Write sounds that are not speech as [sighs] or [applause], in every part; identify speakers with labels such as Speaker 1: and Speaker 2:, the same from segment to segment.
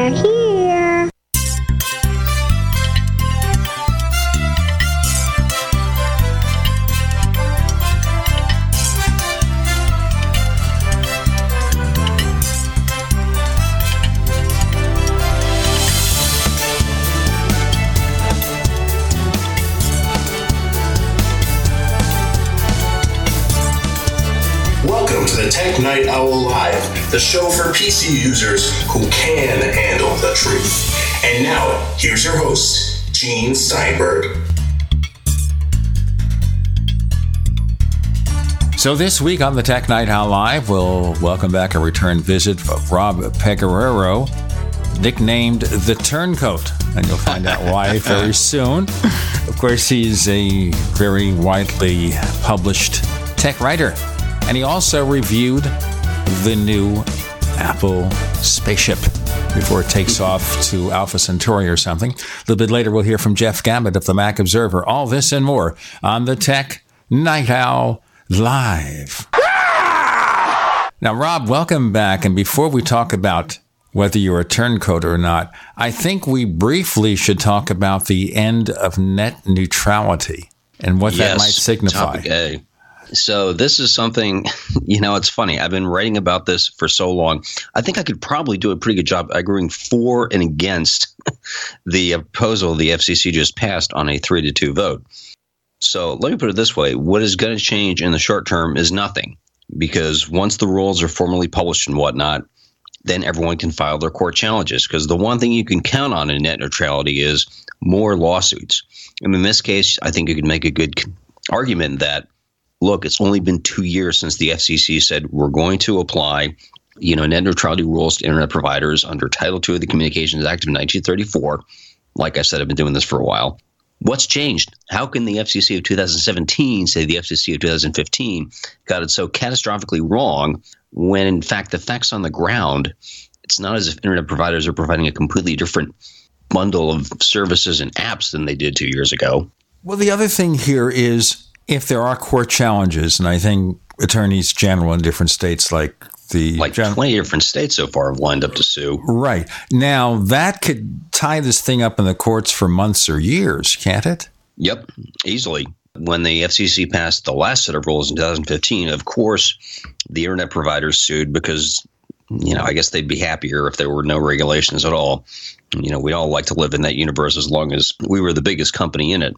Speaker 1: They're here.
Speaker 2: The show for PC users who can handle the truth. And now, here's your host, Gene Steinberg.
Speaker 3: So this week on the Tech Night Owl Live, we'll welcome back a return visit of Rob Pegoraro, nicknamed the Turncoat, and you'll find out why [laughs] very soon. Of course, he's a very widely published tech writer, and he also reviewed the new Apple spaceship before it takes off to Alpha Centauri or something. A little bit later, we'll hear from Jeff Gamet of the Mac Observer. All this and more on the Tech Night Owl Live. Now, Rob, welcome back. And before we talk about whether you're a turncoat or not, I think we briefly should talk about the end of net neutrality and what that might signify.
Speaker 4: Topic A. So this is something, [laughs] you know, it's funny. I've been writing about this for so long. I think I could probably do a pretty good job arguing for and against [laughs] the proposal the FCC just passed on a three to two vote. So let me put it this way: what is going to change in the short term is nothing, because once the rules are formally published and whatnot, then everyone can file their court challenges. Because the one thing you can count on in net neutrality is more lawsuits. And in this case, I think you could make a good argument that look, it's only been two years since the FCC said we're going to apply, you know, net neutrality rules to internet providers under Title II of the Communications Act of 1934. Like I said, I've been doing this for a while. What's changed? How can the FCC of 2017 say the FCC of 2015 got it so catastrophically wrong when, in fact, the facts on the ground, it's not as if internet providers are providing a completely different bundle of services and apps than they did two years ago.
Speaker 3: Well, the other thing here is if there are court challenges, and I think attorneys general in different states like the
Speaker 4: like
Speaker 3: gen-
Speaker 4: 20 different states so far have lined up to sue.
Speaker 3: Right. Now, that could tie this thing up in the courts for months or years, can't it?
Speaker 4: Yep, easily. When the FCC passed the last set of rules in 2015, of course, the internet providers sued because, you know, I guess they'd be happier if there were no regulations at all. You know, we all like to live in that universe as long as we were the biggest company in it.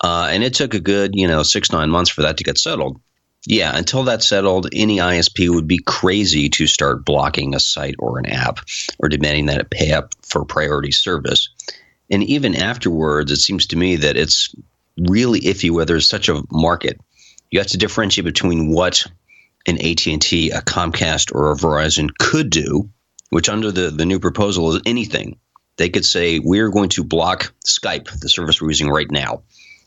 Speaker 4: Uh, and it took a good, you know, six, nine months for that to get settled. Yeah, until that's settled, any ISP would be crazy to start blocking a site or an app or demanding that it pay up for priority service. And even afterwards, it seems to me that it's really iffy whether there's such a market. You have to differentiate between what an AT&T, a Comcast, or a Verizon could do, which under the, the new proposal is anything. They could say, we're going to block Skype, the service we're using right now.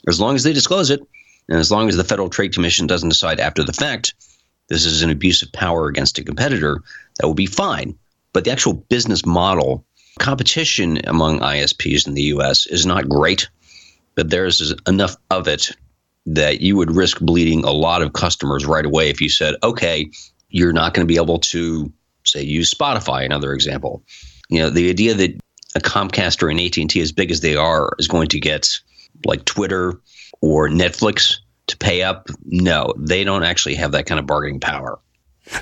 Speaker 4: As long as they disclose it, and as long as the Federal Trade Commission doesn't decide after the fact this is an abuse of power against a competitor, that will be fine. But the actual business model, competition among ISPs in the US is not great, but there's enough of it that you would risk bleeding a lot of customers right away if you said, okay, you're not going to be able to, say, use Spotify, another example. You know, the idea that a Comcast or an AT&T, as big as they are, is going to get like Twitter or Netflix to pay up. No, they don't actually have that kind of bargaining power.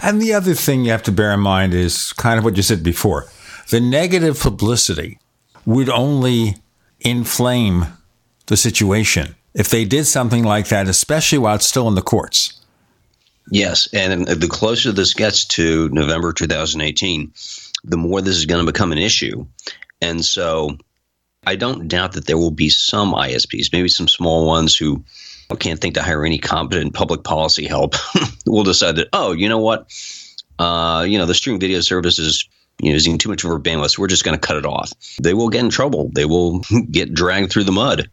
Speaker 3: And the other thing you have to bear in mind is kind of what you said before. The negative publicity would only inflame the situation if they did something like that, especially while it's still in the courts.
Speaker 4: Yes, and the closer this gets to November 2018, the more this is going to become an issue. And so I don't doubt that there will be some ISPs, maybe some small ones who can't think to hire any competent public policy help, [laughs] will decide that, oh, you know what? Uh, you know, the streaming video service is using too much of our bandwidth, so we're just going to cut it off. They will get in trouble. They will [laughs] get dragged through the mud,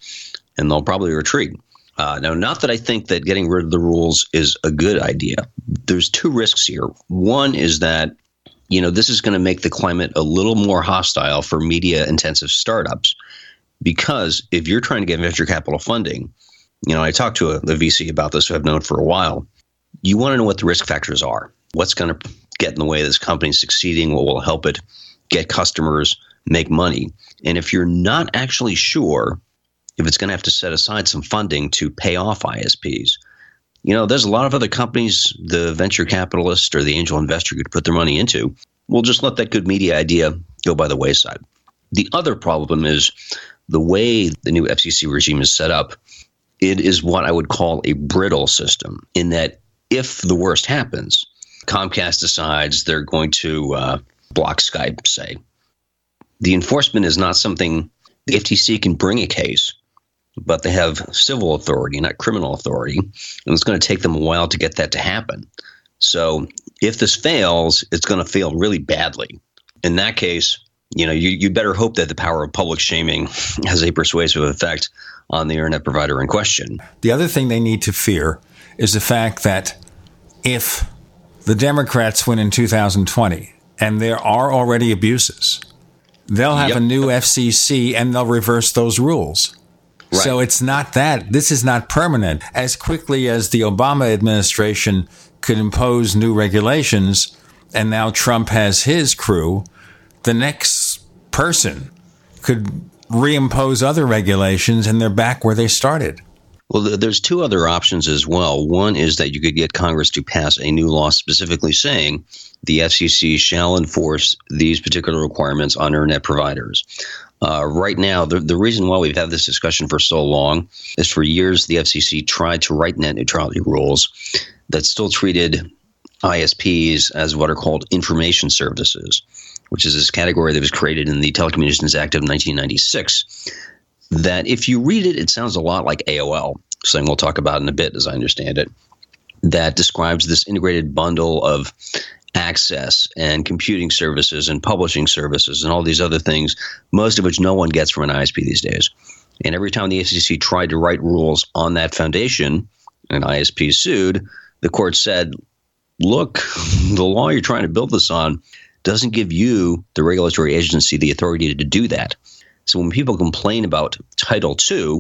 Speaker 4: and they'll probably retreat. Uh, now, not that I think that getting rid of the rules is a good idea. There's two risks here. One is that you know, this is going to make the climate a little more hostile for media intensive startups. Because if you're trying to get venture capital funding, you know, I talked to a, a VC about this who I've known for a while. You want to know what the risk factors are. What's going to get in the way of this company succeeding? What will help it get customers? make money. And if you're not actually sure if it's going to have to set aside some funding to pay off ISPs, you know, there's a lot of other companies the venture capitalist or the angel investor could put their money into. We'll just let that good media idea go by the wayside. The other problem is the way the new FCC regime is set up. It is what I would call a brittle system, in that if the worst happens, Comcast decides they're going to uh, block Skype, say. The enforcement is not something the FTC can bring a case, but they have civil authority, not criminal authority, and it's going to take them a while to get that to happen. So if this fails, it's going to fail really badly. In that case, you know, you, you better hope that the power of public shaming [laughs] has a persuasive effect on the internet provider in question.
Speaker 3: The other thing they need to fear is the fact that if the Democrats win in 2020 and there are already abuses, they'll have yep. a new FCC and they'll reverse those rules. Right. So it's not that. This is not permanent. As quickly as the Obama administration could impose new regulations, and now Trump has his crew, the next person could reimpose other regulations and they're back where they started.
Speaker 4: Well, there's two other options as well. One is that you could get Congress to pass a new law specifically saying the FCC shall enforce these particular requirements on internet providers. Uh, right now, the, the reason why we've had this discussion for so long is for years the FCC tried to write net neutrality rules that still treated ISPs as what are called information services, which is this category that was created in the Telecommunications Act of 1996. That if you read it, it sounds a lot like AOL, something we'll talk about in a bit, as I understand it, that describes this integrated bundle of access and computing services and publishing services and all these other things, most of which no one gets from an ISP these days. And every time the FCC tried to write rules on that foundation, an ISP sued, the court said, look, [laughs] the law you're trying to build this on doesn't give you, the regulatory agency, the authority to do that. So when people complain about Title II,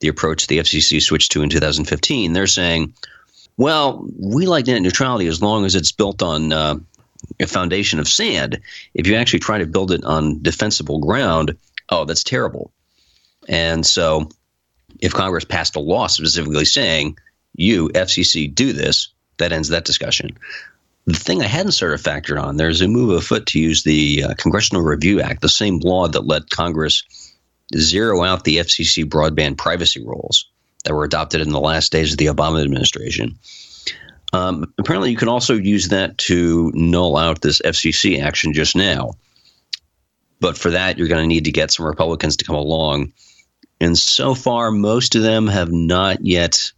Speaker 4: the approach the FCC switched to in 2015, they're saying, well, we like net neutrality as long as it's built on uh, a foundation of sand. If you actually try to build it on defensible ground, oh, that's terrible. And so if Congress passed a law specifically saying, you, FCC, do this, that ends that discussion. The thing I hadn't sort of factored on, there's a move afoot to use the uh, Congressional Review Act, the same law that let Congress zero out the FCC broadband privacy rules that were adopted in the last days of the Obama administration. Um, apparently, you can also use that to null out this FCC action just now. But for that, you're going to need to get some Republicans to come along. And so far, most of them have not yet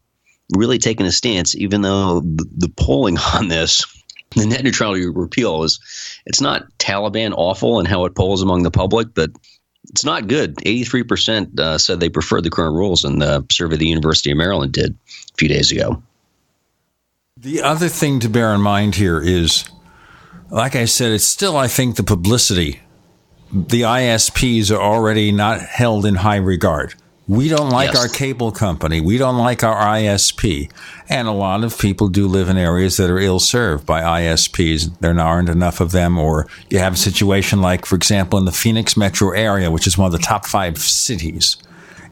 Speaker 4: really taken a stance, even though the polling [laughs] on this, the net neutrality repeal, is it's not Taliban awful and how it polls among the public, but it's not good. 83% uh, said they preferred the current rules and the survey the University of Maryland did a few days ago.
Speaker 3: The other thing to bear in mind here is, like I said, it's still, I think, the publicity. The ISPs are already not held in high regard. We don't like yes. our cable company. We don't like our ISP. And a lot of people do live in areas that are ill served by ISPs. There aren't enough of them. Or you have a situation like, for example, in the Phoenix metro area, which is one of the top five cities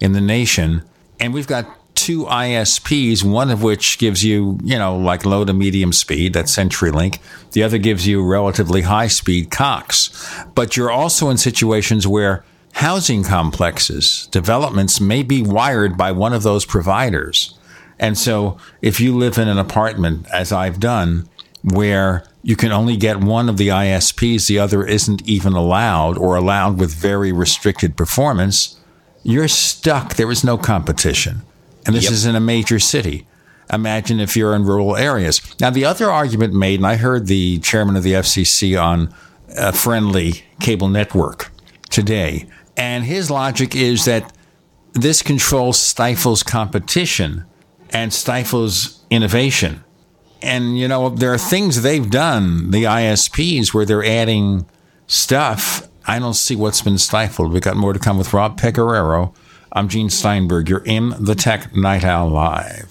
Speaker 3: in the nation. And we've got two ISPs, one of which gives you, you know, like low to medium speed, that's CenturyLink. The other gives you relatively high speed Cox. But you're also in situations where housing complexes, developments may be wired by one of those providers. And so if you live in an apartment, as I've done, where you can only get one of the ISPs, the other isn't even allowed or allowed with very restricted performance, you're stuck. There is no competition. And this yep. is in a major city. Imagine if you're in rural areas. Now, the other argument made, and I heard the chairman of the FCC on a friendly cable network today, and his logic is that this control stifles competition and stifles innovation. And, you know, there are things they've done, the ISPs, where they're adding stuff. I don't see what's been stifled. We've got more to come with Rob Pegoraro. I'm Gene Steinberg. You're in the Tech Night Owl Live.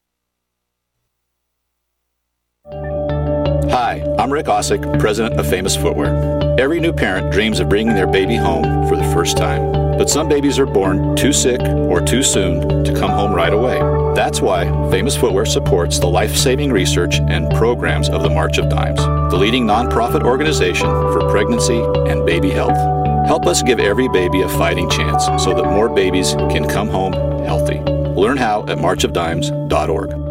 Speaker 5: Hi, I'm Rick Ausick, president of Famous Footwear. Every new parent dreams of bringing their baby home for the first time. But some babies are born too sick or too soon to come home right away. That's why Famous Footwear supports the life saving research and programs of the March of Dimes, the leading nonprofit organization for pregnancy and baby health. Help us give every baby a fighting chance so that more babies can come home healthy. Learn how at marchofdimes.org.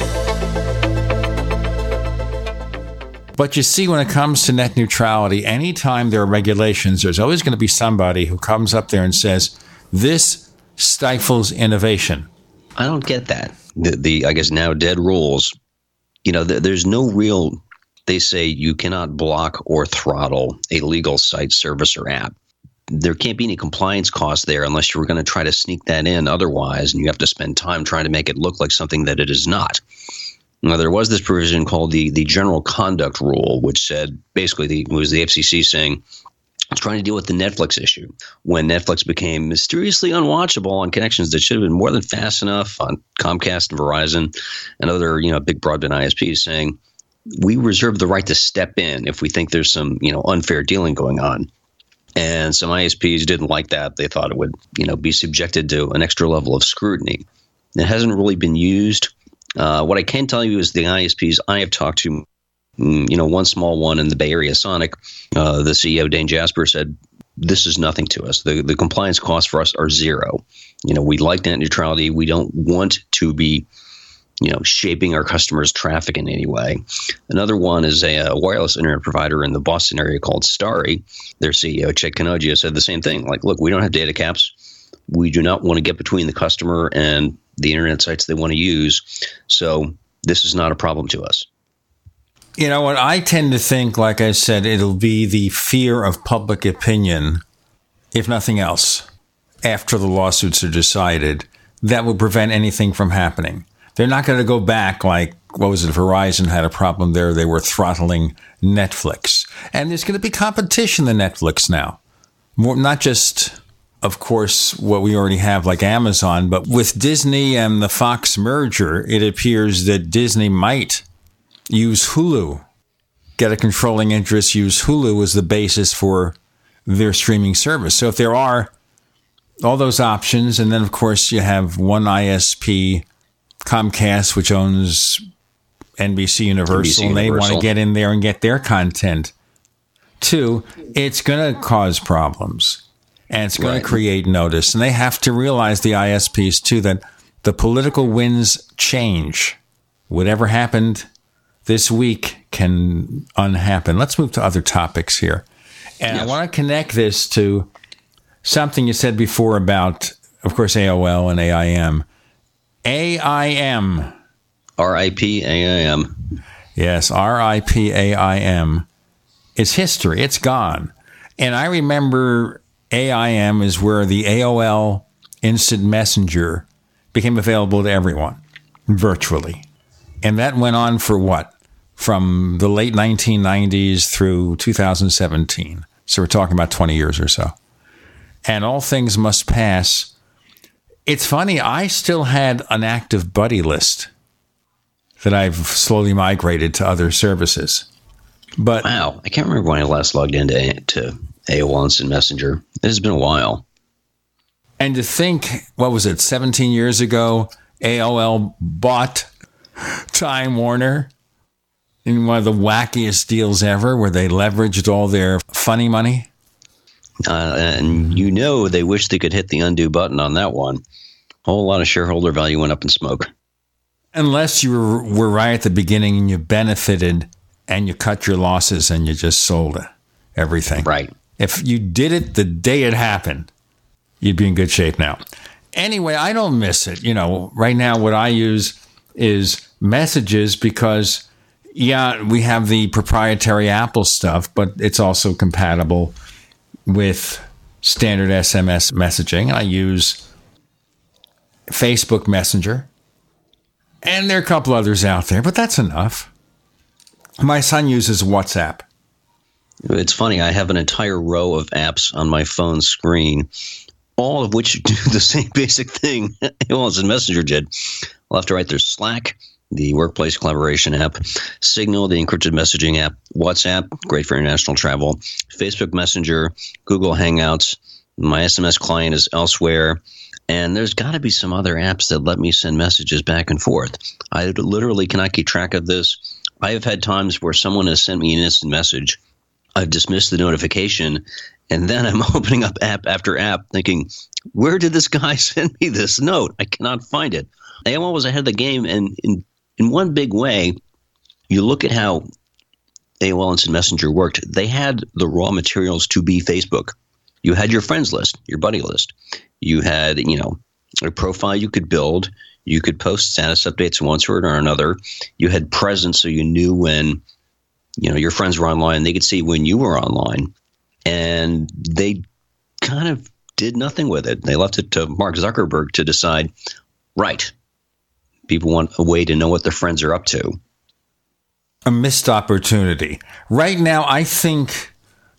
Speaker 3: But you see, when it comes to net neutrality, anytime there are regulations, there's always going to be somebody who comes up there and says, this stifles innovation.
Speaker 4: I don't get that. The, the I guess now dead rules. You know, th- there's no real. They say you cannot block or throttle a legal site, service, or app. There can't be any compliance costs there unless you were going to try to sneak that in otherwise, and you have to spend time trying to make it look like something that it is not. Now, there was this provision called the the General Conduct Rule, which said basically the, was the FCC saying it's trying to deal with the Netflix issue when Netflix became mysteriously unwatchable on connections that should have been more than fast enough on Comcast and Verizon and other you know big broadband ISPs saying we reserve the right to step in if we think there's some you know unfair dealing going on. And some ISPs didn't like that. They thought it would, you know, be subjected to an extra level of scrutiny. It hasn't really been used. Uh, what I can tell you is the ISPs I have talked to, mm, you know, one small one in the Bay Area, Sonic, uh, the CEO Dane Jasper said, "This is nothing to us. The the compliance costs for us are zero. You know, we like net neutrality. We don't want to be." You know, shaping our customers' traffic in any way. Another one is a, a wireless internet provider in the Boston area called Starry. Their CEO Chet Kanojia said the same thing. Like, look, we don't have data caps we do not want to get between the customer and the internet sites they want to use. So this is not a problem to us.
Speaker 3: You know what? I tend to think, like I said, it'll be the fear of public opinion, if nothing else, after the lawsuits are decided, that will prevent anything from happening. They're not going to go back like, what was it? Verizon had a problem there. They were throttling Netflix. And there's going to be competition to Netflix now. More, not just of course, what we already have, like Amazon. But with Disney and the Fox merger, it appears that Disney might use Hulu, get a controlling interest, use Hulu as the basis for their streaming service. So if there are all those options, and then of course you have one ISP, Comcast, which owns NBC Universal, NBC and they want to get in there and get their content. Two, it's going to cause problems and it's going right. to create notice. And they have to realize the ISPs too that the political winds change. Whatever happened this week can unhappen. Let's move to other topics here. And yes. I want to connect this to something you said before about, of course, AOL and AIM. AIM.
Speaker 4: RIP AIM.
Speaker 3: Yes, RIP AIM. It's history. It's gone. And I remember AIM is where the AOL Instant Messenger became available to everyone virtually. And that went on for what? From the late 1990s through 2017. So we're talking about 20 years or so. And all things must pass. It's funny, I still had an active buddy list that I've slowly migrated to other services. But
Speaker 4: wow, I can't remember when I last logged into to AOL Instant Messenger. It has been a while.
Speaker 3: And to think, what was it, 17 years ago, AOL bought Time Warner in one of the wackiest deals ever where they leveraged all their funny money.
Speaker 4: Uh, and you know they wish they could hit the undo button on that one. A whole lot of shareholder value went up in smoke.
Speaker 3: Unless you were, were right at the beginning and you benefited and you cut your losses and you just sold everything.
Speaker 4: Right.
Speaker 3: If you did it the day it happened, you'd be in good shape now. Anyway, I don't miss it. You know, right now, what I use is messages because, yeah, we have the proprietary Apple stuff, but it's also compatible with standard SMS messaging. I use Facebook Messenger. And there are a couple others out there, but that's enough. My son uses WhatsApp.
Speaker 4: It's funny. I have an entire row of apps on my phone screen, all of which [laughs] do the same basic thing. [laughs] well, as Messenger did. Left to right, there's Slack, the workplace collaboration app, Signal, the encrypted messaging app, WhatsApp, great for international travel, Facebook Messenger, Google Hangouts. My SMS client is elsewhere. And there's got to be some other apps that let me send messages back and forth. I literally cannot keep track of this. I have had times where someone has sent me an instant message I've dismissed the notification, and then I'm [laughs] opening up app after app, thinking, "Where did this guy [laughs] send me this note? I cannot find it." AOL was ahead of the game, and in in one big way, you look at how AOL Instant Messenger worked. They had the raw materials to be Facebook. You had your friends list, your buddy list. You had, you know, a profile you could build. You could post status updates once or another. You had presence, so you knew when you know your friends were online they could see when you were online and they kind of did nothing with it they left it to mark zuckerberg to decide right People want a way to know what their friends are up to.
Speaker 3: A missed opportunity. Right now, I think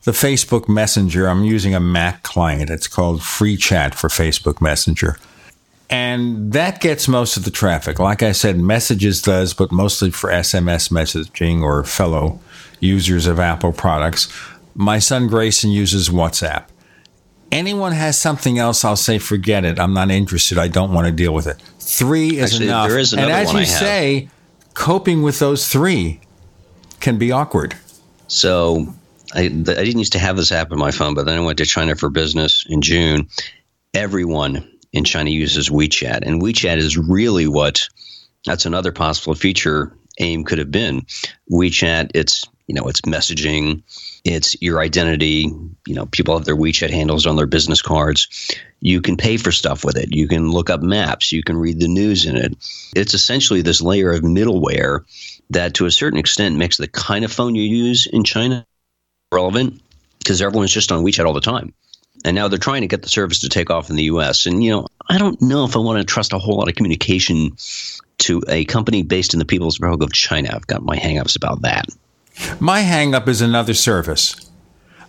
Speaker 3: the Facebook Messenger, I'm using a Mac client. It's called Free Chat for Facebook Messenger. And that gets most of the traffic. Like I said, Messages does, but mostly for SMS messaging or fellow users of Apple products. My son Grayson uses WhatsApp. Anyone has something else, I'll say, forget it. I'm not interested. I don't want to deal with it. Three is
Speaker 4: Actually,
Speaker 3: enough.
Speaker 4: there is
Speaker 3: and as
Speaker 4: one
Speaker 3: you say, coping with those three can be awkward.
Speaker 4: So I, I didn't used to have this app on my phone, but then I went to China for business in June. Everyone in China uses WeChat, and WeChat is really what that's another possible feature AIM could have been. WeChat, it's you know, it's messaging, it's your identity. You know, people have their WeChat handles on their business cards. You can pay for stuff with it. You can look up maps. You can read the news in it. It's essentially this layer of middleware that, to a certain extent, makes the kind of phone you use in China relevant because everyone's just on WeChat all the time. And now they're trying to get the service to take off in the US. And, you know, I don't know if I want to trust a whole lot of communication to a company based in the People's Republic of China. I've got my hangups about that.
Speaker 3: My hangup is another service.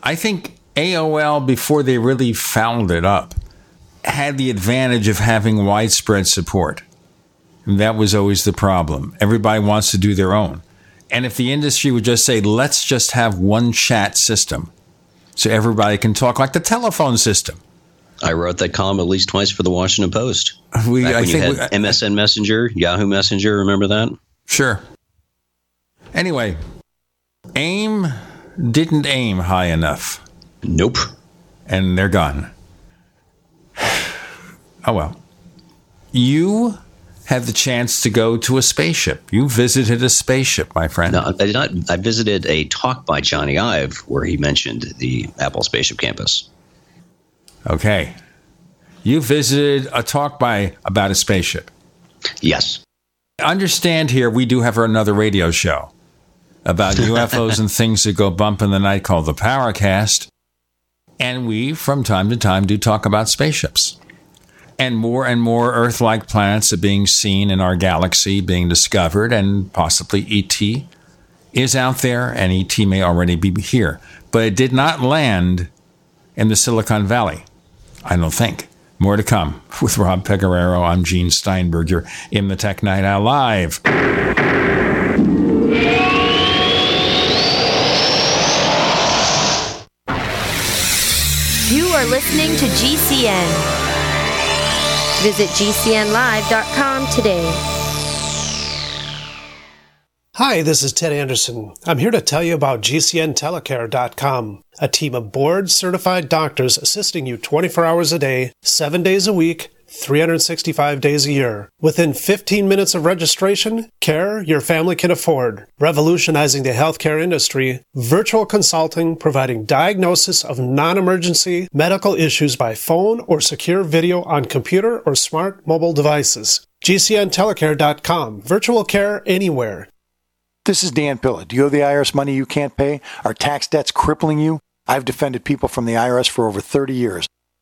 Speaker 3: I think AOL, before they really fouled it up, had the advantage of having widespread support. And that was always the problem. Everybody wants to do their own. And if the industry would just say, let's just have one chat system so everybody can talk like the telephone system.
Speaker 4: I wrote that column at least twice for the Washington Post.
Speaker 3: We,
Speaker 4: Back
Speaker 3: I
Speaker 4: when you
Speaker 3: think
Speaker 4: had
Speaker 3: we-
Speaker 4: MSN Messenger, Yahoo Messenger, remember that?
Speaker 3: Sure. Anyway, AIM didn't aim high enough.
Speaker 4: Nope.
Speaker 3: And they're gone. [sighs] Oh well. You had the chance to go to a spaceship. You visited a spaceship, my friend.
Speaker 4: No, I did not. I visited a talk by Jony Ive where he mentioned the Apple Spaceship Campus.
Speaker 3: Okay. You visited a talk by about a spaceship.
Speaker 4: Yes.
Speaker 3: Understand here, we do have another radio show about [laughs] UFOs and things that go bump in the night called the Powercast. And we, from time to time, do talk about spaceships. And more and more Earth like planets are being seen in our galaxy, being discovered, and possibly ET is out there, and ET may already be here. But it did not land in the Silicon Valley, I don't think. More to come [laughs] with Rob Pegoraro. I'm Gene Steinberger in the Tech Night Owl Live.
Speaker 6: You are listening to GCN. Visit GCNlive.com today.
Speaker 7: Hi, this is Ted Anderson. I'm here to tell you about GCNTelecare.com, a team of board certified doctors assisting you 24 hours a day, 7 days a week, 365 days a year. Within 15 minutes of registration, care your family can afford. Revolutionizing the healthcare industry, virtual consulting providing diagnosis of non emergency medical issues by phone or secure video on computer or smart mobile devices. GCNTelecare.com, virtual care anywhere.
Speaker 8: This is Dan Pilla. Do you owe the IRS money you can't pay? Are tax debts crippling you? I've defended people from the IRS for over 30 years.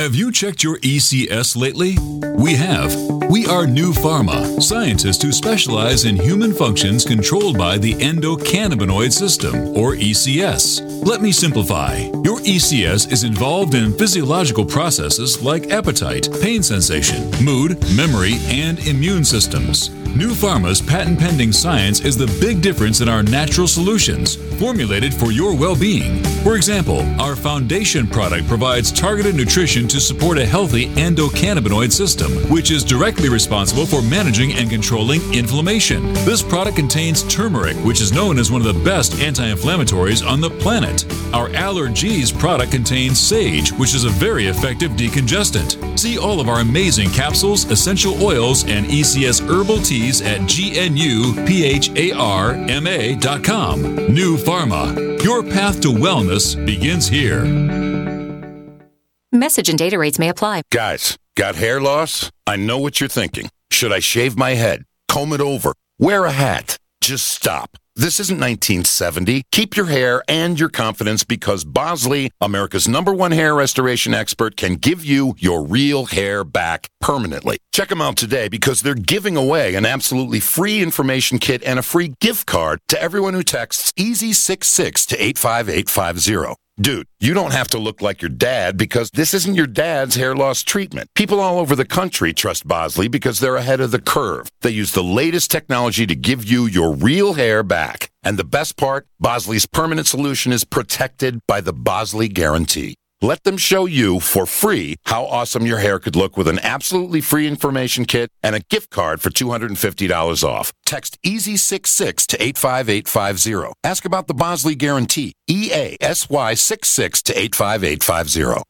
Speaker 9: Have you checked your ECS lately? We have. We are New Pharma, scientists who specialize in human functions controlled by the endocannabinoid system, or ECS. Let me simplify. Your ECS is involved in physiological processes like appetite, pain sensation, mood, memory, and immune systems. New Pharma's patent pending science is the big difference in our natural solutions, formulated for your well being. For example, our foundation product provides targeted nutrition to support a healthy endocannabinoid system, which is directly responsible for managing and controlling inflammation. This product contains turmeric, which is known as one of the best anti inflammatories on the planet. Our Allergies product contains sage, which is a very effective decongestant. See all of our amazing capsules, essential oils, and ECS herbal tea please at gnupharma.com. New Pharma. Your path to wellness begins here.
Speaker 10: Message and data rates may apply.
Speaker 11: Guys, got hair loss? I know what you're thinking. Should I shave my head? Comb it over? Wear a hat? Just stop. This isn't 1970. Keep your hair and your confidence because Bosley, America's number one hair restoration expert, can give you your real hair back permanently. Check them out today because they're giving away an absolutely free information kit and a free gift card to everyone who texts EASY66 to 85850. Dude, you don't have to look like your dad because this isn't your dad's hair loss treatment. People all over the country trust Bosley because they're ahead of the curve. They use the latest technology to give you your real hair back. And the best part, Bosley's permanent solution is protected by the Bosley Guarantee. Let them show you for free how awesome your hair could look with an absolutely free information kit and a gift card for $250 off. Text EASY66 to 85850. Ask about the Bosley Guarantee. EASY 66 to 85850.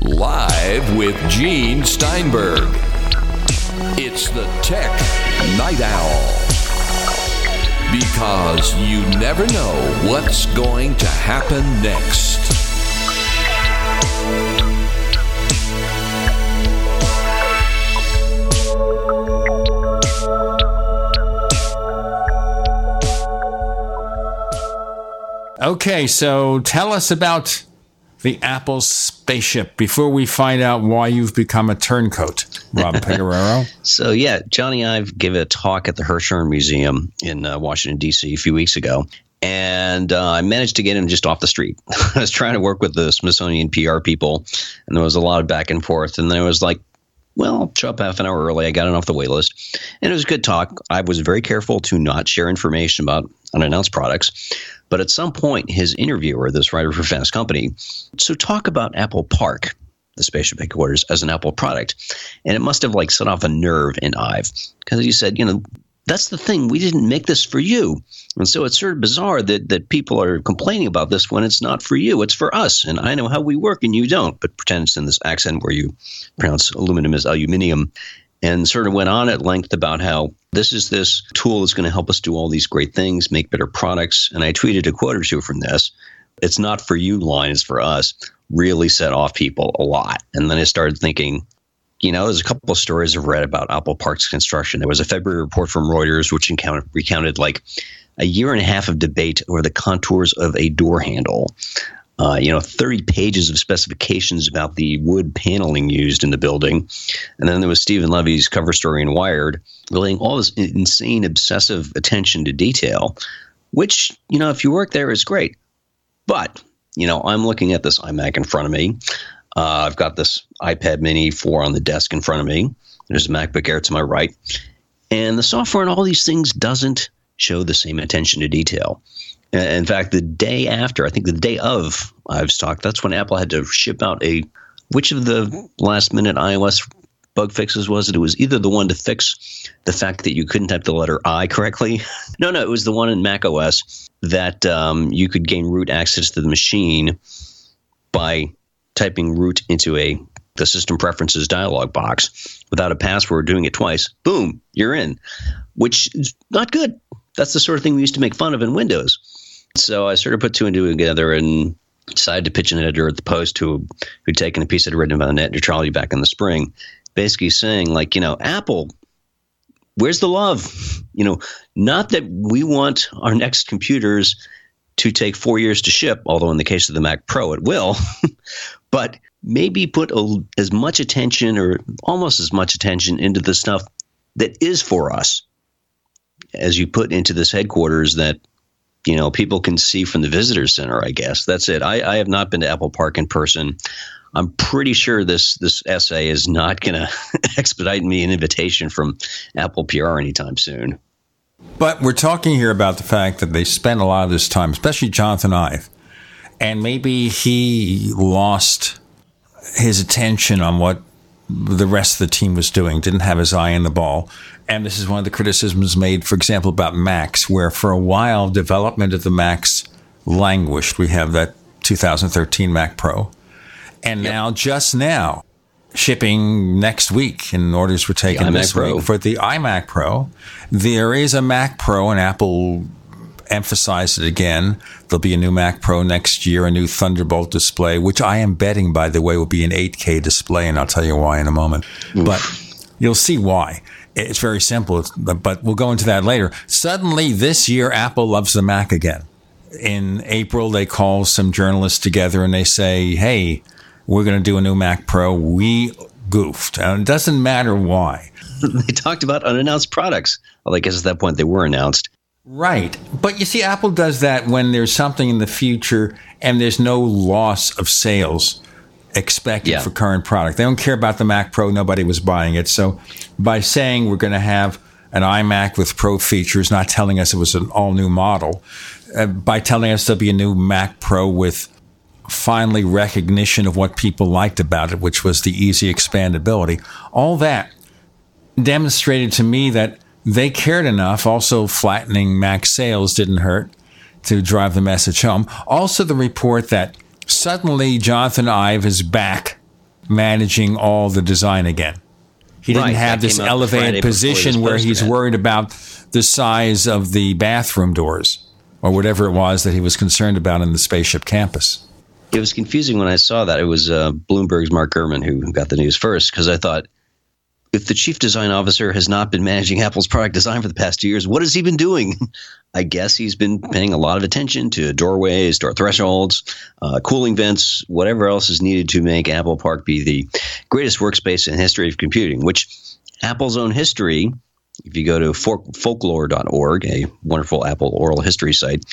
Speaker 12: Live with Gene Steinberg. It's the Tech Night Owl. Because you never know what's going to happen next.
Speaker 3: Okay, so tell us about the Apple spaceship before we find out why you've become a turncoat, Rob [laughs] Pegoraro.
Speaker 4: so, yeah, Jony Ive gave a talk at the Hirshhorn Museum in uh, Washington, D.C. a few weeks ago. And uh, I managed to get him just off the street. [laughs] I was trying to work with the Smithsonian PR people, and there was a lot of back and forth. And then it was like, well, I'll show up half an hour early. I got it off the wait list. And it was a good talk. I was very careful to not share information about unannounced products. But at some point, his interviewer, this writer for Fast Company, so talk about Apple Park, the spaceship headquarters, as an Apple product. And it must have like set off a nerve in Ive because he said, you know, that's the thing. We didn't make this for you. And so it's sort of bizarre that, that people are complaining about this when it's not for you. It's for us. And I know how we work and you don't, but pretend it's in this accent where you pronounce aluminum as aluminium and sort of went on at length about how this is this tool that's going to help us do all these great things, make better products. And I tweeted a quote or two from this. It's not for you line, it's for us. Really set off people a lot. And then I started thinking, you know, there's a couple of stories I've read about Apple Park's construction. There was a February report from Reuters, which encountered, recounted like a year and a half of debate over the contours of a door handle. Uh, you know, 30 pages of specifications about the wood paneling used in the building. And then there was Steven Levy's cover story in Wired, relaying all this insane, obsessive attention to detail, which, you know, if you work there is great. But, you know, I'm looking at this iMac in front of me. Uh, I've got this iPad mini 4 on the desk in front of me. There's a MacBook Air to my right. And the software and all these things doesn't show the same attention to detail. In fact, the day after, I think the day of Ive's talk, that's when Apple had to ship out a which of the last minute iOS bug fixes was it? It was either the one to fix the fact that you couldn't type the letter I correctly. [laughs] no, no, it was the one in Mac OS that um, you could gain root access to the machine by typing root into a the system preferences dialog box without a password, doing it twice. Boom, you're in, which is not good. That's the sort of thing we used to make fun of in Windows. So I sort of put two and two together and decided to pitch an editor at the Post who who'd taken a piece I'd written about net neutrality back in the spring basically saying, like, you know, Apple, where's the love? You know, not that we want our next computers to take four years to ship, although in the case of the Mac Pro, it will, [laughs] but maybe put a, as much attention or almost as much attention into the stuff that is for us as you put into this headquarters that you know people can see from the visitor center i guess. That's it. I, I have not been to apple park in person i'm pretty sure this this essay is not going [laughs] to expedite me an invitation from apple pr anytime soon
Speaker 3: But we're talking here about the fact that they spent a lot of this time, especially Jonathan Ive, and maybe he lost his attention on what the rest of the team was doing, didn't have his eye on the ball. And this is one of the criticisms made, for example, about Macs, where for a while development of the Macs languished. We have that 2013 Mac Pro. And now, just now, shipping next week, and orders were taken this
Speaker 4: Pro.
Speaker 3: week for the iMac Pro. There is a Mac Pro, and Apple emphasized it again. There'll be a new Mac Pro next year, a new Thunderbolt display, which I am betting, by the way, will be an 8K display, and I'll tell you why in a moment. But you'll see why. It's very simple, but we'll go into that later. Suddenly, this year, Apple loves the Mac again. In April, they call some journalists together and they say, hey, we're going to do a new Mac Pro. We goofed. And it doesn't matter why. [laughs]
Speaker 4: they talked about unannounced products well i guess at that point they were announced
Speaker 3: Right. But you see, Apple does that when there's something in the future and there's no loss of sales expected for current product. They don't care about the Mac Pro. Nobody was buying it. So by saying we're going to have an iMac with Pro features, not telling us it was an all new model, uh, by telling us there'll be a new Mac Pro with finally recognition of what people liked about it, which was the easy expandability, all that demonstrated to me that they cared enough. Also, flattening Mac sales didn't hurt to drive the message home. Also, the report that suddenly Jonathan Ive is back managing all the design again. He didn't
Speaker 4: Right,
Speaker 3: have this elevated
Speaker 4: Friday
Speaker 3: position where he's
Speaker 4: ran.
Speaker 3: worried about the size of the bathroom doors or whatever it was that he was concerned about in the spaceship campus.
Speaker 4: It was confusing when i saw that. It was uh, bloomberg's mark gurman who got the news first because i thought if the chief design officer has not been managing apple's product design for the past two years what has he been doing? [laughs] I guess he's been paying a lot of attention to doorways door thresholds uh, cooling vents whatever else is needed to make apple park be the greatest workspace in the history of computing which apple's own history if you go to folk- folklore.org a wonderful apple oral history site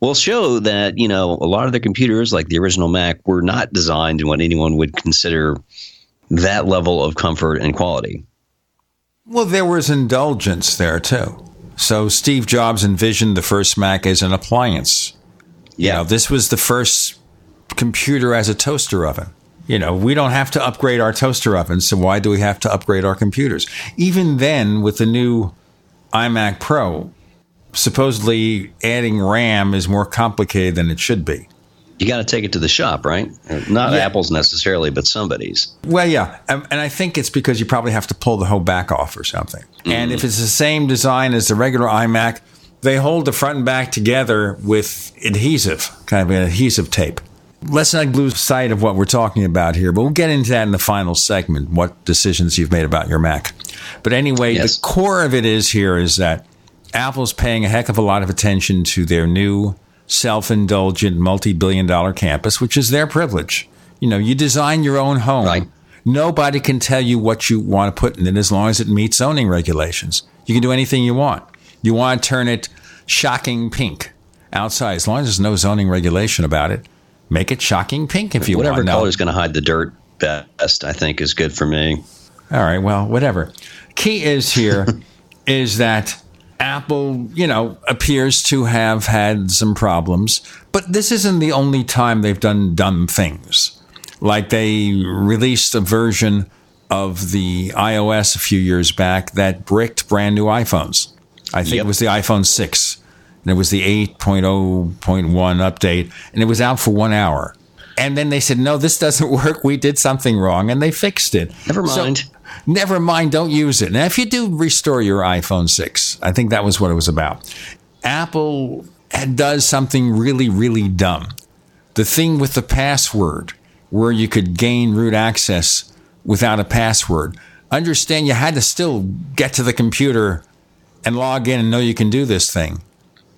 Speaker 4: will show that you know a lot of the computers like the original mac were not designed in what anyone would consider that level of comfort and quality
Speaker 3: Well, there was indulgence there too. So Steve Jobs envisioned the first Mac as an appliance. Yeah, you know, this was the first computer as a toaster oven. You know, we don't have to upgrade our toaster ovens, so why do we have to upgrade our computers? Even then, with the new iMac Pro, supposedly adding RAM is more complicated than it should be.
Speaker 4: you got to take it to the shop right not
Speaker 3: Yeah.
Speaker 4: apple's necessarily but somebody's
Speaker 3: Well, yeah, and and I think it's because you probably have to pull the whole back off or something. Mm-hmm. And if it's the same design as the regular iMac, they hold the front and back together with adhesive, kind of an adhesive tape. Let's not lose sight of what we're talking about here, but we'll get into that in the final segment. What decisions you've made about your Mac? But anyway, the core of it is here is that Apple's paying a heck of a lot of attention to their new self-indulgent multi-billion dollar campus, which is their privilege. You know, you design your own home. Nobody can tell you what you want to put in it as long as it meets zoning regulations. You can do anything you want. You want to turn it shocking pink outside, as long as there's no zoning regulation about it. Make it shocking pink if you
Speaker 4: whatever
Speaker 3: want. Now-
Speaker 4: color is going to hide the dirt best i think is good for me
Speaker 3: All right, well, whatever. Key is here [laughs] is that Apple, you know, appears to have had some problems, but this isn't the only time they've done dumb things. Like they released a version of the iOS a few years back that bricked brand new iPhones. I think it was the iPhone 6. And it was the 8.0.1 update, and it was out for one hour. And then they said, no, this doesn't [laughs] work. We did something wrong, and they fixed it.
Speaker 4: Never
Speaker 3: So-
Speaker 4: mind.
Speaker 3: never mind. Don't use it. Now, if you do restore your iPhone 6, I think that was what it was about. Apple does something really, really dumb. The thing with the password, where you could gain root access without a password. Understand you had to still get to the computer and log in and know you can do this thing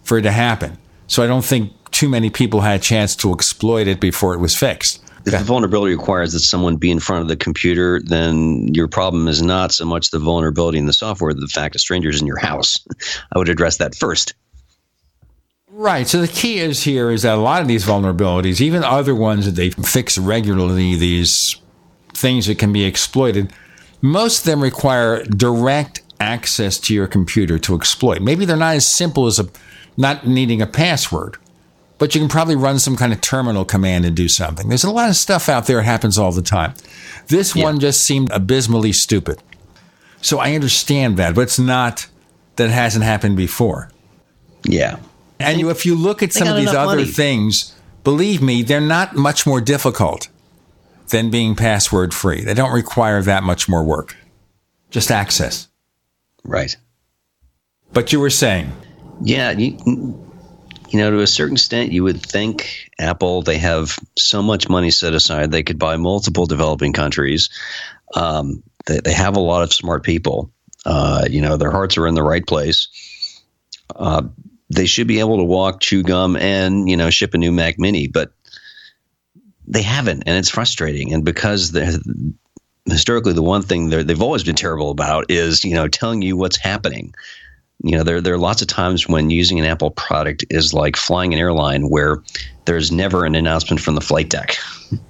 Speaker 3: for it to happen. So I don't think too many people had a chance to exploit it before it was fixed.
Speaker 4: If the vulnerability requires that someone be in front of the computer, then your problem is not so much the vulnerability in the software, the fact of strangers in your house. [laughs] I would address that first.
Speaker 3: Right. So the key is here is that a lot of these vulnerabilities, even other ones that they fix regularly, these things that can be exploited, most of them require direct access to your computer to exploit. Maybe they're not as simple as a not needing a password, but you can probably run some kind of terminal command and do something. There's a lot of stuff out there that happens all the time. This yeah. one just seemed abysmally stupid. So I understand that, but it's not that it hasn't happened before.
Speaker 4: Yeah.
Speaker 3: And you, if you look at some of these other money. things, believe me, they're not much more difficult than being password free. They don't require that much more work, just access.
Speaker 4: Right.
Speaker 3: But you were saying?
Speaker 4: Yeah. You, you know, to a certain extent, you would think Apple, they have so much money set aside, they could buy multiple developing countries. Um, they, they have a lot of smart people. Uh, you know, their hearts are in the right place. Uh, they should be able to walk, chew gum, and you know ship a new Mac Mini, but they haven't, and it's frustrating. And because historically, the one thing they've always been terrible about is you know telling you what's happening. You know, there there are lots of times when using an Apple product is like flying an airline where there's never an announcement from the flight deck.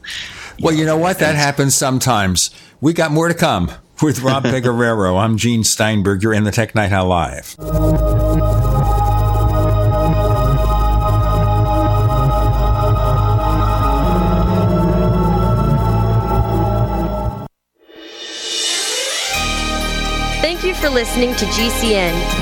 Speaker 4: [laughs]
Speaker 3: well, you know what? That happens sometimes. We got more to come with Rob Pegoraro. [laughs] I'm Gene Steinberg. You're in the Tech Night Owl Live.
Speaker 6: Thank you for listening to GCN.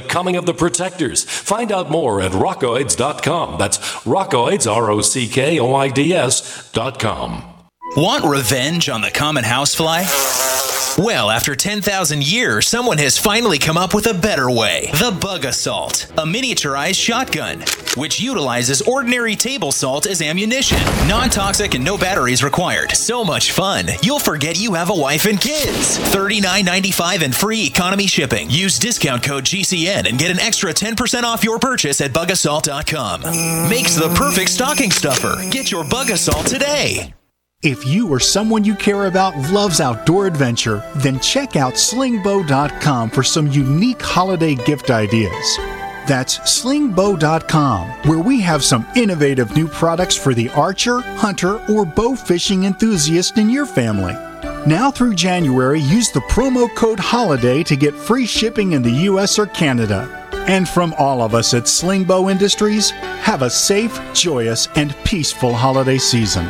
Speaker 1: Coming of the Protectors. Find out more at rockoids.com. That's rockoids, R O C K O I D S.com.
Speaker 13: Want revenge on the common housefly? Well, after 10,000 years, someone has finally come up with a better way. The Bug Assault, a miniaturized shotgun, which utilizes ordinary table salt as ammunition. Non toxic and no batteries required. So much fun, you'll forget you have a wife and kids. $39.95 and free economy shipping. Use discount code GCN and get an extra 10% off your purchase at bugassault.com. Makes the perfect stocking stuffer. Get your Bug Assault today.
Speaker 14: If you or someone you care about loves outdoor adventure, then check out slingbow.com for some unique holiday gift ideas. That's slingbow.com, where we have some innovative new products for the archer, hunter, or bow fishing enthusiast in your family. Now through January, use the promo code HOLIDAY to get free shipping in the US or Canada. And from all of us at Slingbow Industries, have a safe, joyous, and peaceful holiday season.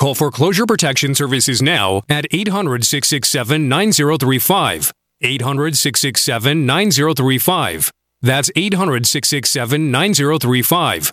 Speaker 15: Call Foreclosure Protection Services now at 800 667 9035. 800 667 9035. That's 800 667 9035.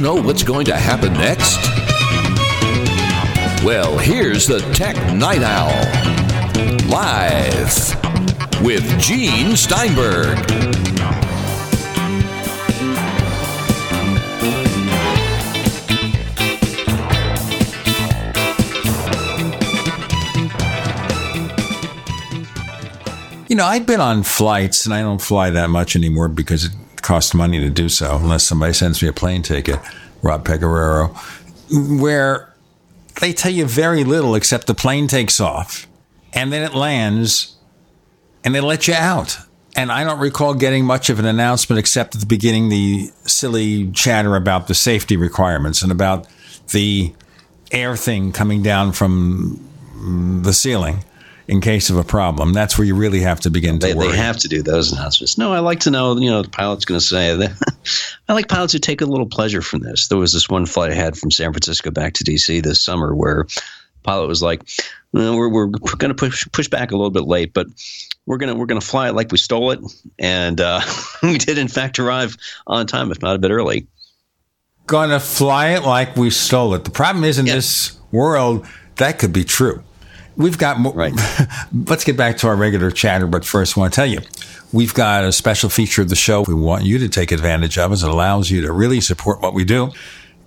Speaker 12: know what's going to happen next? Well, here's the Tech Night Owl. Live with Gene Steinberg.
Speaker 3: You know, I've been on flights, and I don't fly that much anymore because it costs money to do so, unless somebody sends me a plane ticket, Rob Pegoraro, where they tell you very little except the plane takes off, and then it lands, and they let you out. And I don't recall getting much of an announcement except at the beginning, the silly chatter about the safety requirements and about the air thing coming down from the ceiling in case of a problem. That's where you really have to begin to
Speaker 4: They,
Speaker 3: worry.
Speaker 4: they have to do those announcements. No, I like to know, you know, the pilot's going to say that. [laughs] I like pilots who take a little pleasure from this. There was this one flight I had from San Francisco back to DC this summer where pilot was like, well, we're, we're going to push push back a little bit late, but we're gonna we're gonna fly it like we stole it, and uh, [laughs] we did in fact arrive on time, if not a bit early.
Speaker 3: Gonna fly it like we stole it. The problem is in this world that could be true. We've got more. Right. [laughs] Let's get back to our regular chatter, but first, I want to tell you we've got a special feature of the show we want you to take advantage of as it allows you to really support what we do.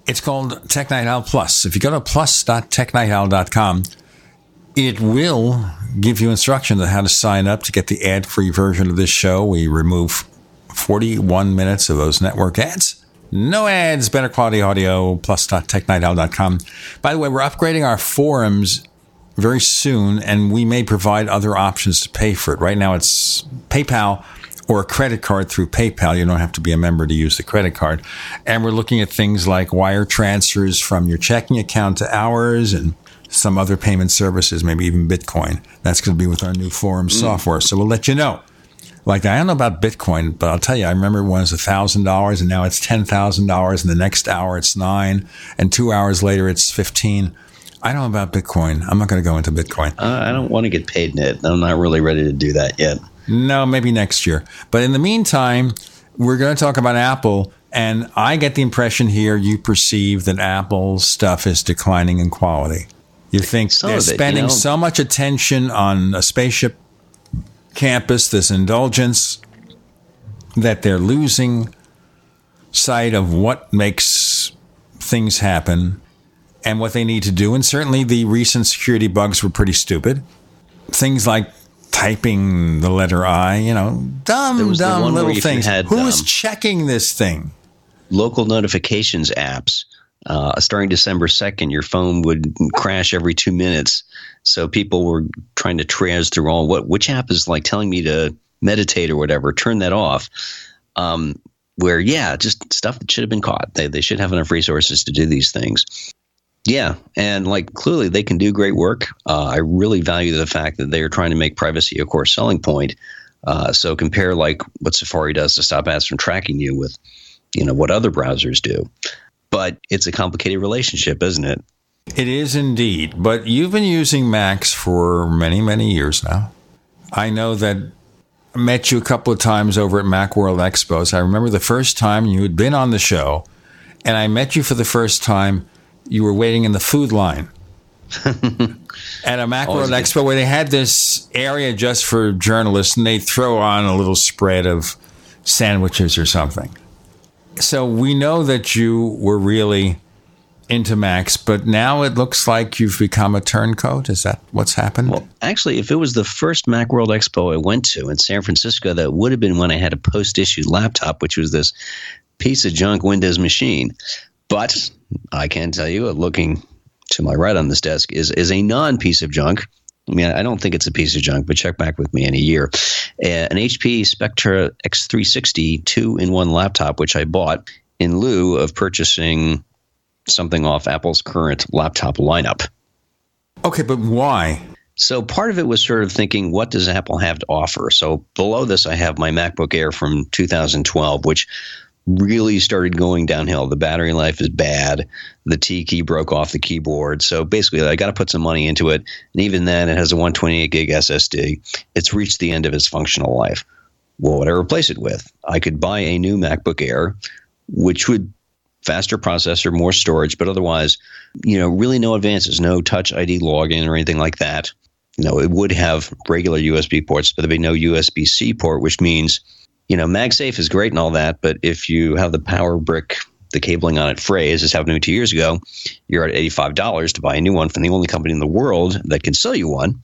Speaker 3: It's called Tech Night Owl Plus. If you go to plus.technightowl.com, it will give you instructions on how to sign up to get the ad free version of this show. We remove 41 minutes of those network ads. No ads, better quality audio, plus.technightowl.com. By the way, we're upgrading our forums very soon, and we may provide other options to pay for it. Right now, it's PayPal or a credit card through PayPal. You don't have to be a member to use the credit card. And we're looking at things like wire transfers from your checking account to ours and some other payment services, maybe even Bitcoin. That's going to be with our new forum mm. software. So we'll let you know. Like I don't know about Bitcoin, but I'll tell you, I remember when it was thousand dollars, and now it's ten thousand dollars, and the next hour it's nine, and two hours later it's fifteen. I don't know about Bitcoin. I'm not going to go into Bitcoin.
Speaker 4: Uh, I don't want to get paid in it. I'm not really ready to do that yet.
Speaker 3: No, maybe next year. But in the meantime, we're going to talk about Apple. And I get the impression here you perceive that Apple's stuff is declining in quality. You think
Speaker 4: Some
Speaker 3: they're
Speaker 4: it, you
Speaker 3: spending
Speaker 4: know.
Speaker 3: so much attention on a spaceship campus, this indulgence, that they're losing sight of what makes things happen and what they need to do. And certainly the recent security bugs were pretty stupid. Things like typing the letter I, you know, dumb, dumb little things.
Speaker 4: had,
Speaker 3: Who is
Speaker 4: um,
Speaker 3: checking this thing?
Speaker 4: local notifications apps. Uh, starting December 2nd, your phone would crash every two minutes. So people were trying to triage through all what, which app is like telling me to meditate or whatever, turn that off. Um, where, yeah, just stuff that should have been caught. They, they should have enough resources to do these things. Yeah, and like clearly they can do great work. Uh, I really value the fact that they are trying to make privacy a core selling point. Uh, so compare like what Safari does to stop ads from tracking you with, you know, what other browsers do. But it's a complicated relationship, isn't it?
Speaker 3: It is indeed. But you've been using Macs for many, many years now. I know that met you a couple of times over at Macworld Expos. I remember the first time you had been on the show, and I met you for the first time. You were waiting in the food line [laughs] at a Macworld Expo where they had this area just for journalists, and they throw on a little spread of sandwiches or something. So we know that you were really into Macs, but now it looks like you've become a turncoat. Is that what's happened?
Speaker 4: Well, actually, if it was the first Macworld Expo I went to in San Francisco, that would have been when I had a post issue laptop, which was this piece of junk Windows machine. But I can tell you, looking to my right on this desk is is a non piece of junk. I mean, I don't think it's a piece of junk, but check back with me in a year. Uh, an HP Spectre X360 two in one laptop, which I bought in lieu of purchasing something off Apple's current laptop lineup.
Speaker 3: Okay, but why?
Speaker 4: So part of it was sort of thinking, what does Apple have to offer? So below this, I have my MacBook Air from 2012, which really started going downhill. The battery life is bad. The T key broke off the keyboard. So basically, I got to put some money into it. And even then, it has a 128 gig SSD. It's reached the end of its functional life. Well, what I replace it with? I could buy a new MacBook Air, which would faster processor, more storage, but otherwise, you know, really no advances, no Touch ID login or anything like that. You know, it would have regular USB ports, but there'd be no USB C port, which means you know, MagSafe is great and all that, but if you have the power brick, the cabling on it frays, as happened to me two years ago, you're at $85 to buy a new one from the only company in the world that can sell you one.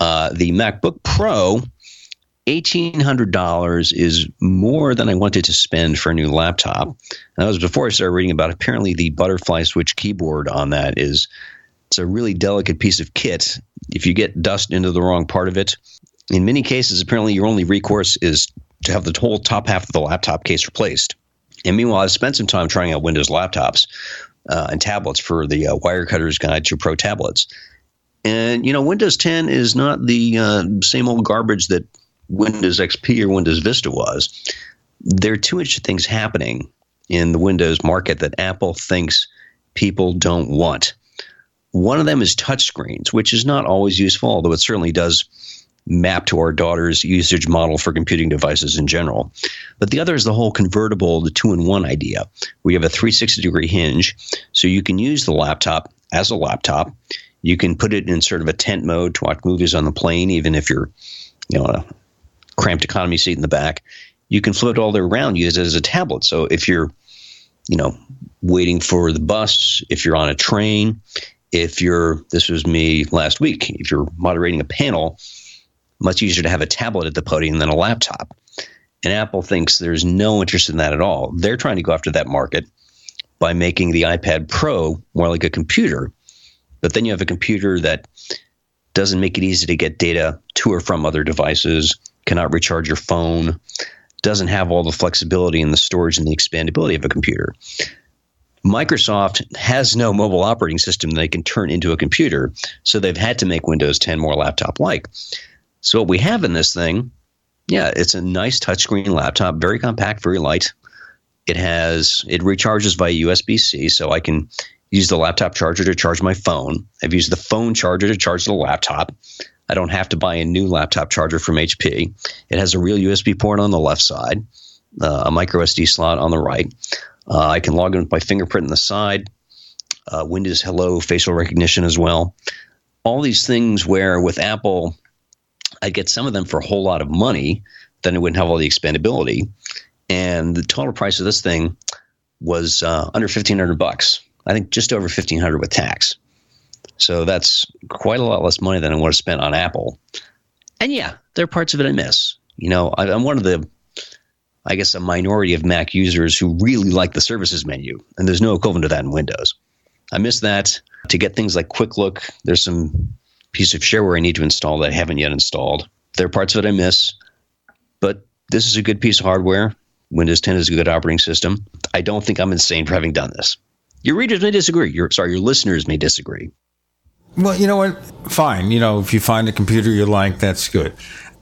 Speaker 4: Uh, the MacBook Pro, $1,800 is more than I wanted to spend for a new laptop. And that was before I started reading about it. apparently the butterfly switch keyboard on that is it's a really delicate piece of kit. If you get dust into the wrong part of it, in many cases, apparently your only recourse is to have the whole top half of the laptop case replaced. And meanwhile, I spent some time trying out Windows laptops uh, and tablets for the uh, Wirecutter's Guide to Pro Tablets. And, you know, Windows 10 is not the uh, same old garbage that Windows XP or Windows Vista was. There are two interesting things happening in the Windows market that Apple thinks people don't want. One of them is touchscreens, which is not always useful, although it certainly does map to our daughter's usage model for computing devices in general. But the other is the whole convertible, the two in one idea. We have a 360 degree hinge, so you can use the laptop as a laptop. You can put it in sort of a tent mode to watch movies on the plane, even if you're, you know, a cramped economy seat in the back. You can flip it all the way around, use it as a tablet. So if you're, you know, waiting for the bus, if you're on a train, if you're, this was me last week, if you're moderating a panel, much easier to have a tablet at the podium than a laptop. And Apple thinks there's no interest in that at all. They're trying to go after that market by making the iPad Pro more like a computer. But then you have a computer that doesn't make it easy to get data to or from other devices, cannot recharge your phone, doesn't have all the flexibility and the storage and the expandability of a computer. Microsoft has no mobile operating system they can turn into a computer, so they've had to make Windows 10 more laptop like. So what we have in this thing, yeah, it's a nice touchscreen laptop, very compact, very light. It has it recharges via USB C, so I can use the laptop charger to charge my phone. I've used the phone charger to charge the laptop. I don't have to buy a new laptop charger from HP. It has a real USB port on the left side, uh, a micro SD slot on the right. Uh, I can log in with my fingerprint on the side. Uh, Windows Hello facial recognition as well. All these things where with Apple I'd get some of them for a whole lot of money. Then it wouldn't have all the expandability. And the total price of this thing was uh, under fifteen hundred bucks. I think just over fifteen hundred with tax. So that's quite a lot less money than I would have spent on Apple. And yeah, there are parts of it I miss. You know, I, I'm one of the, I guess, a minority of Mac users who really like the services menu, and there's no equivalent to that in Windows. I miss that. To get things like Quick Look, there's some piece of shareware I need to install that I haven't yet installed. There are parts of it I miss, but this is a good piece of hardware. Windows 10 is a good operating system. I don't think I'm insane for having done this. Your readers may disagree. Your sorry, your listeners may disagree.
Speaker 3: Well, you know what? Fine. You know, if you find a computer you like, that's good.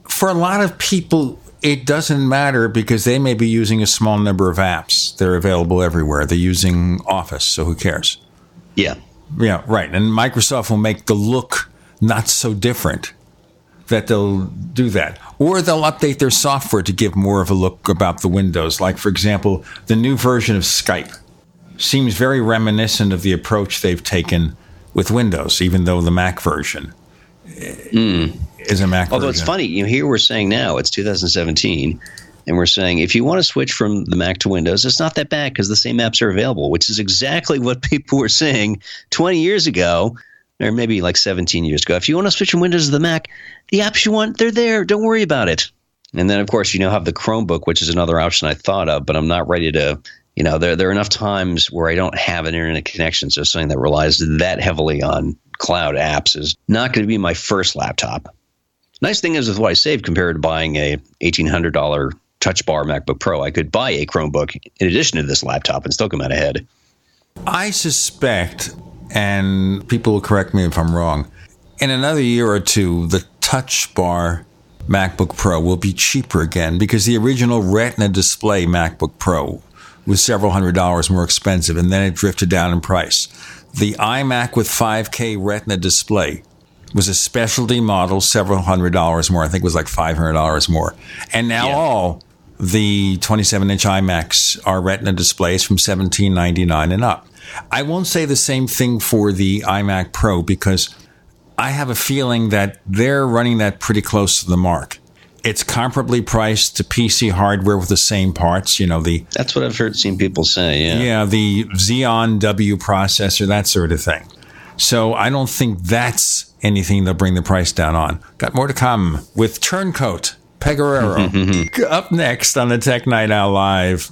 Speaker 3: For a lot of people, it doesn't matter because they may be using a small number of apps. They're available everywhere. They're using Office, so who cares?
Speaker 4: Yeah.
Speaker 3: Yeah, right. And Microsoft will make the look not so different that they'll do that. Or they'll update their software to give more of a look about the Windows. Like, for example, the new version of Skype seems very reminiscent of the approach they've taken with Windows, even though the Mac version hmm. is a Mac
Speaker 4: Although
Speaker 3: version.
Speaker 4: it's funny, you know, here we're saying now it's 2017, and we're saying if you want to switch from the Mac to Windows, it's not that bad because the same apps are available, which is exactly what [laughs] people were saying 20 years ago, or maybe like 17 years ago. If you want to switch from Windows to the Mac, the apps you want, they're there. Don't worry about it. And then, of course, you now have the Chromebook, which is another option I thought of, but I'm not ready to. You know, there there are enough times where I don't have an internet connection, so something that relies that heavily on cloud apps is not going to be my first laptop. Nice thing is with what I saved compared to buying a eighteen hundred dollar Touch Bar MacBook Pro, I could buy a Chromebook in addition to this laptop and still come out ahead.
Speaker 3: I suspect, and people will correct me if I'm wrong, in another year or two, the Touch Bar MacBook Pro will be cheaper again because the original Retina display MacBook Pro was several hundred dollars more expensive and then it drifted down in price. The iMac with 5K Retina display was a specialty model, several hundred dollars more. I think it was like $500 more. And now all the 27 inch iMacs are Retina displays from 1799 and up. I won't say the same thing for the iMac Pro because I have a feeling that they're running that pretty close to the mark. It's comparably priced to PC hardware with the same parts. You know the
Speaker 4: that's what I've heard seen people say. Yeah,
Speaker 3: yeah, the Xeon W processor, that sort of thing. So I don't think that's anything they'll bring the price down on. Got more to come with Turncoat Pegoraro [laughs] up next on the Tech Night Owl Live.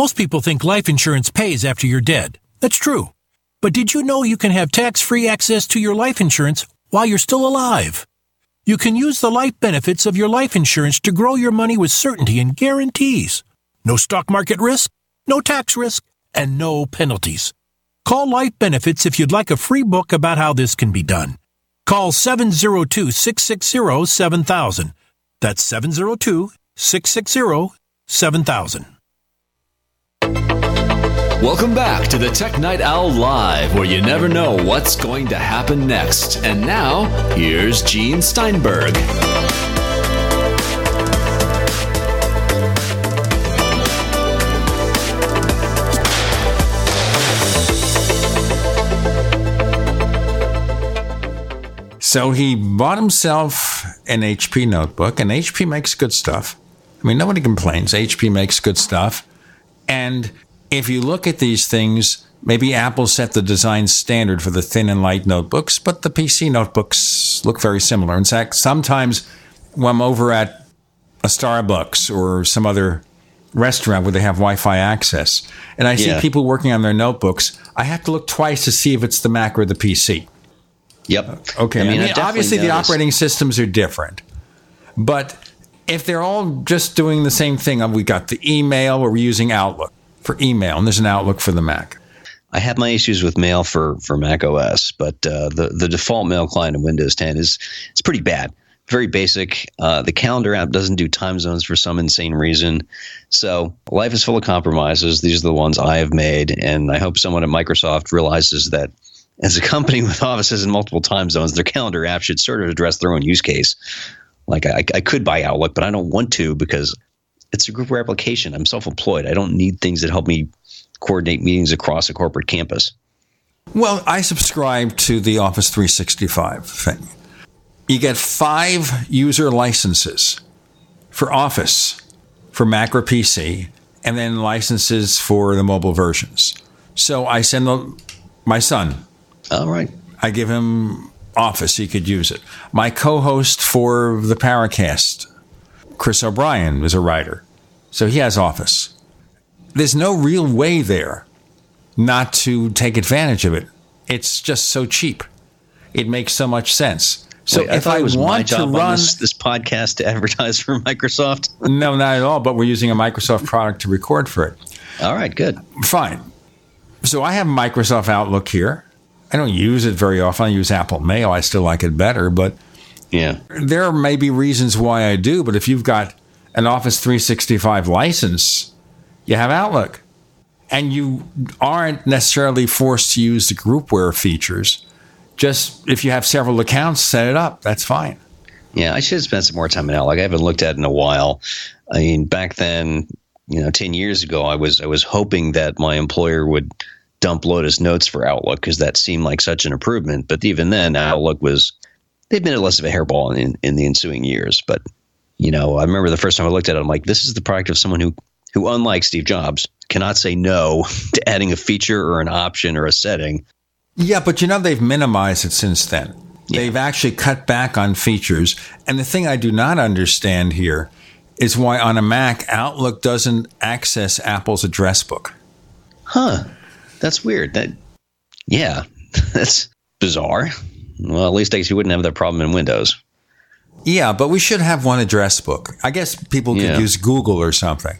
Speaker 16: Most people think life insurance pays after you're dead. That's true. But did you know you can have tax free access to your life insurance while you're still alive? You can use the life benefits of your life insurance to grow your money with certainty and guarantees. No stock market risk, no tax risk, and no penalties. Call Life Benefits if you'd like a free book about how this can be done. Call 702 660 7000. That's 702 660 7000.
Speaker 17: Welcome back to the Tech Night Owl Live, where you never know what's going to happen next. And now, here's Gene Steinberg.
Speaker 3: So he bought himself an HP notebook, and HP makes good stuff. I mean, nobody complains. HP makes good stuff. And if you look at these things, maybe Apple set the design standard for the thin and light notebooks, but the PC notebooks look very similar. In fact, sometimes when I'm over at a Starbucks or some other restaurant where they have Wi-Fi access, and I see
Speaker 4: Yeah.
Speaker 3: people working on their notebooks, I have to look twice to see if it's the Mac or the PC.
Speaker 4: Yep.
Speaker 3: Okay.
Speaker 4: I mean,
Speaker 3: mean,
Speaker 4: I definitely
Speaker 3: obviously the operating systems are different, but if they're all just doing the same thing, uh, we got the email, or we're using Outlook for email, and there's an Outlook for the Mac.
Speaker 4: I have my issues with mail for for Mac OS, but uh, the the default mail client in Windows 10 is it's pretty bad. Very basic. Uh, the calendar app doesn't do time zones for some insane reason. So life is full of compromises. These are the ones I have made, and I hope someone at Microsoft realizes that as a company [laughs] with offices in multiple time zones, their calendar app should sort of address their own use case. Like I, I could buy Outlook, but I don't want to because it's a groupware application. I'm self-employed. I don't need things that help me coordinate meetings across a corporate campus.
Speaker 3: Well, I subscribe to the Office 365 thing. You get five user licenses for Office, for Mac or PC, and then licenses for the mobile versions. So I send the, my son.
Speaker 4: All right.
Speaker 3: I give him Office, he could use it. My co host for the Paracast, Chris O'Brien, was a writer. So he has Office. There's no real way there not to take advantage of it. It's just so cheap. It makes so much sense. So
Speaker 4: Wait, I
Speaker 3: if I
Speaker 4: my
Speaker 3: want to run
Speaker 4: this, this podcast to advertise for Microsoft. [laughs]
Speaker 3: no, not at all, but we're using a Microsoft product to record for it.
Speaker 4: All right, good.
Speaker 3: Fine. So I have Microsoft Outlook here. I don't use it very often. I use Apple Mail. I still like it better, but
Speaker 4: yeah,
Speaker 3: there may be reasons why I do. But if you've got an Office 365 license, you have Outlook, and you aren't necessarily forced to use the groupware features. Just if you have several accounts, set it up. That's fine.
Speaker 4: Yeah, I should have spent some more time in Outlook. I haven't looked at it in a while. I mean, back then, you know, ten years ago, I was I was hoping that my employer would dump Lotus Notes for Outlook because that seemed like such an improvement. But even then, Outlook was they've been less of a hairball in in the ensuing years. But you know, I remember the first time I looked at it, I'm like, this is the product of someone who who, unlike Steve Jobs, cannot say no [laughs] to adding a feature or an option or a setting.
Speaker 3: Yeah, but you know they've minimized it since then. They've actually cut back on features. And the thing I do not understand here is why on a Mac Outlook doesn't access Apple's address book.
Speaker 4: Huh. That's weird. That yeah, [laughs] that's bizarre. Well, at least I guess you wouldn't have that problem in Windows.
Speaker 3: Yeah, but we should have one address book. I guess people could
Speaker 4: Yeah.
Speaker 3: use Google or something.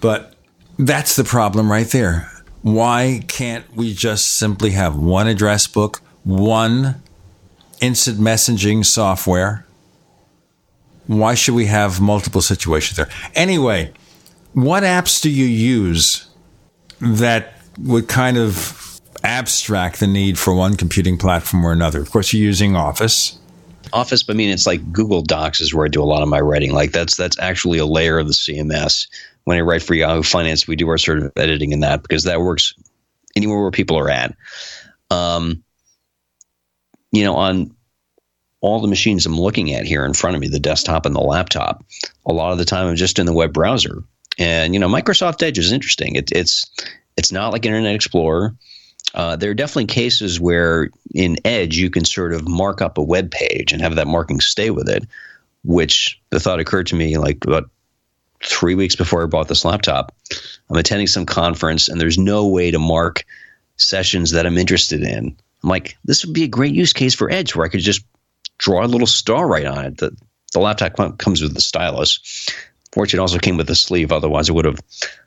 Speaker 3: But that's the problem right there. Why can't we just simply have one address book, one instant messaging software? Why should we have multiple situations there? Anyway, what apps do you use that would kind of abstract the need for one computing platform or another? Of course, you're using Office.
Speaker 4: Office, but I mean, it's like Google Docs is where I do a lot of my writing. Like that's that's actually a layer of the CMS. When I write for Yahoo Finance, we do our sort of editing in that because that works anywhere where people are at. Um, you know, on all the machines I'm looking at here in front of me, the desktop and the laptop, a lot of the time I'm just in the web browser. And you know, Microsoft Edge is interesting. It, it's it's not like Internet Explorer. Uh, there are definitely cases where in Edge you can sort of mark up a web page and have that marking stay with it. Which the thought occurred to me like about three weeks before I bought this laptop. I'm attending some conference and there's no way to mark sessions that I'm interested in. I'm like, this would be a great use case for Edge where I could just draw a little star right on it. The, the laptop comes with the stylus. Fortunately, it also came with a sleeve. Otherwise, it would have,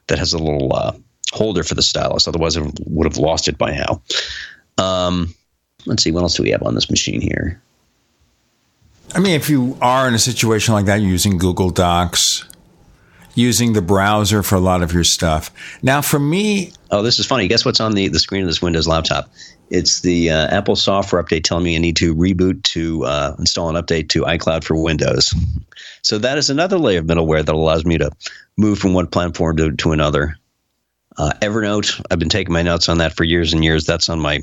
Speaker 4: that has a little uh, holder for the stylus. Otherwise, I would have lost it by now. Um, let's see, what else do we have on this machine here?
Speaker 3: I mean, if you are in a situation like that, using Google Docs, using the browser for a lot of your stuff. Now, for me,
Speaker 4: Oh, this is funny. Guess what's on the, the screen of this Windows laptop? It's the uh, Apple software update telling me I need to reboot to uh, install an update to iCloud for Windows. So that is another layer of middleware that allows me to move from one platform to, to another. Uh, Evernote, I've been taking my notes on that for years and years. That's on my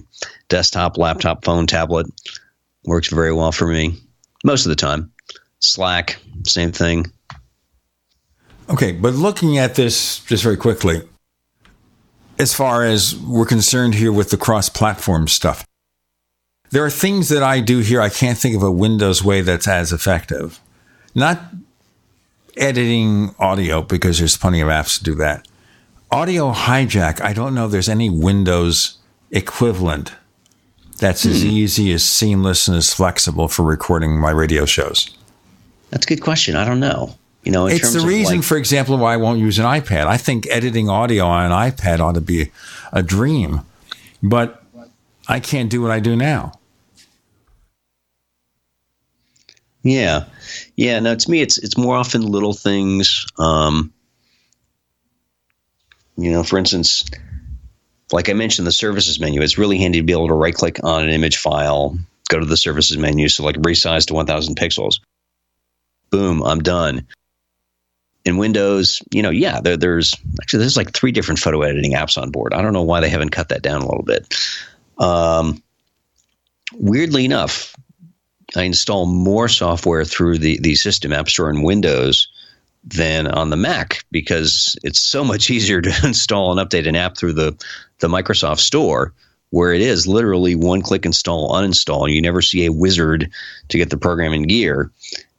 Speaker 4: desktop, laptop, phone, tablet. Works very well for me most of the time. Slack, same thing.
Speaker 3: okay, but looking at this just very quickly, as far as we're concerned here with the cross platform stuff, there are things that I do here I can't think of a Windows way that's as effective. Not editing audio, because there's plenty of apps to do that. Audio hijack, I don't know if there's any Windows equivalent that's as hmm. easy, as seamless, and as flexible for recording my radio shows?
Speaker 4: That's a good question. I don't know. You know, in
Speaker 3: it's the reason,
Speaker 4: like-
Speaker 3: for example, why I won't use an iPad. I think editing audio on an iPad ought to be a dream, but I can't do what I do now.
Speaker 4: Yeah, yeah. No, to me, it's it's more often little things. Um, you know, for instance, like I mentioned, the services menu. It's really handy to be able to right click on an image file, go to the services menu, so like resize to 1,000 pixels. Boom, I'm done. In Windows, you know, yeah, there, there's actually there's like three different photo editing apps on board. I don't know why they haven't cut that down a little bit. Um, weirdly enough, I install more software through the, the system app store in Windows than on the Mac because it's so much [laughs] easier to install and update an app through the, the Microsoft Store, where it is literally one click install, uninstall. You never see a wizard to get the program in gear.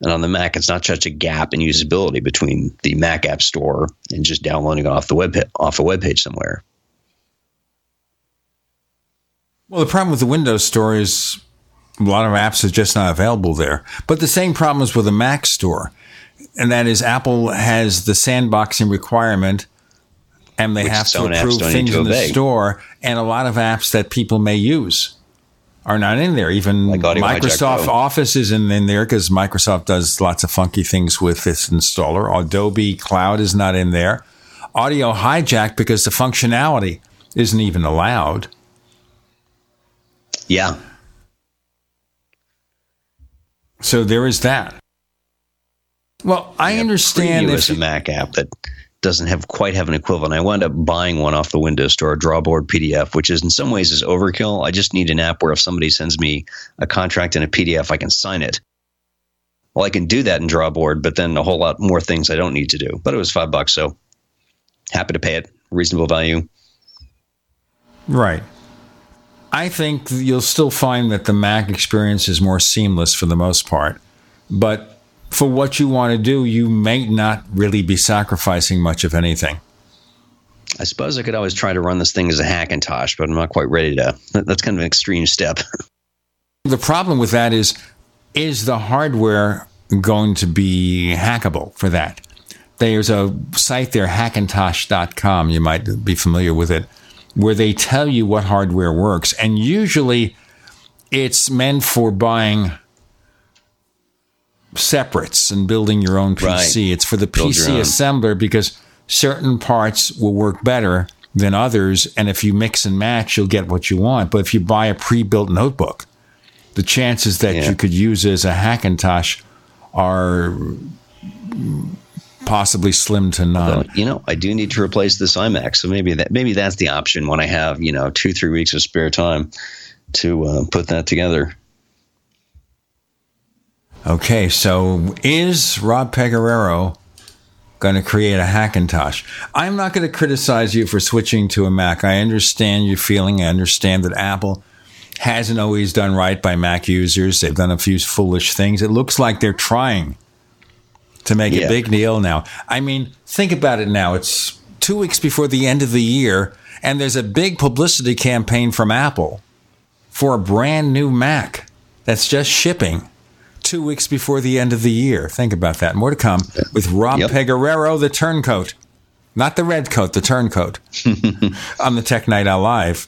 Speaker 4: And on the Mac, it's not such a gap in usability between the Mac App Store and just downloading off the web off a web page somewhere.
Speaker 3: Well, the problem with the Windows Store is a lot of apps are just not available there. But the same problem is with the Mac Store, and that is Apple has the sandboxing requirement, and they
Speaker 4: Which
Speaker 3: have to approve things in the store, and a lot of apps that people may use are not in there. Even
Speaker 4: Hijack
Speaker 3: Microsoft. Office isn't in there because Microsoft does lots of funky things with its installer. Adobe Cloud is not in there. Audio Hijack because the functionality isn't even allowed.
Speaker 4: Yeah.
Speaker 3: So there is that. Well, I understand
Speaker 4: Preview
Speaker 3: if
Speaker 4: is a Mac app that doesn't have quite have an equivalent. I wound up buying one off the Windows Store, a Drawboard PDF, which is in some ways is overkill. I just need an app where if somebody sends me a contract in a PDF, I can sign it. Well, I can do that in Drawboard, but then a whole lot more things I don't need to do. But it was five bucks, so happy to pay it. Reasonable value.
Speaker 3: Right. I think you'll still find that the Mac experience is more seamless for the most part. But for what you want to do, you may not really be sacrificing much of anything.
Speaker 4: I suppose I could always try to run this thing as a Hackintosh, but I'm not quite ready to. [laughs] That's kind of an extreme step. [laughs]
Speaker 3: The problem with that is is the hardware going to be hackable for that? There's a site there, hackintosh.com, you might be familiar with it, where they tell you what hardware works. And usually it's meant for buying separates and building your own PC.
Speaker 4: Right.
Speaker 3: It's for the
Speaker 4: Build
Speaker 3: PC assembler because certain parts will work better than others. And if you mix and match, you'll get what you want. But if you buy a pre built notebook, the chances that you could use as a Hackintosh are possibly slim to none.
Speaker 4: Although, you know, I do need to replace this iMac, so maybe that maybe that's the option when I have you know two three weeks of spare time to uh, put that together.
Speaker 3: Okay, so is Rob Pegoraro going to create a Hackintosh? I'm not going to criticize you for switching to a Mac. I understand your feeling. I understand that Apple hasn't always done right by Mac users. They've done a few foolish things. It looks like they're trying to make
Speaker 4: Yeah.
Speaker 3: a big deal now. I mean, think about it now. It's two weeks before the end of the year, and there's a big publicity campaign from Apple for a brand new Mac that's just shipping two weeks before the end of the year. Think about that. More to come with Rob Pegoraro, the turncoat. Not the red coat, the turncoat. [laughs] on the Tech Night Owl Live.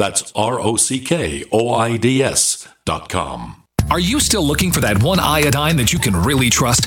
Speaker 1: That's R O C K O I D S.com.
Speaker 18: Are you still looking for that one iodine that you can really trust?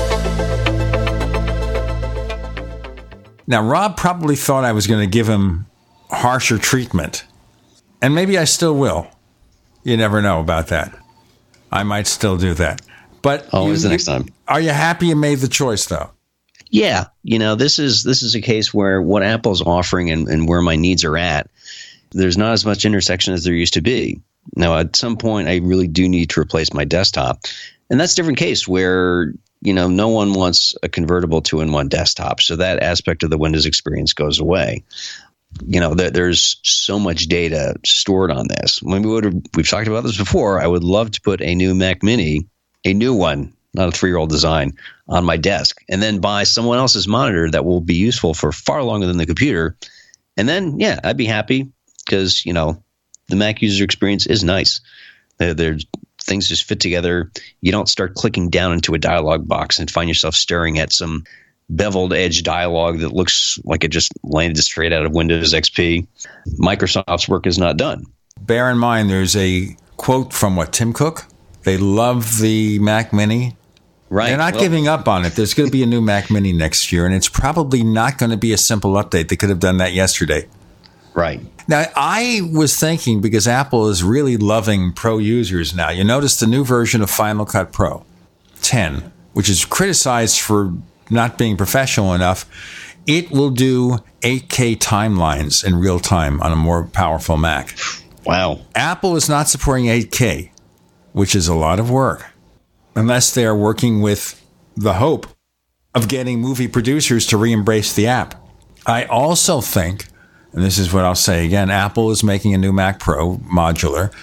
Speaker 3: Now, Rob probably thought I was going to give him harsher treatment. And maybe I still will. You never know about that. I might still do that. But
Speaker 4: always
Speaker 3: you-
Speaker 4: the next time.
Speaker 3: Are you happy you made the choice, though?
Speaker 4: Yeah, you know, this is this is a case where what Apple's offering and, and where my needs are at, there's not as much intersection as there used to be. Now, at some point, I really do need to replace my desktop, and that's a different case where you know no one wants a convertible two-in-one desktop, so that aspect of the Windows experience goes away. You know, there, there's so much data stored on this. When we would we've talked about this before, I would love to put a new Mac Mini, a new one, not a three-year-old design, on my desk, and then buy someone else's monitor that will be useful for far longer than the computer. And then, yeah, I'd be happy because you know the Mac user experience is nice. There, there's things just fit together. You don't start clicking down into a dialog box and find yourself staring at some beveled edge dialogue that looks like it just landed straight out of Windows XP. Microsoft's work is not done.
Speaker 3: Bear in mind, there's a quote from what Tim Cook. They love the Mac Mini.
Speaker 4: Right.
Speaker 3: They're not
Speaker 4: Well-
Speaker 3: giving up on it. There's going to be a new Mac Mini next year, and it's probably not going to be a simple update. They could have done that yesterday.
Speaker 4: Right.
Speaker 3: Now, I was thinking because Apple is really loving pro users now. You notice the new version of Final Cut Pro 10, which is criticized for not being professional enough, it will do 8K timelines in real time on a more powerful Mac.
Speaker 4: Wow.
Speaker 3: Apple is not supporting 8K, which is a lot of work, unless they are working with the hope of getting movie producers to re embrace the app. I also think, and this is what I'll say again Apple is making a new Mac Pro modular,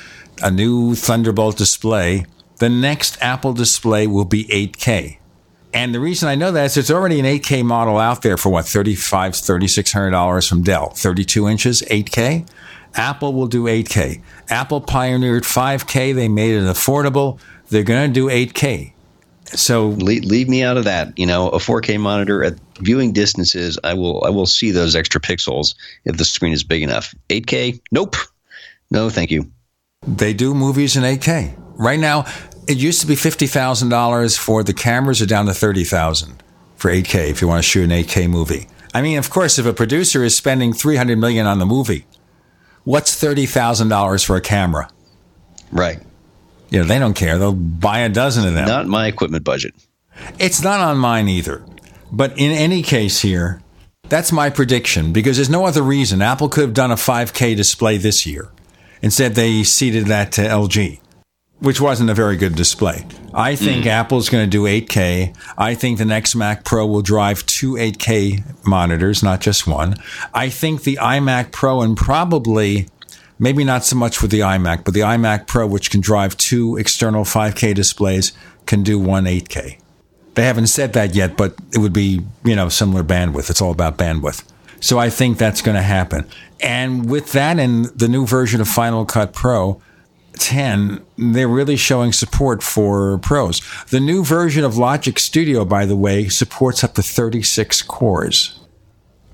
Speaker 3: a new Thunderbolt display. The next Apple display will be 8K. And the reason I know that is there's already an 8K model out there for what, $3,500, $3,600 from Dell. 32 inches, 8K. Apple will do 8K. Apple pioneered 5K. They made it affordable. They're going to do 8K. So
Speaker 4: leave, leave, me out of that. You know, a 4K monitor at viewing distances, I will I will see those extra pixels if the screen is big enough. 8K, nope, no, thank you.
Speaker 3: They do movies in 8K right now. It used to be fifty thousand dollars for the cameras, are down to thirty thousand for 8K if you want to shoot an 8K movie. I mean, of course, if a producer is spending 300 million on the movie, what's $30,000 for a camera?
Speaker 4: Right.
Speaker 3: You know, they don't care. They'll buy a dozen of them.
Speaker 4: Not my equipment budget.
Speaker 3: It's not on mine either. But in any case here, that's my prediction because there's no other reason. Apple could have done a 5K display this year. Instead, they ceded that to LG, which wasn't a very good display. I think mm. Apple's going to do 8K. I think the next Mac Pro will drive two 8K monitors, not just one. I think the iMac Pro and probably maybe not so much with the iMac, but the iMac Pro, which can drive two external 5K displays, can do one 8K. They haven't said that yet, but it would be, you know, similar bandwidth. It's all about bandwidth. So I think that's going to happen. And with that and the new version of Final Cut Pro 10, they're really showing support for pros. The new version of Logic Studio, by the way, supports up to 36 cores.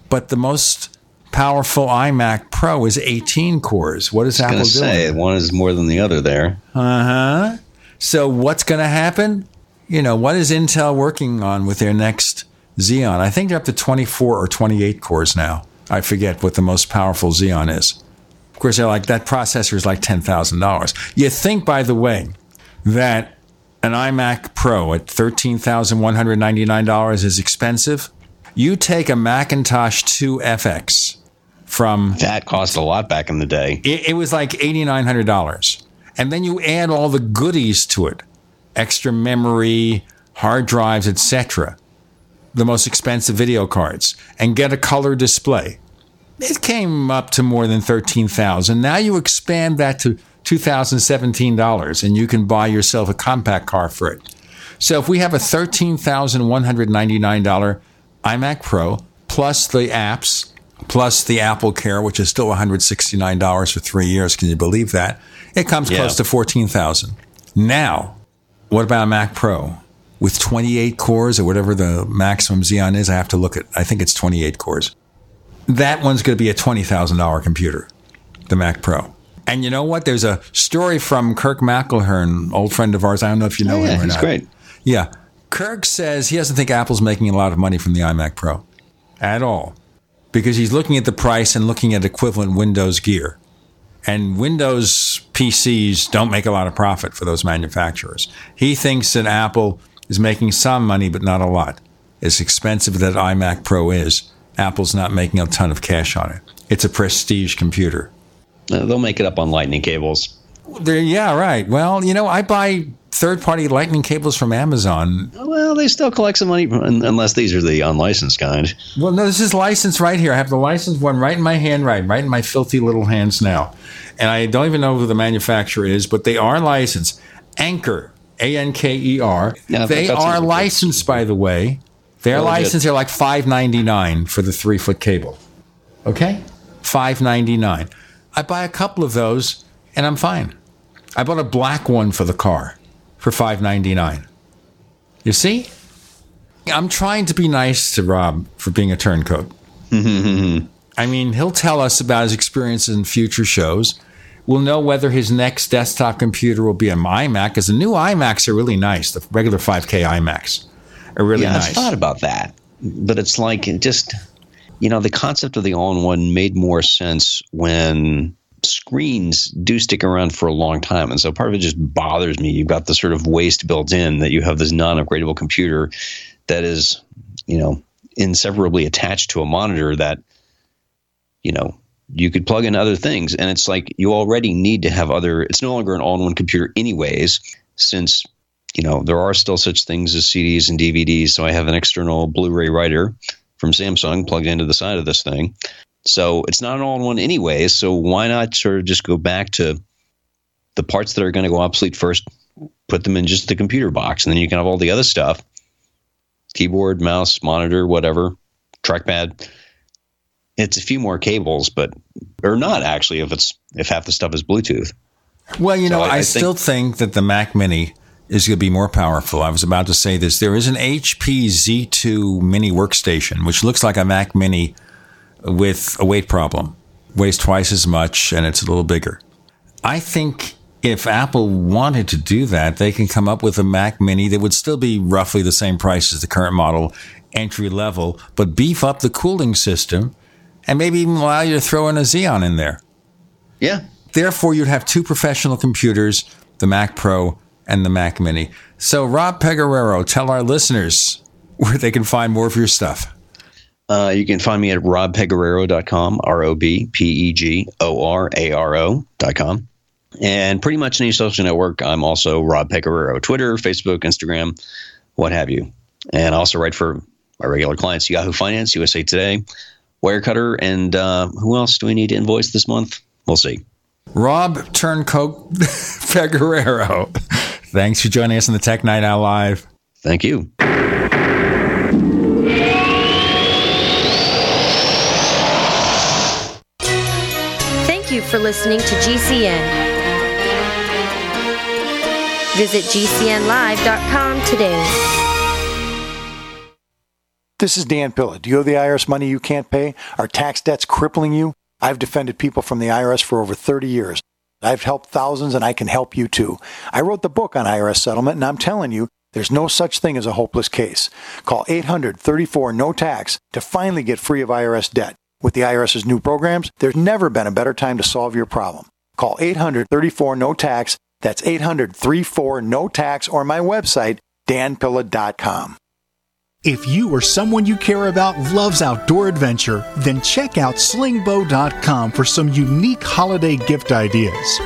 Speaker 3: But the most powerful iMac Pro is 18 cores. What is Apple doing?
Speaker 4: Say, one is more than the other there.
Speaker 3: Uh huh. So what's going to happen? You know, what is Intel working on with their next Xeon? I think they're up to 24 or 28 cores now. I forget what the most powerful Xeon is. Of course, they're like that processor is like ten thousand dollars. You think, by the way, that an iMac Pro at thirteen thousand one hundred ninety nine dollars is expensive. You take a Macintosh 2 FX from
Speaker 4: that cost a lot back in the day.
Speaker 3: It, it was like eighty nine hundred dollars, and then you add all the goodies to it, extra memory, hard drives, etc. The most expensive video cards, and get a color display. It came up to more than thirteen thousand. Now you expand that to two thousand seventeen dollars, and you can buy yourself a compact car for it. So if we have a thirteen thousand one hundred ninety nine dollar iMac Pro plus the apps plus the Apple Care, which is still $169 for three years. Can you believe that? It comes yeah. close to 14000 Now, what about a Mac Pro? With 28 cores or whatever the maximum Xeon is, I have to look at, I think it's 28 cores. That one's going to be a $20,000 computer, the Mac Pro. And you know what? There's a story from Kirk McElhearn, old friend of ours. I don't know if you know
Speaker 4: oh, yeah,
Speaker 3: him or
Speaker 4: he's
Speaker 3: not.
Speaker 4: great.
Speaker 3: Yeah. Kirk says he doesn't think Apple's making a lot of money from the iMac Pro at all because he's looking at the price and looking at equivalent Windows gear. And Windows PCs don't make a lot of profit for those manufacturers. He thinks that Apple is making some money, but not a lot. As expensive that iMac Pro is, Apple's not making a ton of cash on it. It's a prestige computer.
Speaker 4: Uh, they'll make it up on lightning cables.
Speaker 3: They're, yeah, right. Well, you know, I buy third party lightning cables from Amazon.
Speaker 4: Well, they still collect some money unless these are the unlicensed kind.
Speaker 3: Well, no, this is licensed right here. I have the licensed one right in my hand, right, right in my filthy little hands now. And I don't even know who the manufacturer is, but they are licensed. Anker, A N K E R. They are licensed, by the way. They're well, licensed. They're like five ninety nine for the three foot cable. Okay, five ninety nine. I buy a couple of those, and I'm fine. I bought a black one for the car for five ninety nine. You see? I'm trying to be nice to Rob for being a turncoat. Mm-hmm. I mean, he'll tell us about his experiences in future shows. We'll know whether his next desktop computer will be an iMac, because the new iMacs are really nice. The regular 5K iMacs are really
Speaker 4: yeah,
Speaker 3: nice.
Speaker 4: I've thought about that, but it's like it just you know, the concept of the all in one made more sense when screens do stick around for a long time. And so part of it just bothers me. You've got the sort of waste built in that you have this non upgradable computer that is, you know, inseparably attached to a monitor that, you know, you could plug in other things. And it's like you already need to have other, it's no longer an all in one computer, anyways, since, you know, there are still such things as CDs and DVDs. So I have an external Blu ray writer from Samsung plugged into the side of this thing. So it's not an all in one anyway. So why not sort of just go back to the parts that are going to go obsolete first, put them in just the computer box, and then you can have all the other stuff keyboard, mouse, monitor, whatever, trackpad. It's a few more cables, but or not actually if it's if half the stuff is Bluetooth.
Speaker 3: Well, you
Speaker 4: So
Speaker 3: know,
Speaker 4: I-
Speaker 3: I,
Speaker 4: I think-
Speaker 3: still think that the Mac Mini is going to be more powerful. I was about to say this. There is an HP Z2 mini workstation, which looks like a Mac Mini with a weight problem, weighs twice as much, and it's a little bigger. I think if Apple wanted to do that, they can come up with a Mac Mini that would still be roughly the same price as the current model, entry level, but beef up the cooling system and maybe even allow you to throw in a Xeon in there.
Speaker 4: Yeah.
Speaker 3: Therefore, you'd have two professional computers, the Mac Pro and the Mac Mini. So, Rob Pegoraro, tell our listeners where they can find more of your stuff.
Speaker 4: Uh, you can find me at robpegoraro.com, R O B P E G O R A R O.com. And pretty much any social network, I'm also Rob Pegoraro. Twitter, Facebook, Instagram, what have you. And I also write for my regular clients, Yahoo Finance, USA Today, Wirecutter, and uh, who else do we need to invoice this month? We'll see.
Speaker 3: Rob Turncoat [laughs] Pegoraro, thanks for joining us on the Tech Night Owl Live.
Speaker 4: Thank you.
Speaker 6: You for listening to GCN. Visit GCNlive.com today.
Speaker 8: This is Dan Pilla. Do you owe the IRS money you can't pay? Are tax debts crippling you? I've defended people from the IRS for over 30 years. I've helped thousands and I can help you too. I wrote the book on IRS settlement and I'm telling you, there's no such thing as a hopeless case. Call 800 34 no tax to finally get free of IRS debt. With the IRS's new programs, there's never been a better time to solve your problem. Call 800 34 no tax. That's 800 34 no tax or my website, danpilla.com.
Speaker 14: If you or someone you care about loves outdoor adventure, then check out slingbow.com for some unique holiday gift ideas.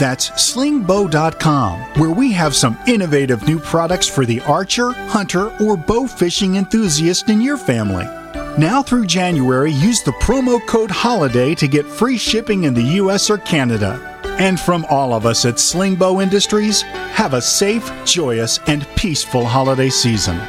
Speaker 14: That's slingbow.com, where we have some innovative new products for the archer, hunter, or bow fishing enthusiast in your family. Now through January, use the promo code HOLIDAY to get free shipping in the US or Canada. And from all of us at Slingbow Industries, have a safe, joyous, and peaceful holiday season.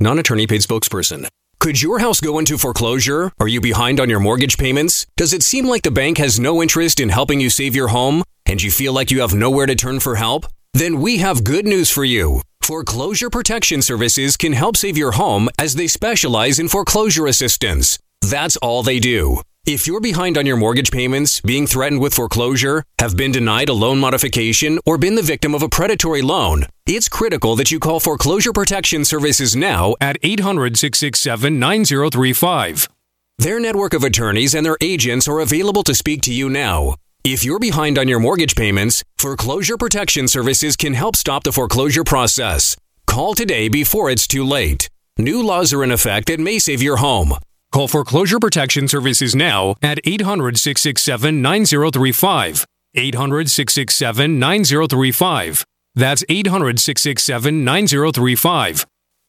Speaker 15: Non attorney paid spokesperson. Could your house go into foreclosure? Are you behind on your mortgage payments? Does it seem like the bank has no interest in helping you save your home? And you feel like you have nowhere to turn for help? Then we have good news for you. Foreclosure Protection Services can help save your home as they specialize in foreclosure assistance. That's all they do. If you're behind on your mortgage payments, being threatened with foreclosure, have been denied a loan modification, or been the victim of a predatory loan, it's critical that you call Foreclosure Protection Services now at 800 667 9035. Their network of attorneys and their agents are available to speak to you now. If you're behind on your mortgage payments, Foreclosure Protection Services can help stop the foreclosure process. Call today before it's too late. New laws are in effect that may save your home. Call Foreclosure Protection Services now at 800 667 9035. 800 667 9035. That's 800 667 9035.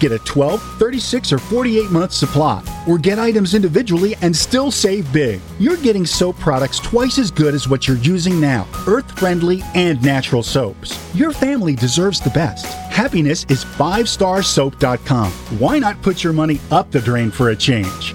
Speaker 14: Get a 12, 36, or 48 month supply, or get items individually and still save big. You're getting soap products twice as good as what you're using now earth friendly and natural soaps. Your family deserves the best. Happiness is 5starsoap.com. Why not put your money up the drain for a change?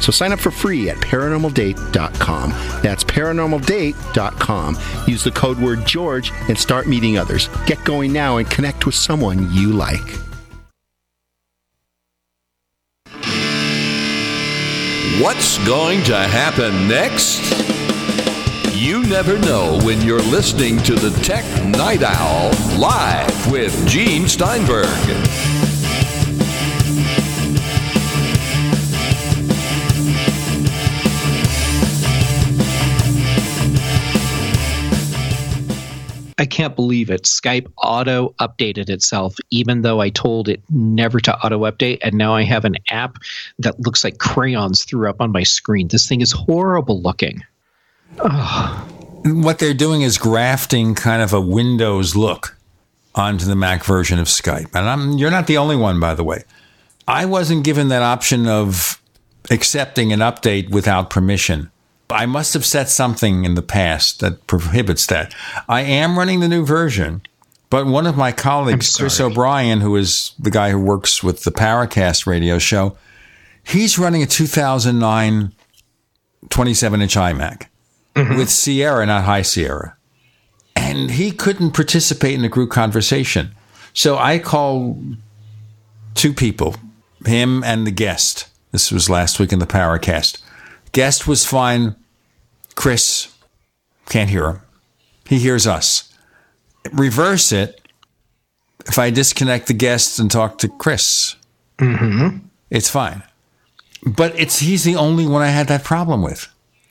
Speaker 19: So sign up for free at paranormaldate.com. That's paranormaldate.com. Use the code word George and start meeting others. Get going now and connect with someone you like.
Speaker 12: What's going to happen next? You never know when you're listening to the Tech Night Owl live with Gene Steinberg.
Speaker 20: I can't believe it. Skype auto updated itself, even though I told it never to auto update. And now I have an app that looks like crayons threw up on my screen. This thing is horrible looking.
Speaker 3: What they're doing is grafting kind of a Windows look onto the Mac version of Skype. And I'm, you're not the only one, by the way. I wasn't given that option of accepting an update without permission. I must have set something in the past that prohibits that. I am running the new version, but one of my colleagues, Chris O'Brien, who is the guy who works with the Paracast radio show, he's running a 2009 27 inch iMac mm-hmm. with Sierra, not High Sierra. And he couldn't participate in the group conversation. So I called two people, him and the guest. This was last week in the Paracast. Guest was fine. Chris can't hear him. He hears us. Reverse it. If I disconnect the guest and talk to Chris,
Speaker 20: Mm-hmm.
Speaker 3: it's fine. But it's he's the only one I had that problem with.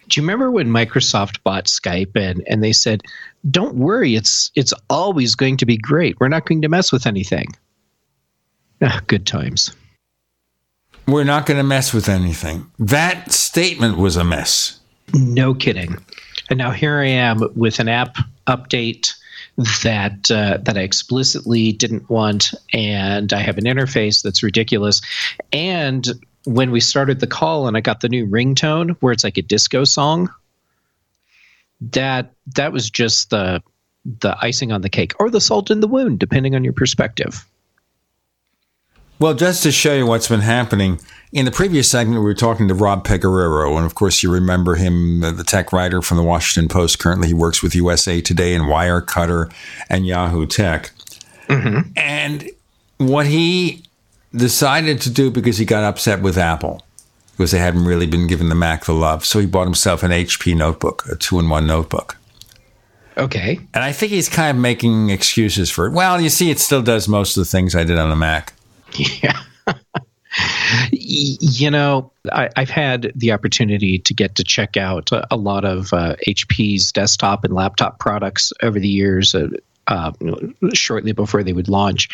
Speaker 20: Do you remember when Microsoft bought Skype and, and they said, "Don't worry, it's it's always going to be great. We're not going to mess with anything." Ah, [laughs] good times.
Speaker 3: We're not going to mess with anything. That statement was a mess.
Speaker 20: No kidding. And now here I am with an app update that uh, that I explicitly didn't want, and I have an interface that's ridiculous. And when we started the call, and I got the new ringtone where it's like a disco song, that that was just the the icing on the cake, or the salt in the wound, depending on your perspective.
Speaker 3: Well, just to show you what's been happening, in the previous segment, we were talking to Rob Pegoraro. And of course, you remember him, uh, the tech writer from the Washington Post. Currently, he works with USA Today and Wirecutter and Yahoo Tech. And what he decided to do because he got upset with Apple, because they hadn't really been giving the Mac the love. So he bought himself an HP notebook, a two in one notebook.
Speaker 20: Okay.
Speaker 3: And I think he's kind of making excuses for it. Well, you see, it still does most of the things I did on the Mac.
Speaker 20: Yeah. [laughs] You know, I, I've had the opportunity to get to check out a, a lot of uh, HP's desktop and laptop products over the years, uh, uh, shortly before they would launch.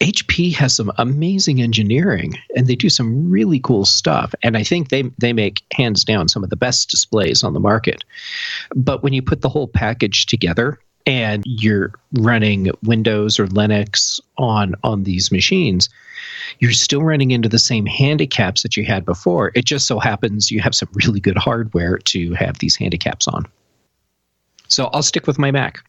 Speaker 20: HP has some amazing engineering, and they do some really cool stuff. And I think they they make hands down some of the best displays on the market. But when you put the whole package together, and you're running Windows or Linux on on these machines, you're still running into the same handicaps that you had before. It just so happens you have some really good hardware to have these handicaps on. So I'll stick with my Mac.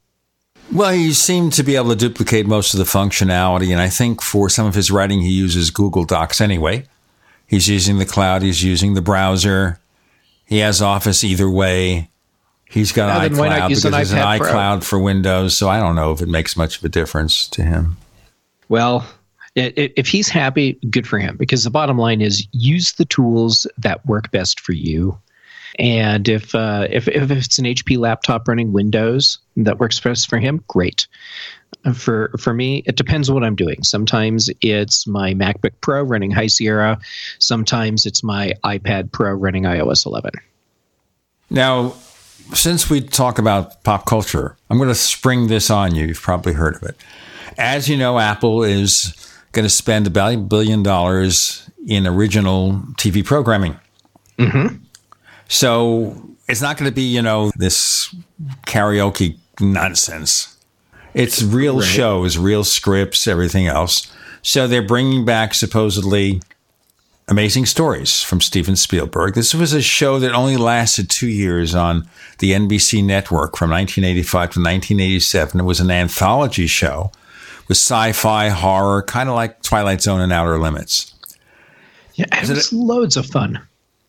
Speaker 3: Well, he seemed to be able to duplicate most of the functionality, and I think for some of his writing, he uses Google Docs anyway. He's using the cloud. He's using the browser. He has Office either way. He's got
Speaker 20: Yeah,
Speaker 3: an
Speaker 20: why not
Speaker 3: iCloud
Speaker 20: use
Speaker 3: because
Speaker 20: an
Speaker 3: an
Speaker 20: iPad Pro?
Speaker 3: iCloud for Windows. So I don't know if it makes much of a difference to him.
Speaker 20: Well, i- i- if he's happy, good for him. Because the bottom line is, use the tools that work best for you. And if uh, if if it's an HP laptop running Windows that works best for him, great. For for me, it depends what I'm doing. Sometimes it's my MacBook Pro running High Sierra. Sometimes it's my iPad Pro running iOS 11.
Speaker 3: Now, since we talk about pop culture, I'm going to spring this on you. You've probably heard of it. As you know, Apple is going to spend about a billion dollars in original TV programming.
Speaker 20: Mm-hmm.
Speaker 3: So it's not going to be, you know, this karaoke nonsense. It's real
Speaker 20: Right.
Speaker 3: shows, real scripts, everything else. So they're bringing back supposedly amazing stories from Steven Spielberg. This was a show that only lasted two years on the NBC network from 1985 to 1987. It was an anthology show with sci fi, horror, kind of like Twilight Zone and Outer Limits.
Speaker 20: Yeah, it was loads of fun.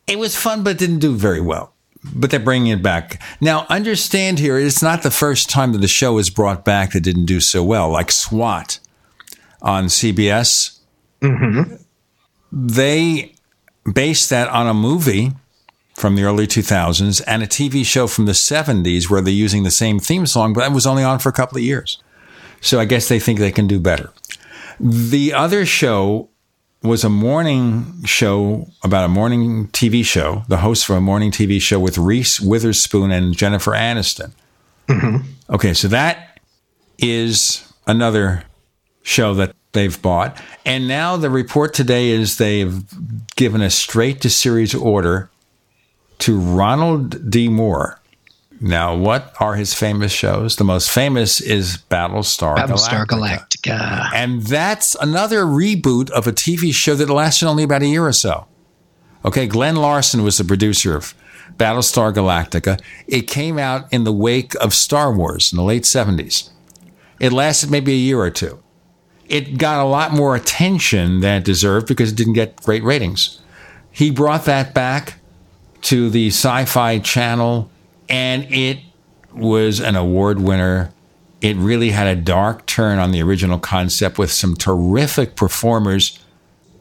Speaker 3: It was fun, but didn't do very well. But they're bringing it back. Now, understand here, it's not the first time that the show is brought back that didn't do so well, like SWAT on CBS.
Speaker 20: Mm-hmm.
Speaker 3: They based that on a movie from the early 2000s and a TV show from the 70s where they're using the same theme song, but that was only on for a couple of years. So I guess they think they can do better. The other show was a morning show about a morning TV show, the host for a morning TV show with Reese Witherspoon and Jennifer Aniston. Mm-hmm. Okay, so that is another show that they've bought. And now the report today is they've given a straight to series order to Ronald D. Moore. Now, what are his famous shows? The most famous is Battlestar,
Speaker 20: Battlestar
Speaker 3: Galactica.
Speaker 20: Galactica.
Speaker 3: And that's another reboot of a TV show that lasted only about a year or so. Okay, Glen Larson was the producer of Battlestar Galactica. It came out in the wake of Star Wars in the late 70s. It lasted maybe a year or two. It got a lot more attention than it deserved because it didn't get great ratings. He brought that back to the Sci Fi Channel, and it was an award winner. It really had a dark turn on the original concept with some terrific performers,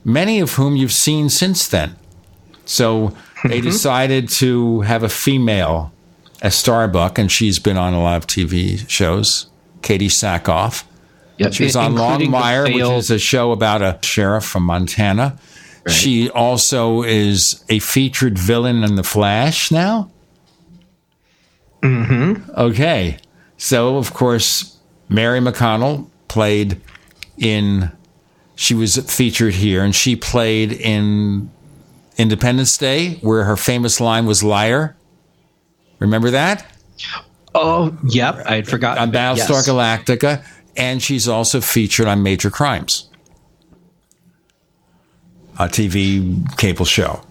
Speaker 3: many of whom you've seen since then. So they mm-hmm. decided to have a female as Starbuck, and she's been on a lot of TV shows. Katee Sackhoff.
Speaker 20: Yep,
Speaker 3: She was on Longmire, which is a show about a sheriff from Montana. She also is a featured villain in The Flash now.
Speaker 20: Mm-hmm.
Speaker 3: Okay. So, of course, Mary McDonnell played in, she was featured here, and she played in Independence Day, where her famous line was liar. Remember that?
Speaker 20: Oh, yep. I had forgotten.
Speaker 3: On Battlestar
Speaker 20: Yes.
Speaker 3: Galactica. And she's also featured on Major Crimes, a TV cable show.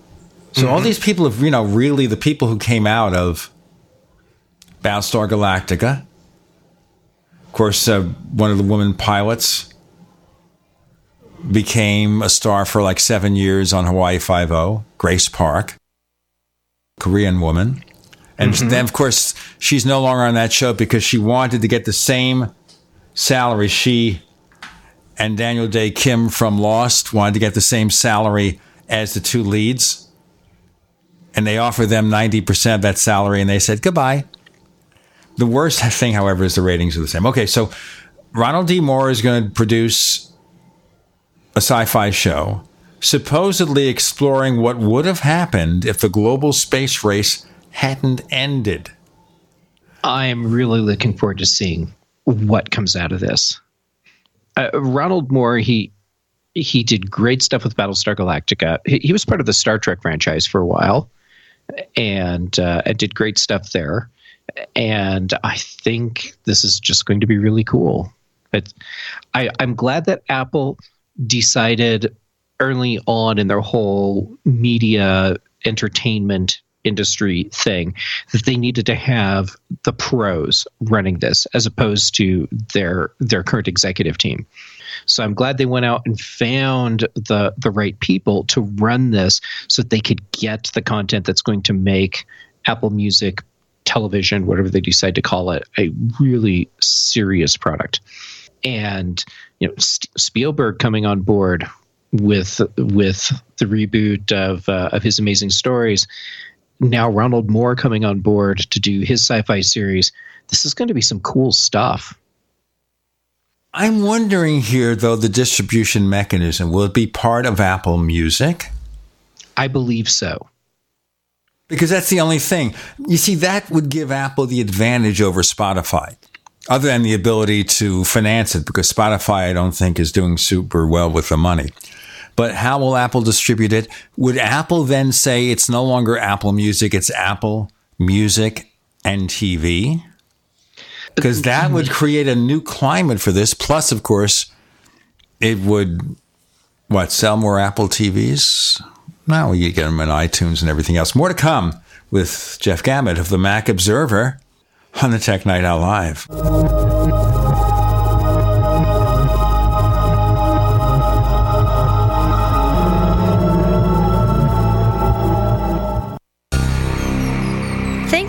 Speaker 3: So all these people have, you know, really the people who came out of Battlestar Galactica. Of course, uh, one of the women pilots became a star for like seven years on Hawaii Five O. Grace Park, Korean woman, and
Speaker 20: Mhm.
Speaker 3: then of course she's no longer on that show because she wanted to get the same salary. She and Daniel Dae Kim from Lost wanted to get the same salary as the two leads. And they offered them 90% of that salary and they said goodbye. The worst thing, however, is the ratings are the same. Okay, so Ronald D. Moore is going to produce a sci fi show, supposedly exploring what would have happened if the global space race hadn't ended.
Speaker 20: I'm really looking forward to seeing what comes out of this. Uh, Ronald Moore, he he did great stuff with Battlestar Galactica. He, he was part of the Star Trek franchise for a while, and uh, did great stuff there. And I think this is just going to be really cool. I, I'm glad that Apple decided early on in their whole media entertainment industry thing that they needed to have the pros running this as opposed to their their current executive team. So I'm glad they went out and found the the right people to run this so that they could get the content that's going to make Apple Music television, whatever they decide to call it, a really serious product. And you know, Spielberg coming on board with with the reboot of uh, of his amazing stories. Now Ronald Moore coming on board to do his sci-fi series. This is going to be some cool stuff.
Speaker 3: I'm wondering here, though, the distribution mechanism will it be part of Apple Music?
Speaker 20: I believe so.
Speaker 3: Because that's the only thing. You see, that would give Apple the advantage over Spotify, other than the ability to finance it, because Spotify, I don't think, is doing super well with the money. But how will Apple distribute it? Would Apple then say it's no longer Apple Music, it's Apple Music and TV? Because that would create a new climate for this. Plus, of course, it would, what, sell more Apple TVs? Now you get them in iTunes and everything else. More to come with Jeff Gamet of the Mac Observer on the Tech Night Owl Live.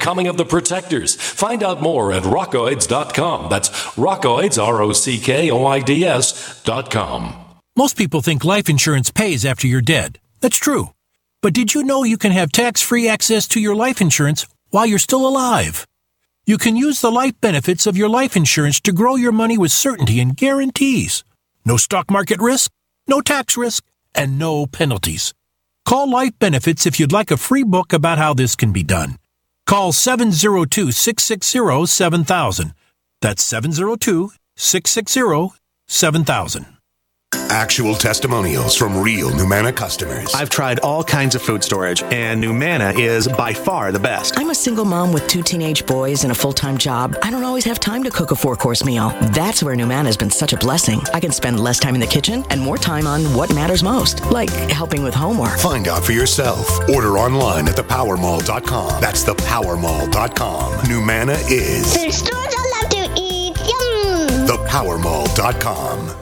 Speaker 1: Coming of the Protectors. Find out more at rockoids.com. That's rockoids, R O C K O I D S.com.
Speaker 16: Most people think life insurance pays after you're dead. That's true. But did you know you can have tax free access to your life insurance while you're still alive? You can use the life benefits of your life insurance to grow your money with certainty and guarantees. No stock market risk, no tax risk, and no penalties. Call Life Benefits if you'd like a free book about how this can be done. Call 702 660 7000. That's 702 660 7000.
Speaker 21: Actual testimonials from real Numanna customers.
Speaker 22: I've tried all kinds of food storage, and Numanna is by far the best.
Speaker 23: I'm a single mom with two teenage boys and a full time job. I don't always have time to cook a four course meal. That's where Numanna has been such a blessing. I can spend less time in the kitchen and more time on what matters most, like helping with homework.
Speaker 21: Find out for yourself. Order online at thepowermall.com. That's thepowermall.com. Numanna is.
Speaker 24: There's stores I love to eat. Yum!
Speaker 21: Thepowermall.com.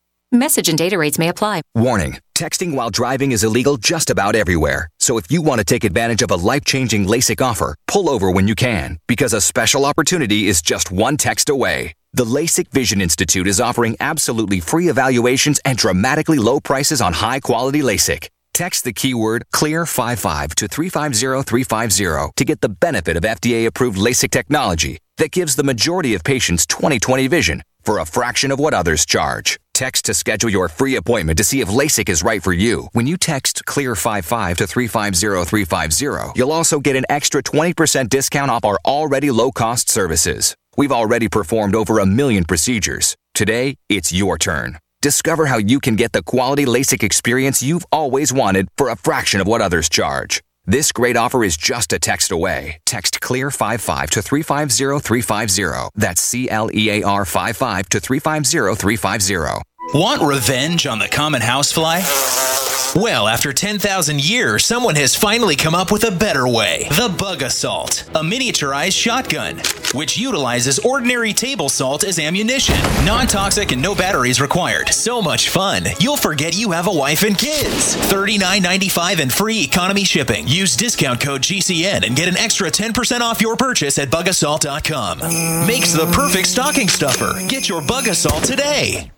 Speaker 10: Message and data rates may apply.
Speaker 18: Warning texting while driving is illegal just about everywhere. So if you want to take advantage of a life changing LASIK offer, pull over when you can, because a special opportunity is just one text away. The LASIK Vision Institute is offering absolutely free evaluations and dramatically low prices on high quality LASIK. Text the keyword CLEAR55 to 350350 to get the benefit of FDA approved LASIK technology that gives the majority of patients 20/20 vision for a fraction of what others charge. Text to schedule your free appointment to see if LASIK is right for you. When you text CLEAR55 to 350350, you'll also get an extra 20% discount off our already low cost services. We've already performed over a million procedures. Today, it's your turn. Discover how you can get the quality LASIK experience you've always wanted for a fraction of what others charge. This great offer is just a text away. Text CLEAR55 to 350 350. That's C L E A R 55 to 350 350.
Speaker 13: Want revenge on the common housefly? Well, after 10,000 years, someone has finally come up with a better way. The Bug Assault, a miniaturized shotgun, which utilizes ordinary table salt as ammunition. Non toxic and no batteries required. So much fun, you'll forget you have a wife and kids. $39.95 and free economy shipping. Use discount code GCN and get an extra 10% off your purchase at bugassault.com. Makes the perfect stocking stuffer. Get your Bug Assault today.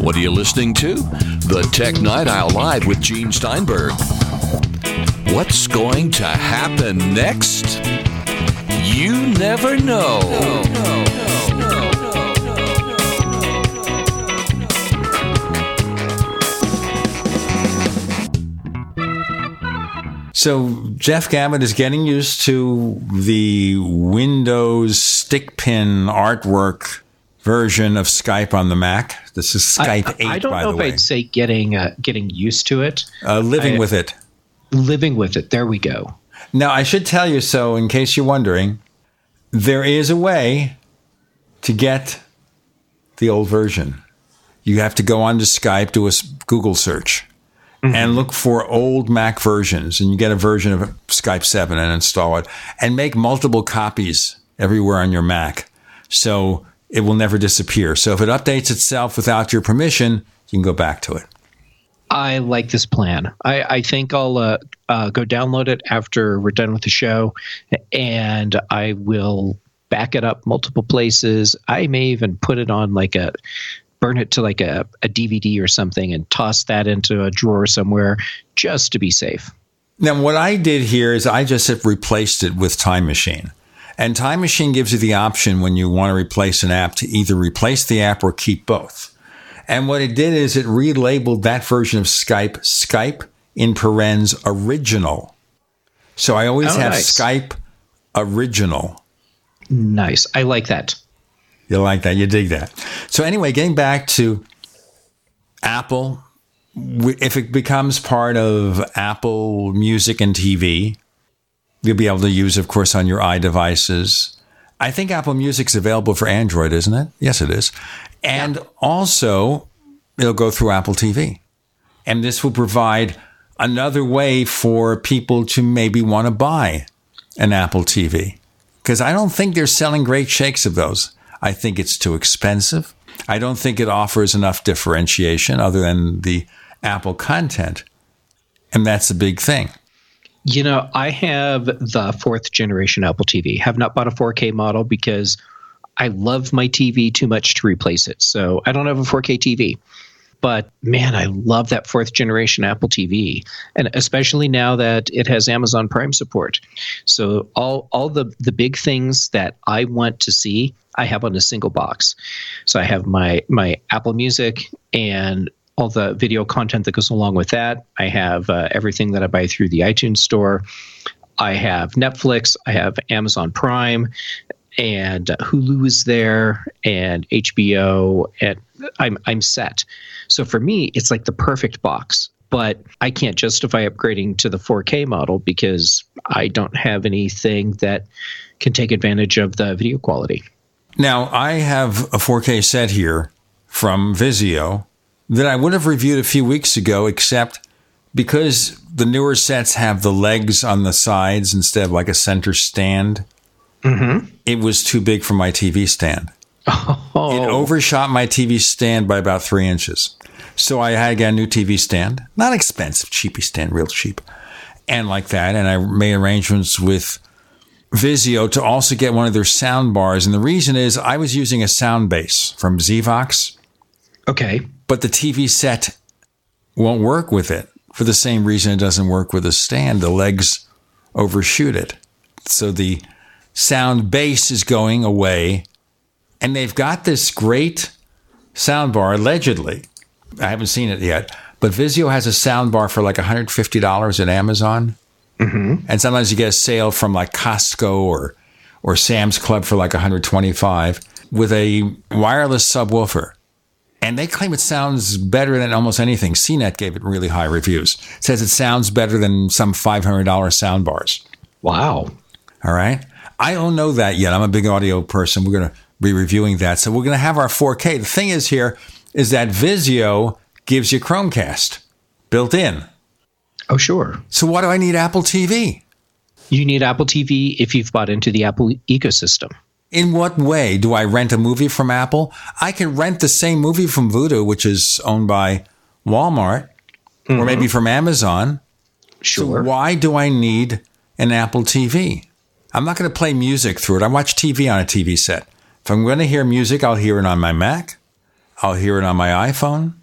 Speaker 12: What are you listening to? The Tech Night Owl Live with Gene Steinberg. What's going to happen next? You never know.
Speaker 3: So Jeff Gamet is getting used to the Windows stick pin artwork version of Skype on the Mac. This is Skype
Speaker 20: I,
Speaker 3: 8,
Speaker 20: I don't know if
Speaker 3: way.
Speaker 20: I'd say getting uh, getting used to it.
Speaker 3: Uh, living
Speaker 20: I-
Speaker 3: with it.
Speaker 20: Living with it. There we go.
Speaker 3: Now, I should tell you so, in case you're wondering, there is a way to get the old version. You have to go onto Skype, do a Google search, and look for old Mac versions, and you get a version of Skype 7 and install it, and make multiple copies everywhere on your Mac. So it will never disappear. So if it updates itself without your permission, you can go back to it.
Speaker 20: I like this plan. I, I think I'll uh, uh, go download it after we're done with the show, and I will back it up multiple places. I may even put it on like a burn it to like a, a DVD or something and toss that into a drawer somewhere just to be safe.
Speaker 3: Now, what I did here is I just have replaced it with Time Machine. And Time Machine gives you the option when you want to replace an app to either replace the app or keep both. And what it did is it relabeled that version of Skype Skype in parens original. So I always
Speaker 20: Oh,
Speaker 3: have
Speaker 20: nice.
Speaker 3: Skype original.
Speaker 20: Nice. I like that.
Speaker 3: You like that? You dig that? So anyway, getting back to Apple, if it becomes part of Apple Music and TV, you'll be able to use, of course, on your iDevices. I think Apple Music's available for Android, isn't it? Yes, it is. And also, it'll go through Apple TV. And this will provide another way for people to maybe want to buy an Apple TV. Because I don't think they're selling great shakes of those. I think it's too expensive. I don't think it offers enough differentiation other than the Apple content. And that's a big thing.
Speaker 20: You know, I have the fourth generation Apple TV. Have not bought a 4K model because I love my TV too much to replace it. So I don't have a 4K TV. But man, I love that fourth generation Apple TV, and especially now that it has Amazon Prime support. So all all the the big things that I want to see, I have on a single box. So I have my my Apple Music and all the video content that goes along with that. I have uh, everything that I buy through the iTunes store. I have Netflix. I have Amazon Prime, and Hulu is there, and HBO, and I'm I'm set. So for me, it's like the perfect box. But I can't justify upgrading to the 4K model because I don't have anything that can take advantage of the video quality.
Speaker 3: Now, I have a 4K set here from Vizio that I would have reviewed a few weeks ago, except because the newer sets have the legs on the sides instead of like a center stand,
Speaker 20: Mm-hmm.
Speaker 3: it was too big for my TV stand.
Speaker 20: Oh.
Speaker 3: It overshot my TV stand by about three inches. So I had get a new TV stand, not expensive, cheapy stand, real cheap, and like that. And I made arrangements with Vizio to also get one of their sound bars. And the reason is I was using a sound base from Zvox.
Speaker 20: Okay.
Speaker 3: But the TV set won't work with it for the same reason it doesn't work with a stand. The legs overshoot it. So the sound base is going away. And they've got this great sound bar, allegedly. I haven't seen it yet. But Vizio has a sound bar for like $150 at Amazon.
Speaker 20: Mm-hmm.
Speaker 3: And sometimes you get a sale from like Costco or or Sam's Club for like 125. with a wireless subwoofer. And they claim it sounds better than almost anything. CNET gave it really high reviews. says it sounds better than some $500 sound bars.
Speaker 20: Wow.
Speaker 3: All right. I don't know that yet. I'm a big audio person. We're going to be reviewing that. So we're going to have our 4K. The thing is here is that Vizio gives you Chromecast built in.
Speaker 20: Oh, sure.
Speaker 3: So why do I need Apple TV?
Speaker 20: You need Apple TV if you've bought into the Apple ecosystem.
Speaker 3: In what way do I rent a movie from Apple? I can rent the same movie from Vudu, which is owned by Walmart, mm-hmm. or maybe from Amazon.
Speaker 20: Sure.
Speaker 3: So why do I need an Apple TV? I'm not going to play music through it. I watch TV on a TV set. If I'm going to hear music, I'll hear it on my Mac. I'll hear it on my iPhone.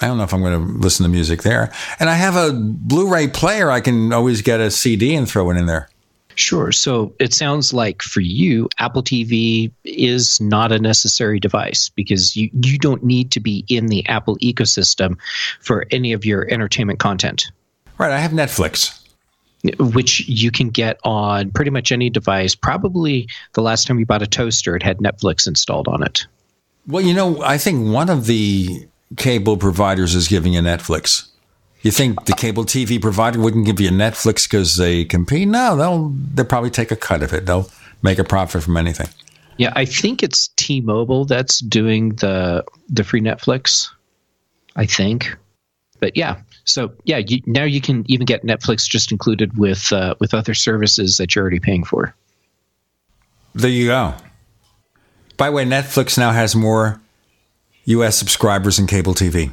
Speaker 3: I don't know if I'm going to listen to music there. And I have a Blu ray player. I can always get a CD and throw it in there.
Speaker 20: Sure. So it sounds like for you, Apple TV is not a necessary device because you, you don't need to be in the Apple ecosystem for any of your entertainment content.
Speaker 3: Right. I have Netflix.
Speaker 20: Which you can get on pretty much any device. Probably the last time you bought a toaster, it had Netflix installed on it.
Speaker 3: Well, you know, I think one of the cable providers is giving you Netflix. You think the cable TV provider wouldn't give you Netflix because they compete? No, they'll they'll probably take a cut of it. They'll make a profit from anything.
Speaker 20: Yeah, I think it's T-Mobile that's doing the the free Netflix. I think, but yeah. So yeah, you, now you can even get Netflix just included with uh, with other services that you're already paying for.
Speaker 3: There you go. By the way, Netflix now has more U.S. subscribers than cable TV.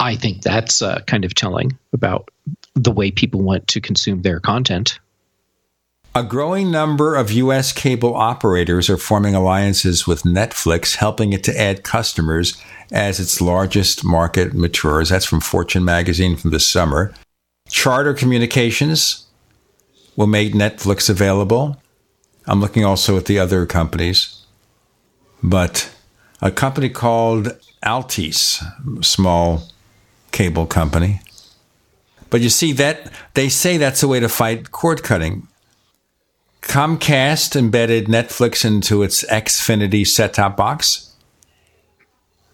Speaker 20: I think that's uh, kind of telling about the way people want to consume their content.
Speaker 3: A growing number of U.S. cable operators are forming alliances with Netflix, helping it to add customers as its largest market matures. That's from Fortune magazine from this summer. Charter Communications will make Netflix available. I'm looking also at the other companies. But a company called Altice, small cable company. But you see that they say that's a way to fight cord cutting. Comcast embedded Netflix into its Xfinity set-top box.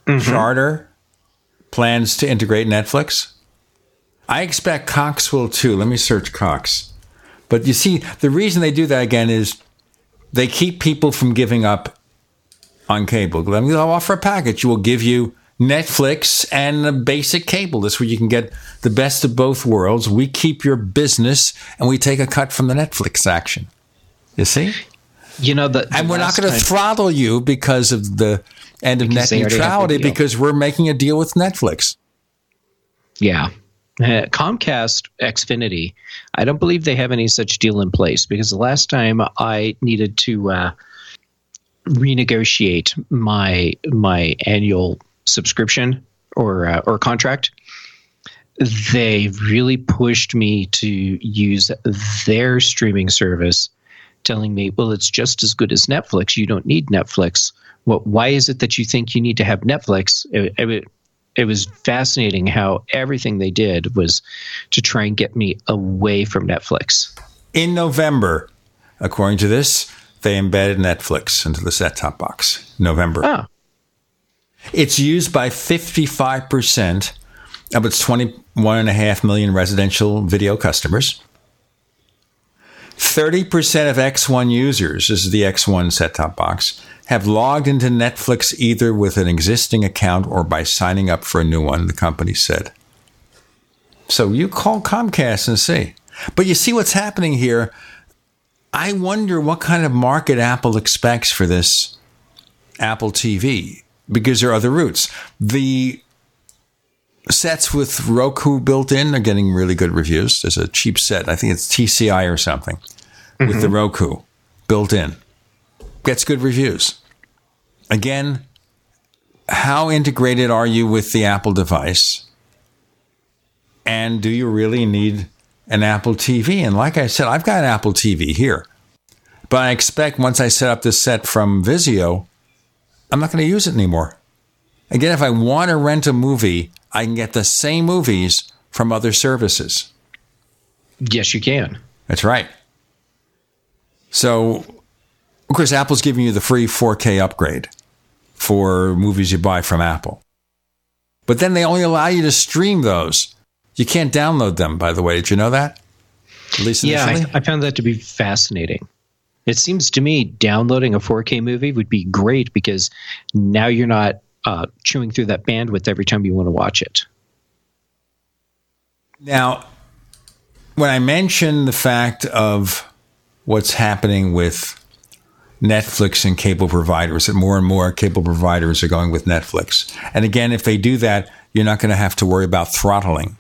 Speaker 3: Mm-hmm. Charter plans to integrate Netflix. I expect Cox will too. Let me search Cox. But you see, the reason they do that again is they keep people from giving up on cable. They'll offer a package. We'll give you Netflix and basic cable. This where you can get the best of both worlds. We keep your business and we take a cut from the Netflix action. You see?
Speaker 20: You know that,
Speaker 3: and we're not going to throttle you because of the end of net neutrality because we're making a deal with Netflix.
Speaker 20: Yeah. Uh, Comcast Xfinity, I don't believe they have any such deal in place because the last time I needed to uh, renegotiate my my annual subscription or uh, or contract, they really pushed me to use their streaming service, telling me, "Well, it's just as good as Netflix. You don't need Netflix. Well, why is it that you think you need to have Netflix?" It, it, it was fascinating how everything they did was to try and get me away from Netflix.
Speaker 3: In November, according to this, they embedded Netflix into the set top box. November.
Speaker 20: Oh.
Speaker 3: It's used by 55% of its 21.5 million residential video customers. 30% of X1 users, this is the X1 set top box, have logged into Netflix either with an existing account or by signing up for a new one, the company said. So you call Comcast and see. But you see what's happening here. I wonder what kind of market Apple expects for this Apple TV because there are other routes. The sets with Roku built in are getting really good reviews. There's a cheap set, I think it's TCL or something, mm-hmm. with the mm-hmm. Roku built in. Gets good reviews. Again, how integrated are you with the Apple device? And do you really need an Apple TV? And like I said, I've got an Apple TV here. But I expect once I set up this set from Vizio, I'm not going to use it anymore. Again, if I want to rent a movie, I can get the same movies from other services.
Speaker 20: Yes, you can.
Speaker 3: That's right. So Of course, Apple's giving you the free 4K upgrade for movies you buy from Apple. But then they only allow you to stream those. You can't download them, by the way. Did you know that? At least
Speaker 20: Yeah. I, I found that to be fascinating. It seems to me downloading a 4K movie would be great because now you're not uh, chewing through that bandwidth every time you want to watch it.
Speaker 3: Now, when I mention the fact of what's happening with Netflix and cable providers, that more and more cable providers are going with Netflix. And again, if they do that, you're not going to have to worry about throttling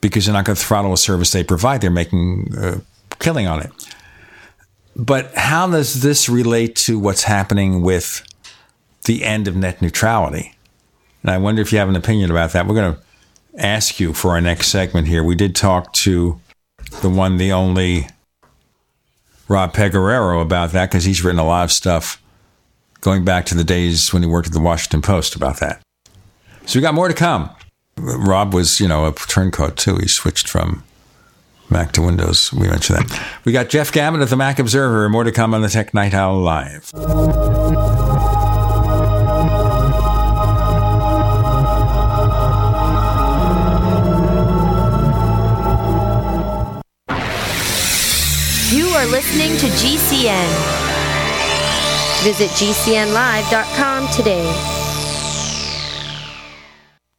Speaker 3: because you're not going to throttle a service they provide. They're making a killing on it. But how does this relate to what's happening with the end of net neutrality? And I wonder if you have an opinion about that. We're going to ask you for our next segment here. We did talk to the one, the only Rob Pegoraro about that because he's written a lot of stuff going back to the days when he worked at the Washington Post about that. So we got more to come. Rob was, you know, a turncoat too. He switched from Mac to Windows. We mentioned that. We got Jeff Gamet of the Mac Observer. More to come on the Tech Night Owl Live.
Speaker 6: You are listening to GCN. Visit GCNlive.com today.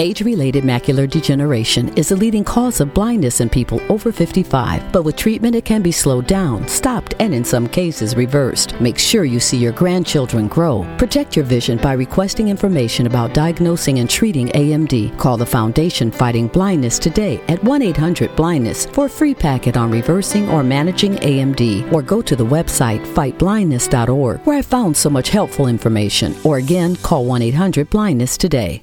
Speaker 25: Age related macular degeneration is a leading cause of blindness in people over 55, but with treatment, it can be slowed down, stopped, and in some cases reversed. Make sure you see your grandchildren grow. Protect your vision by requesting information about diagnosing and treating AMD. Call the Foundation Fighting Blindness today at 1 800 Blindness for a free packet on reversing or managing AMD, or go to the website fightblindness.org where I found so much helpful information. Or again, call 1 800 Blindness today.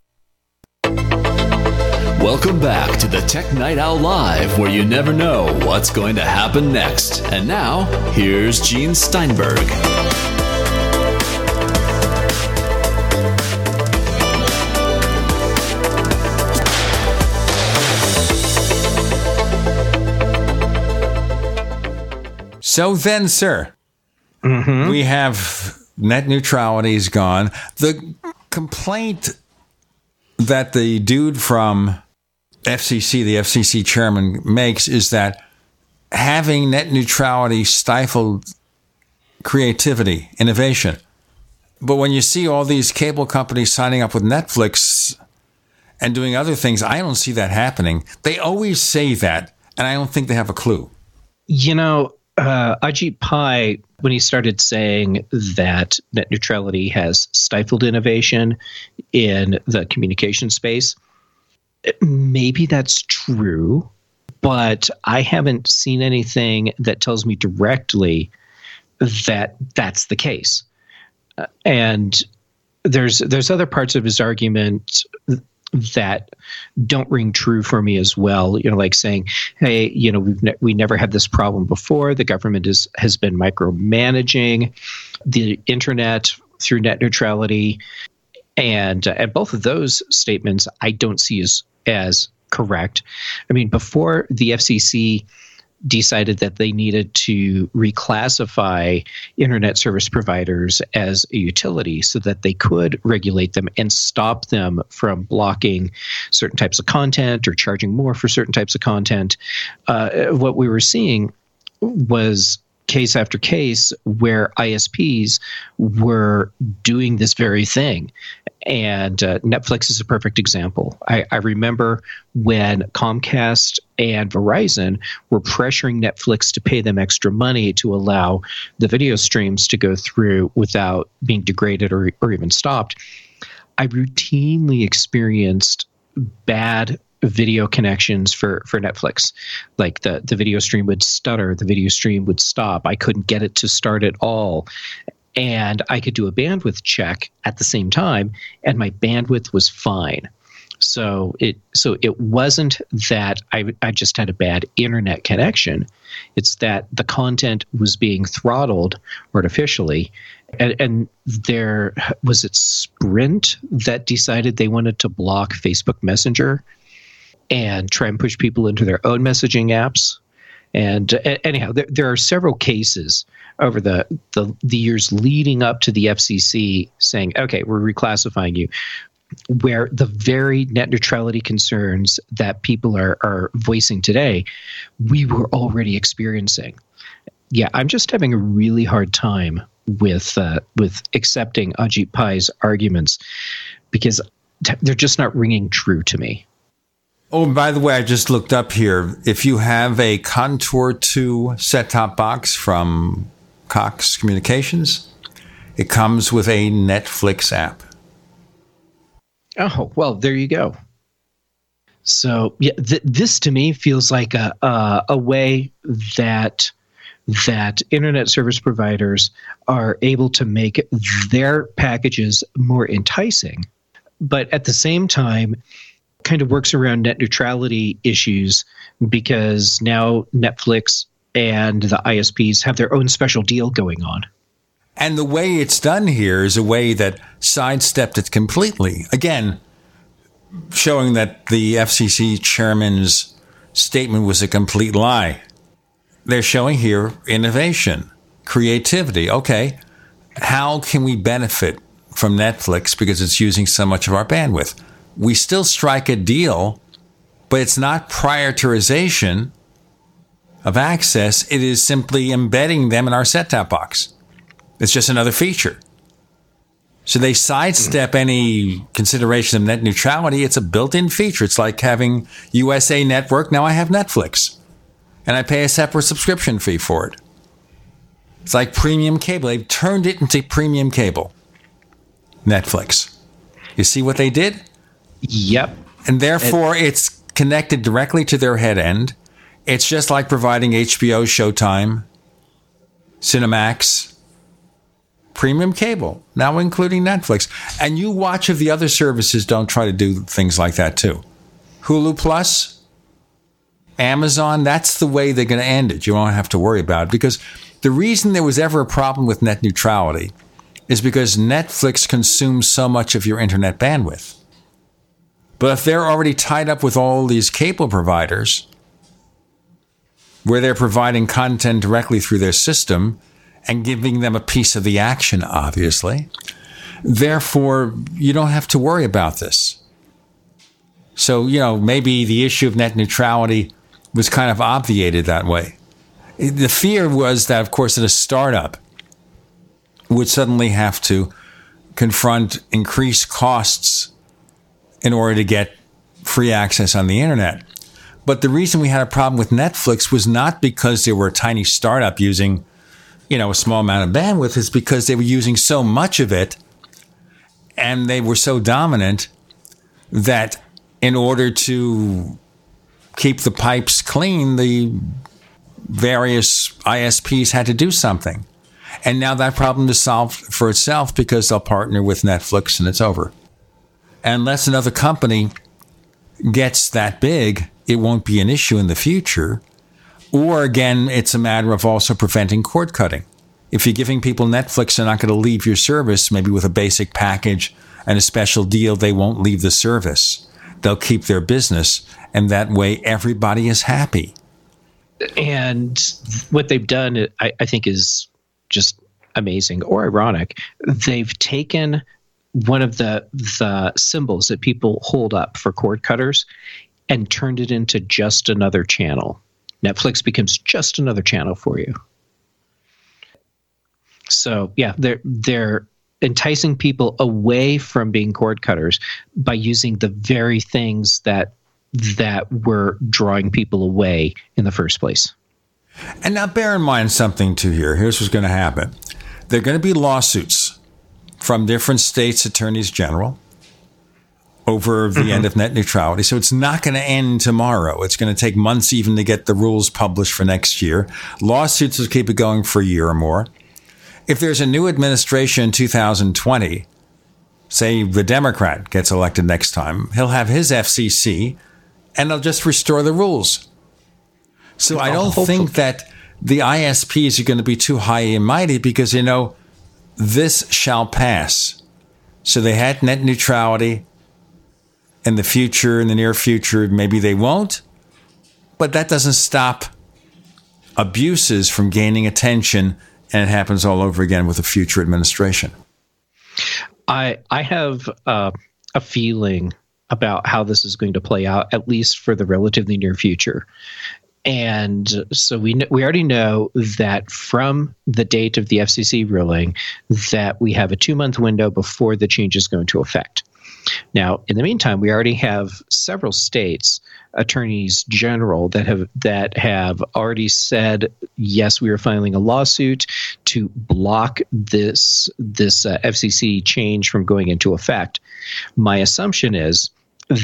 Speaker 17: Welcome back to the Tech Night Owl Live, where you never know what's going to happen next. And now, here's Gene Steinberg.
Speaker 3: So then, sir, mm-hmm. we have net neutrality is gone. The complaint that the dude from FCC, the FCC chairman, makes is that having net neutrality stifled creativity, innovation. But when you see all these cable companies signing up with Netflix and doing other things, I don't see that happening. They always say that, and I don't think they have a clue.
Speaker 20: You know, uh, Ajit Pai, when he started saying that net neutrality has stifled innovation in the communication space, maybe that's true, but I haven't seen anything that tells me directly that that's the case. Uh, and there's there's other parts of his argument that don't ring true for me as well. You know, like saying, "Hey, you know, we've ne- we never had this problem before. The government is has been micromanaging the internet through net neutrality," and uh, and both of those statements I don't see as as correct. I mean, before the FCC decided that they needed to reclassify internet service providers as a utility so that they could regulate them and stop them from blocking certain types of content or charging more for certain types of content. Uh, what we were seeing was case after case where ISPs were doing this very thing. And uh, Netflix is a perfect example. I, I, remember when Comcast and Verizon were pressuring Netflix to pay them extra money to allow the video streams to go through without being degraded or, or even stopped. I routinely experienced bad video connections for for Netflix. Like the the video stream would stutter, the video stream would stop. I couldn't get it to start at all. And I could do a bandwidth check at the same time and my bandwidth was fine. So it so it wasn't that I I just had a bad internet connection. It's that the content was being throttled artificially and, and, there was it Sprint that decided they wanted to block Facebook Messenger and try and push people into their own messaging apps. And uh, anyhow, there, there are several cases over the, the the years leading up to the FCC saying, "Okay, we're reclassifying you," where the very net neutrality concerns that people are are voicing today, we were already experiencing. Yeah, I'm just having a really hard time with uh, with accepting Ajit Pai's arguments because they're just not ringing true to me.
Speaker 3: Oh, by the way, I just looked up here. If you have a Contour 2 set top box from Cox Communications, it comes with a Netflix app.
Speaker 20: Oh, well, there you go. So, yeah, th- this to me feels like a, a, a way that that internet service providers are able to make their packages more enticing. But at the same time, kind of works around net neutrality issues because now Netflix and the ISPs have their own special deal going on.
Speaker 3: And the way it's done here is a way that sidestepped it completely. Again, showing that the FCC chairman's statement was a complete lie. They're showing here innovation, creativity. Okay, how can we benefit from Netflix because it's using so much of our bandwidth? We still strike a deal, but it's not prioritization of access. It is simply embedding them in our set top box. It's just another feature. So they sidestep any consideration of net neutrality. It's a built in feature. It's like having USA Network. Now I have Netflix and I pay a separate subscription fee for it. It's like premium cable. They've turned it into premium cable. Netflix. You see what they did?
Speaker 20: Yep.
Speaker 3: And therefore, it, it's connected directly to their head end. It's just like providing HBO, Showtime, Cinemax, premium cable, now including Netflix. And you watch if the other services don't try to do things like that too. Hulu Plus, Amazon, that's the way they're going to end it. You won't have to worry about it because the reason there was ever a problem with net neutrality is because Netflix consumes so much of your internet bandwidth. But if they're already tied up with all these cable providers, where they're providing content directly through their system and giving them a piece of the action, obviously, therefore, you don't have to worry about this. So, you know, maybe the issue of net neutrality was kind of obviated that way. The fear was that, of course, that a startup would suddenly have to confront increased costs in order to get free access on the internet. But the reason we had a problem with Netflix was not because they were a tiny startup using, you know, a small amount of bandwidth, is because they were using so much of it and they were so dominant that in order to keep the pipes clean, the various ISPs had to do something. And now that problem is solved for itself because they'll partner with Netflix and it's over. Unless another company gets that big, it won't be an issue in the future. Or again, it's a matter of also preventing cord cutting. If you're giving people Netflix, they're not going to leave your service, maybe with a basic package and a special deal, they won't leave the service. They'll keep their business, and that way everybody is happy.
Speaker 20: And what they've done, I, I think, is just amazing or ironic. They've taken one of the the symbols that people hold up for cord cutters and turned it into just another channel. Netflix becomes just another channel for you. So yeah, they're they're enticing people away from being cord cutters by using the very things that that were drawing people away in the first place.
Speaker 3: And now bear in mind something too here. Here's what's going to happen. There are going to be lawsuits from different states' attorneys general over the mm-hmm. end of net neutrality. So it's not going to end tomorrow. It's going to take months even to get the rules published for next year. Lawsuits will keep it going for a year or more if there's a new administration in 2020, say the Democrat gets elected next time, he'll have his FCC and they'll just restore the rules. So I don't think that the ISPs are going to be too high and mighty because, you know, this shall pass. So they had net neutrality in the future, in the near future, maybe they won't. But that doesn't stop abuses from gaining attention and it happens all over again with a future administration.
Speaker 20: I I have uh, a feeling about how this is going to play out, at least for the relatively near future. And so we we already know that from the date of the FCC ruling, that we have a two month window before the change is going to effect. Now, in the meantime, we already have several states attorneys general that have that have already said yes, we are filing a lawsuit to block this this uh, FCC change from going into effect. My assumption is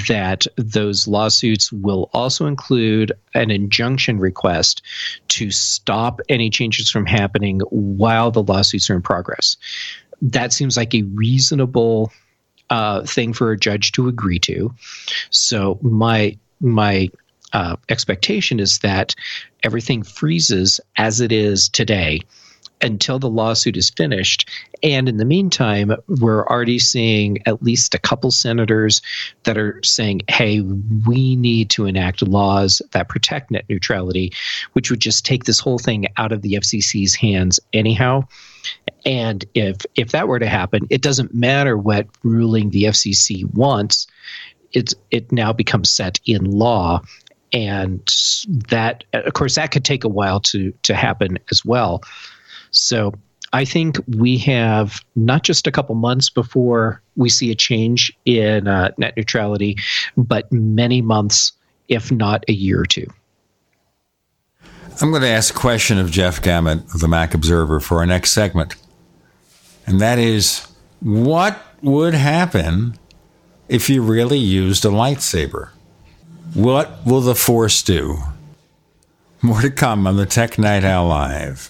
Speaker 20: that those lawsuits will also include an injunction request to stop any changes from happening while the lawsuits are in progress. That seems like a reasonable uh, thing for a judge to agree to. So my my uh, expectation is that everything freezes as it is today until the lawsuit is finished. And in the meantime, we're already seeing at least a couple senators that are saying, hey, we need to enact laws that protect net neutrality, which would just take this whole thing out of the FCC's hands anyhow. And if if that were to happen, it doesn't matter what ruling the FCC wants it's it now becomes set in law and that of course that could take a while to to happen as well so i think we have not just a couple months before we see a change in uh, net neutrality but many months if not a year or two
Speaker 3: i'm going to ask a question of jeff gamet of the mac observer for our next segment and that is what would happen if you really used a lightsaber? What will the Force do? More to come on the Tech Night Owl Live.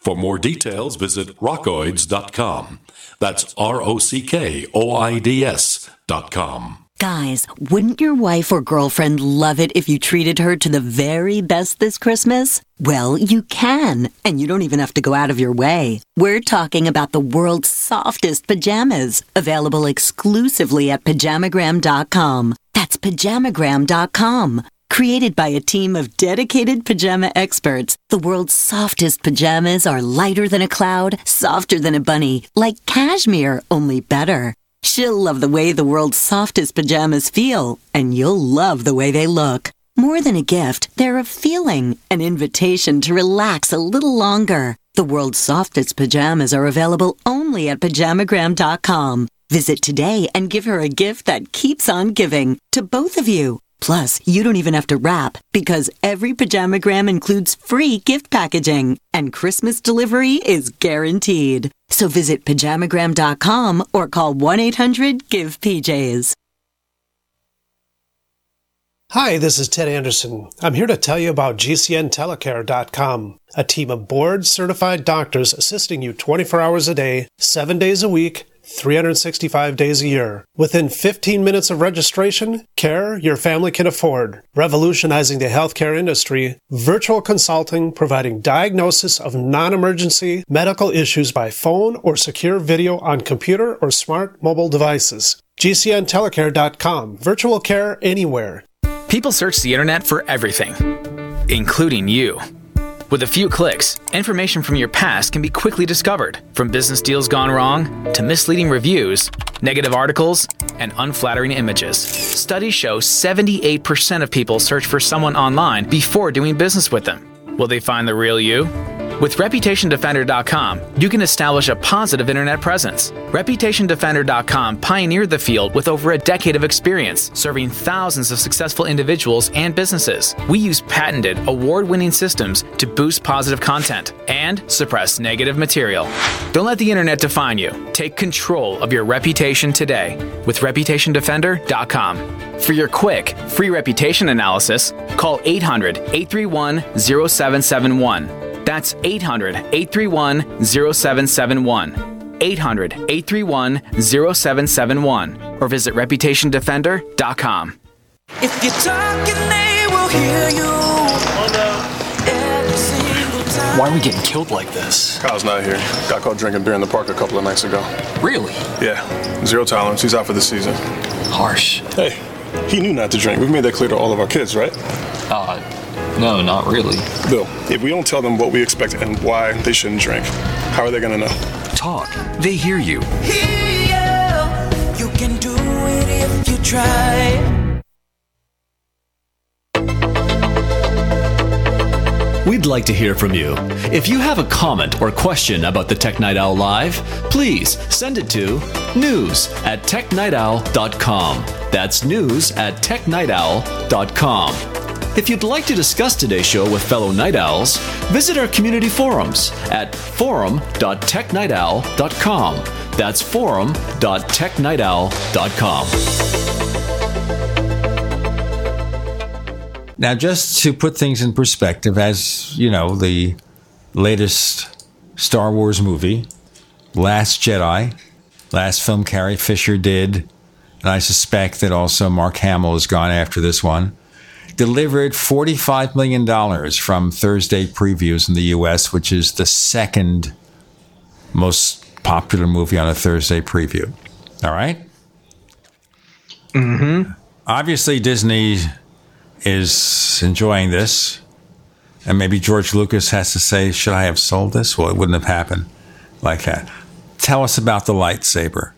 Speaker 1: For more details, visit rockoids.com. That's R O C K O I D S.com.
Speaker 26: Guys, wouldn't your wife or girlfriend love it if you treated her to the very best this Christmas? Well, you can, and you don't even have to go out of your way. We're talking about the world's softest pajamas, available exclusively at pajamagram.com. That's pajamagram.com. Created by a team of dedicated pajama experts, the world's softest pajamas are lighter than a cloud, softer than a bunny, like cashmere, only better. She'll love the way the world's softest pajamas feel, and you'll love the way they look. More than a gift, they're a feeling, an invitation to relax a little longer. The world's softest pajamas are available only at pajamagram.com. Visit today and give her a gift that keeps on giving to both of you. Plus, you don't even have to wrap because every pajamagram includes free gift packaging and Christmas delivery is guaranteed. So visit pajamagram.com or call 1-800-GIVE-PJs.
Speaker 27: Hi, this is Ted Anderson. I'm here to tell you about GCNTelecare.com, a team of board certified doctors assisting you 24 hours a day, 7 days a week, 365 days a year. Within 15 minutes of registration, care your family can afford. Revolutionizing the healthcare industry, virtual consulting providing diagnosis of non emergency medical issues by phone or secure video on computer or smart mobile devices. GCNTelecare.com. Virtual care anywhere.
Speaker 28: People search the internet for everything, including you. With a few clicks, information from your past can be quickly discovered, from business deals gone wrong to misleading reviews, negative articles, and unflattering images. Studies show 78% of people search for someone online before doing business with them. Will they find the real you? With ReputationDefender.com, you can establish a positive internet presence. ReputationDefender.com pioneered the field with over a decade of experience, serving thousands of successful individuals and businesses. We use patented, award winning systems to boost positive content and suppress negative material. Don't let the internet define you. Take control of your reputation today with ReputationDefender.com. For your quick, free reputation analysis, call 800 831 0771. That's 800 831 0771. 800 831 0771. Or visit reputationdefender.com.
Speaker 29: If you're talking, they will hear you.
Speaker 30: Why are we getting killed like this?
Speaker 31: Kyle's not here. Got caught drinking beer in the park a couple of nights ago.
Speaker 30: Really?
Speaker 31: Yeah. Zero tolerance. He's out for the season.
Speaker 30: Harsh.
Speaker 31: Hey, he knew not to drink. We've made that clear to all of our kids, right?
Speaker 30: Uh, no, not really.
Speaker 31: Bill, if we don't tell them what we expect and why they shouldn't drink, how are they going to know?
Speaker 18: Talk. They hear you.
Speaker 29: Hear you. You can do it if you try.
Speaker 17: We'd like to hear from you. If you have a comment or question about the Tech Night Owl Live, please send it to news at technightowl.com. That's news at technightowl.com. If you'd like to discuss today's show with fellow night owls, visit our community forums at forum.technightowl.com. That's forum.technightowl.com.
Speaker 3: Now, just to put things in perspective, as you know, the latest Star Wars movie, Last Jedi, last film Carrie Fisher did, and I suspect that also Mark Hamill has gone after this one, delivered $45 million from Thursday previews in the US, which is the second most popular movie on a Thursday preview. All right?
Speaker 20: Mm-hmm.
Speaker 3: Obviously, Disney is enjoying this. And maybe George Lucas has to say, Should I have sold this? Well, it wouldn't have happened like that. Tell us about the lightsaber.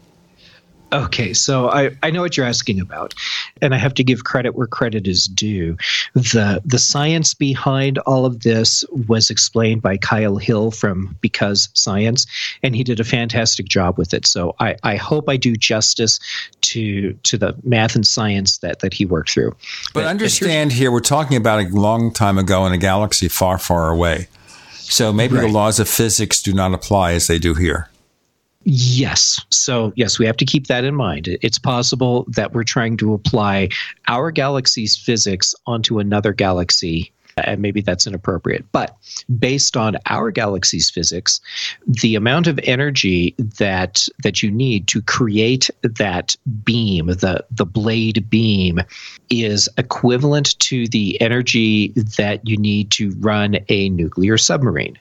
Speaker 20: Okay, so I, I know what you're asking about, and I have to give credit where credit is due. The the science behind all of this was explained by Kyle Hill from Because Science, and he did a fantastic job with it. So I, I hope I do justice to to the math and science that, that he worked through.
Speaker 3: But, understand here, we're talking about a long time ago in a galaxy far, far away. So maybe the laws of physics do not apply as they do here.
Speaker 20: Yes. So, yes, we have to keep that in mind. It's possible that we're trying to apply our galaxy's physics onto another galaxy, and maybe that's inappropriate. But based on our galaxy's physics, the amount of energy that that you need to create that beam, the the blade beam, is equivalent to the energy that you need to run a nuclear submarine.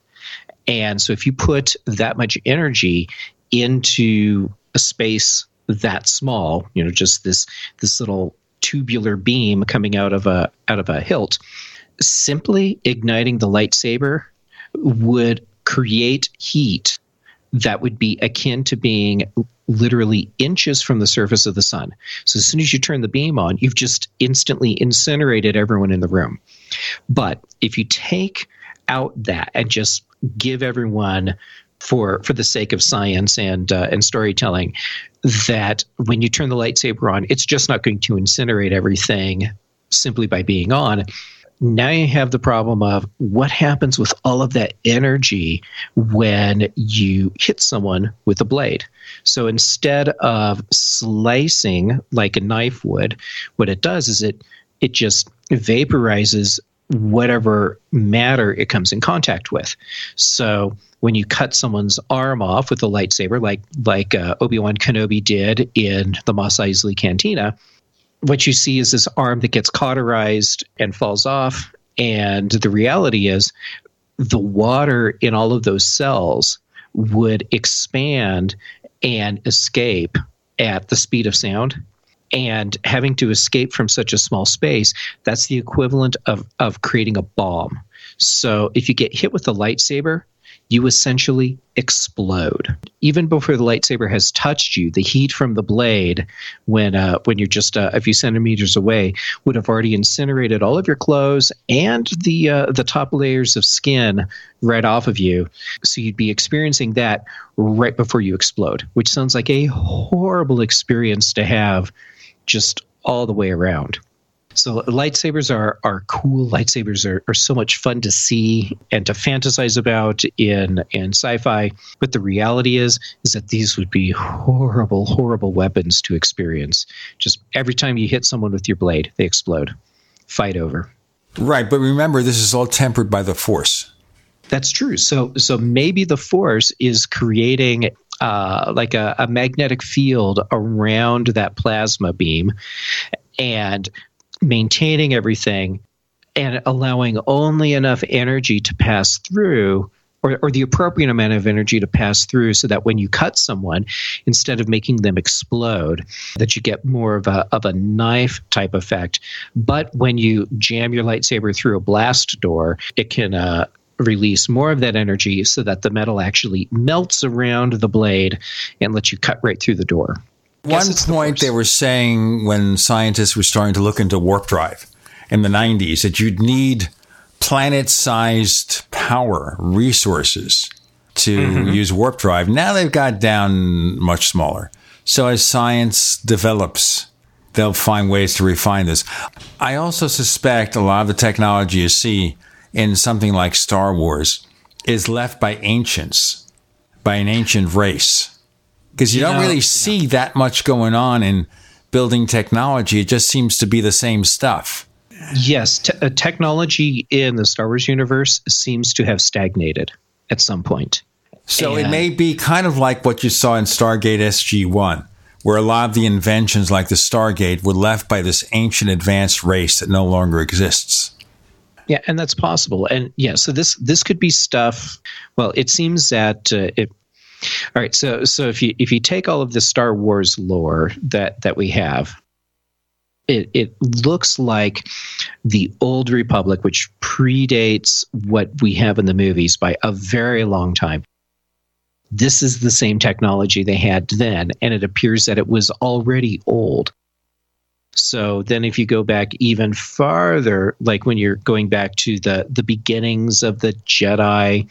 Speaker 20: And so if you put that much energy into a space that small, you know, just this this little tubular beam coming out of a out of a hilt. Simply igniting the lightsaber would create heat that would be akin to being literally inches from the surface of the sun. So as soon as you turn the beam on, you've just instantly incinerated everyone in the room. But if you take out that and just give everyone for for the sake of science and uh, and storytelling that when you turn the lightsaber on, it's just not going to incinerate everything simply by being on now you have the problem of what happens with all of that energy when you hit someone with a blade. So instead of slicing like a knife would, what it does is it it just vaporizes whatever matter it comes in contact with. So when you cut someone's arm off with a lightsaber, like like uh, Obi Wan Kenobi did in the Mos Eisley Cantina, what you see is this arm that gets cauterized and falls off. And the reality is, the water in all of those cells would expand and escape at the speed of sound. And having to escape from such a small space, that's the equivalent of, of creating a bomb. So if you get hit with a lightsaber, you essentially explode. Even before the lightsaber has touched you, the heat from the blade, when uh, when you're just uh, a few centimeters away, would have already incinerated all of your clothes and the uh, the top layers of skin right off of you. So you'd be experiencing that right before you explode, which sounds like a horrible experience to have, just all the way around. So lightsabers are are cool. Lightsabers are, are so much fun to see and to fantasize about in in sci-fi. But the reality is is that these would be horrible, horrible weapons to experience. Just every time you hit someone with your blade, they explode. Fight over.
Speaker 3: Right, but remember this is all tempered by the force.
Speaker 20: That's true. So so maybe the force is creating uh, like a, a magnetic field around that plasma beam and maintaining everything and allowing only enough energy to pass through or, or the appropriate amount of energy to pass through so that when you cut someone instead of making them explode that you get more of a, of a knife type effect. But when you jam your lightsaber through a blast door it can uh, release more of that energy so that the metal actually melts around the blade and lets you cut right through the door
Speaker 3: one point the they were saying when scientists were starting to look into warp drive in the 90s that you'd need planet sized power resources to mm-hmm. use warp drive. Now they've got down much smaller. So as science develops, they'll find ways to refine this. I also suspect a lot of the technology you see in something like Star Wars is left by ancients, by an ancient race because you, you, don't know, really see that much going on in building technology. It just seems to be the same stuff.
Speaker 20: Yes, te- uh, technology in the Star Wars universe seems to have stagnated at some point.
Speaker 3: So and it may be kind of like what you saw in Stargate SG 1, where a lot of the inventions, like the Stargate, were left by this ancient advanced race that no longer exists.
Speaker 20: Yeah, and that's possible. And yeah, so this this could be stuff. Well, it seems that uh, it all right, so so if you if you take all of the Star Wars lore that that we have, it it looks like the old Republic, which predates what we have in the movies by a very long time. This is the same technology they had then, and it appears that it was already old. So then, if you go back even farther, like when you're going back to the the beginnings of the Jedi,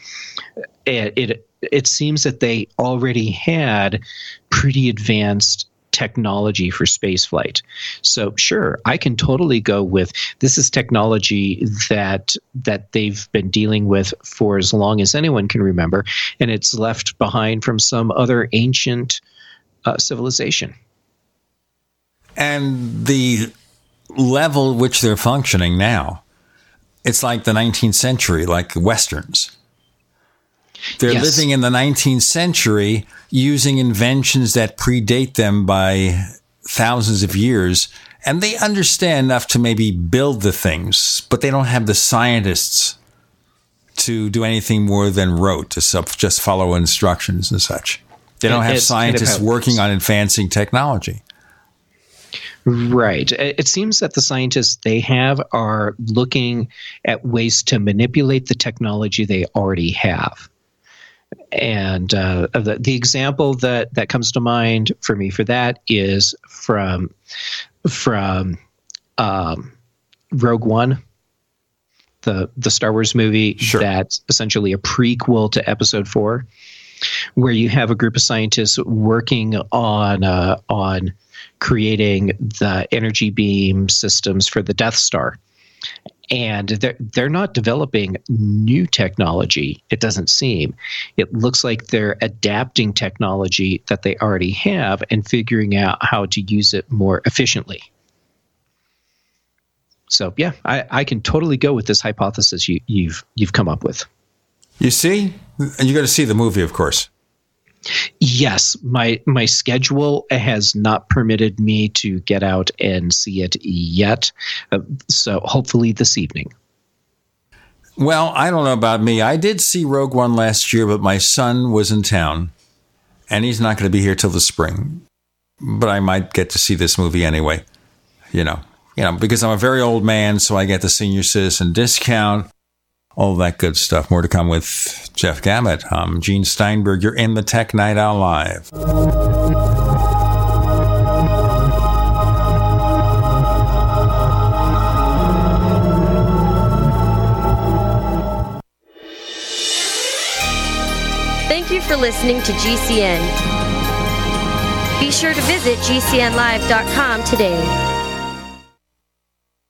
Speaker 20: it, it it seems that they already had pretty advanced technology for spaceflight. So sure, I can totally go with this is technology that that they've been dealing with for as long as anyone can remember, and it's left behind from some other ancient uh, civilization.
Speaker 3: And the level which they're functioning now, it's like the 19th century, like westerns. They're yes. living in the 19th century using inventions that predate them by thousands of years. And they understand enough to maybe build the things, but they don't have the scientists to do anything more than rote, to just follow instructions and such. They don't have it's scientists working on advancing technology.
Speaker 20: Right. It seems that the scientists they have are looking at ways to manipulate the technology they already have. And uh, the, the example that, that comes to mind for me for that is from from um, Rogue One, the the Star Wars movie that's essentially a prequel to Episode Four, where you have a group of scientists working on uh, on creating the energy beam systems for the Death Star. And they're, they're not developing new technology, it doesn't seem. It looks like they're adapting technology that they already have and figuring out how to use it more efficiently. So yeah, I, I can totally go with this hypothesis you, you've you've come up with.
Speaker 3: You see, and you got to see the movie, of course.
Speaker 20: Yes, my my schedule has not permitted me to get out and see it yet. Uh, so hopefully this evening.
Speaker 3: Well, I don't know about me. I did see Rogue One last year, but my son was in town, and he's not going to be here till the spring. But I might get to see this movie anyway. You know, you know, because I'm a very old man, so I get the senior citizen discount all that good stuff. More to come with Jeff Gamet. I'm Gene Steinberg. You're in the Tech Night Owl Live.
Speaker 6: Thank you for listening to GCN. Be sure to visit GCNlive.com today.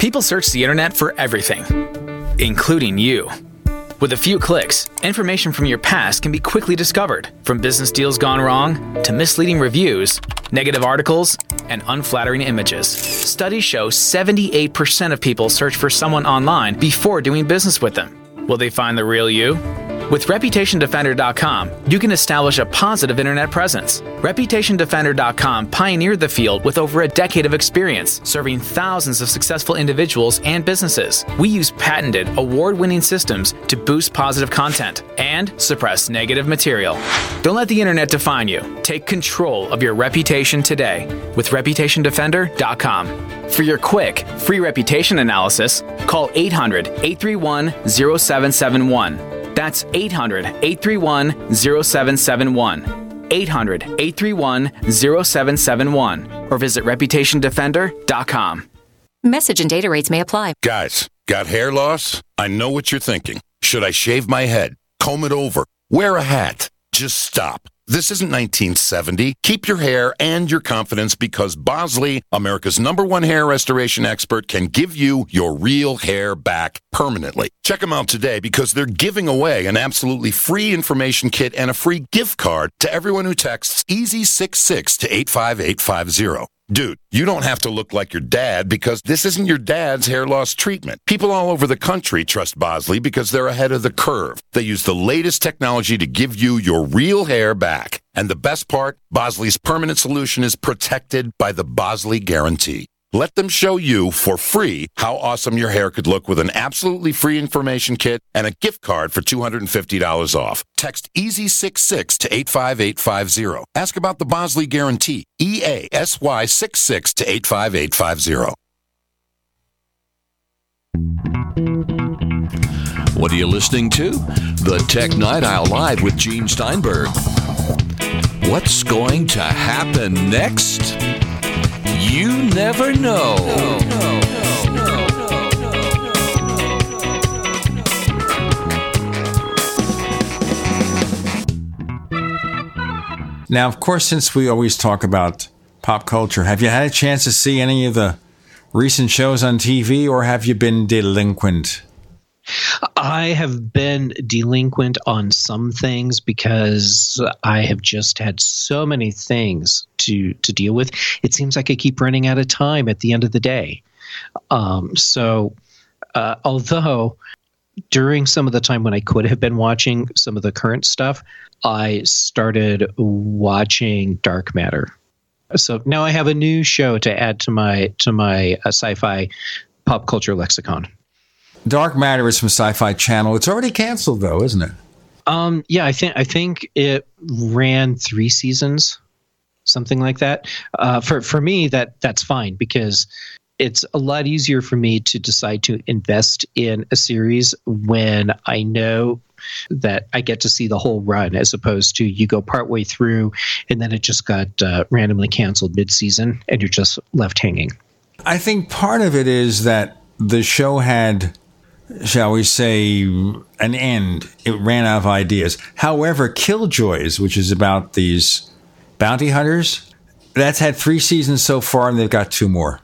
Speaker 28: People search the internet for everything, including you. With a few clicks, information from your past can be quickly discovered, from business deals gone wrong to misleading reviews, negative articles, and unflattering images. Studies show 78% of people search for someone online before doing business with them. Will they find the real you? With ReputationDefender.com, you can establish a positive internet presence. ReputationDefender.com pioneered the field with over a decade of experience, serving thousands of successful individuals and businesses. We use patented, award winning systems to boost positive content and suppress negative material. Don't let the internet define you. Take control of your reputation today with ReputationDefender.com. For your quick, free reputation analysis, call 800 831 0771. That's 800 831 0771. 800 831 0771. Or visit reputationdefender.com.
Speaker 32: Message and data rates may apply.
Speaker 11: Guys, got hair loss? I know what you're thinking. Should I shave my head, comb it over, wear a hat? Just stop. This isn't 1970. Keep your hair and your confidence because Bosley, America's number one hair restoration expert, can give you your real hair back permanently. Check them out today because they're giving away an absolutely free information kit and a free gift card to everyone who texts EASY66 to 85850. Dude, you don't have to look like your dad because this isn't your dad's hair loss treatment. People all over the country trust Bosley because they're ahead of the curve. They use the latest technology to give you your real hair back. And the best part, Bosley's permanent solution is protected by the Bosley Guarantee. Let them show you for free how awesome your hair could look with an absolutely free information kit and a gift card for $250 off. Text EASY66 to 85850. Ask about the Bosley Guarantee. EASY 66 to 85850.
Speaker 12: What are you listening to? The Tech Night Owl Live with Gene Steinberg. What's going to happen next? You never know.
Speaker 3: Now, of course, since we always talk about pop culture, have you had a chance to see any of the recent shows on TV or have you been delinquent?
Speaker 20: I have been delinquent on some things because I have just had so many things to to deal with. It seems like I keep running out of time at the end of the day. Um, so, uh, although during some of the time when I could have been watching some of the current stuff, I started watching Dark Matter. So now I have a new show to add to my to my uh, sci-fi pop culture lexicon.
Speaker 3: Dark Matter is from Sci-Fi Channel. It's already canceled, though, isn't it?
Speaker 20: Um, yeah, I think I think it ran three seasons, something like that. Uh, for for me, that that's fine because it's a lot easier for me to decide to invest in a series when I know that I get to see the whole run, as opposed to you go partway through and then it just got uh, randomly canceled mid-season and you're just left hanging.
Speaker 3: I think part of it is that the show had shall we say, an end. It ran out of ideas. However, Killjoys, which is about these bounty hunters, that's had three seasons so far, and they've got two more.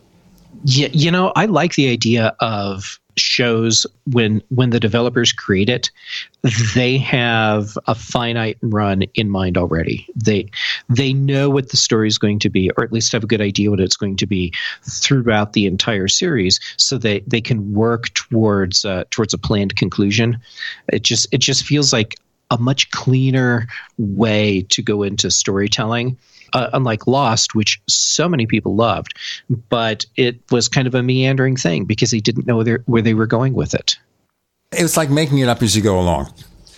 Speaker 20: Yeah, you know, I like the idea of shows when when the developers create it they have a finite run in mind already. They they know what the story is going to be or at least have a good idea what it's going to be throughout the entire series so they they can work towards uh, towards a planned conclusion. It just it just feels like a much cleaner way to go into storytelling uh, unlike Lost, which so many people loved, but it was kind of a meandering thing because they didn't know where, where they were going with it.
Speaker 3: It was like making it up as you go along.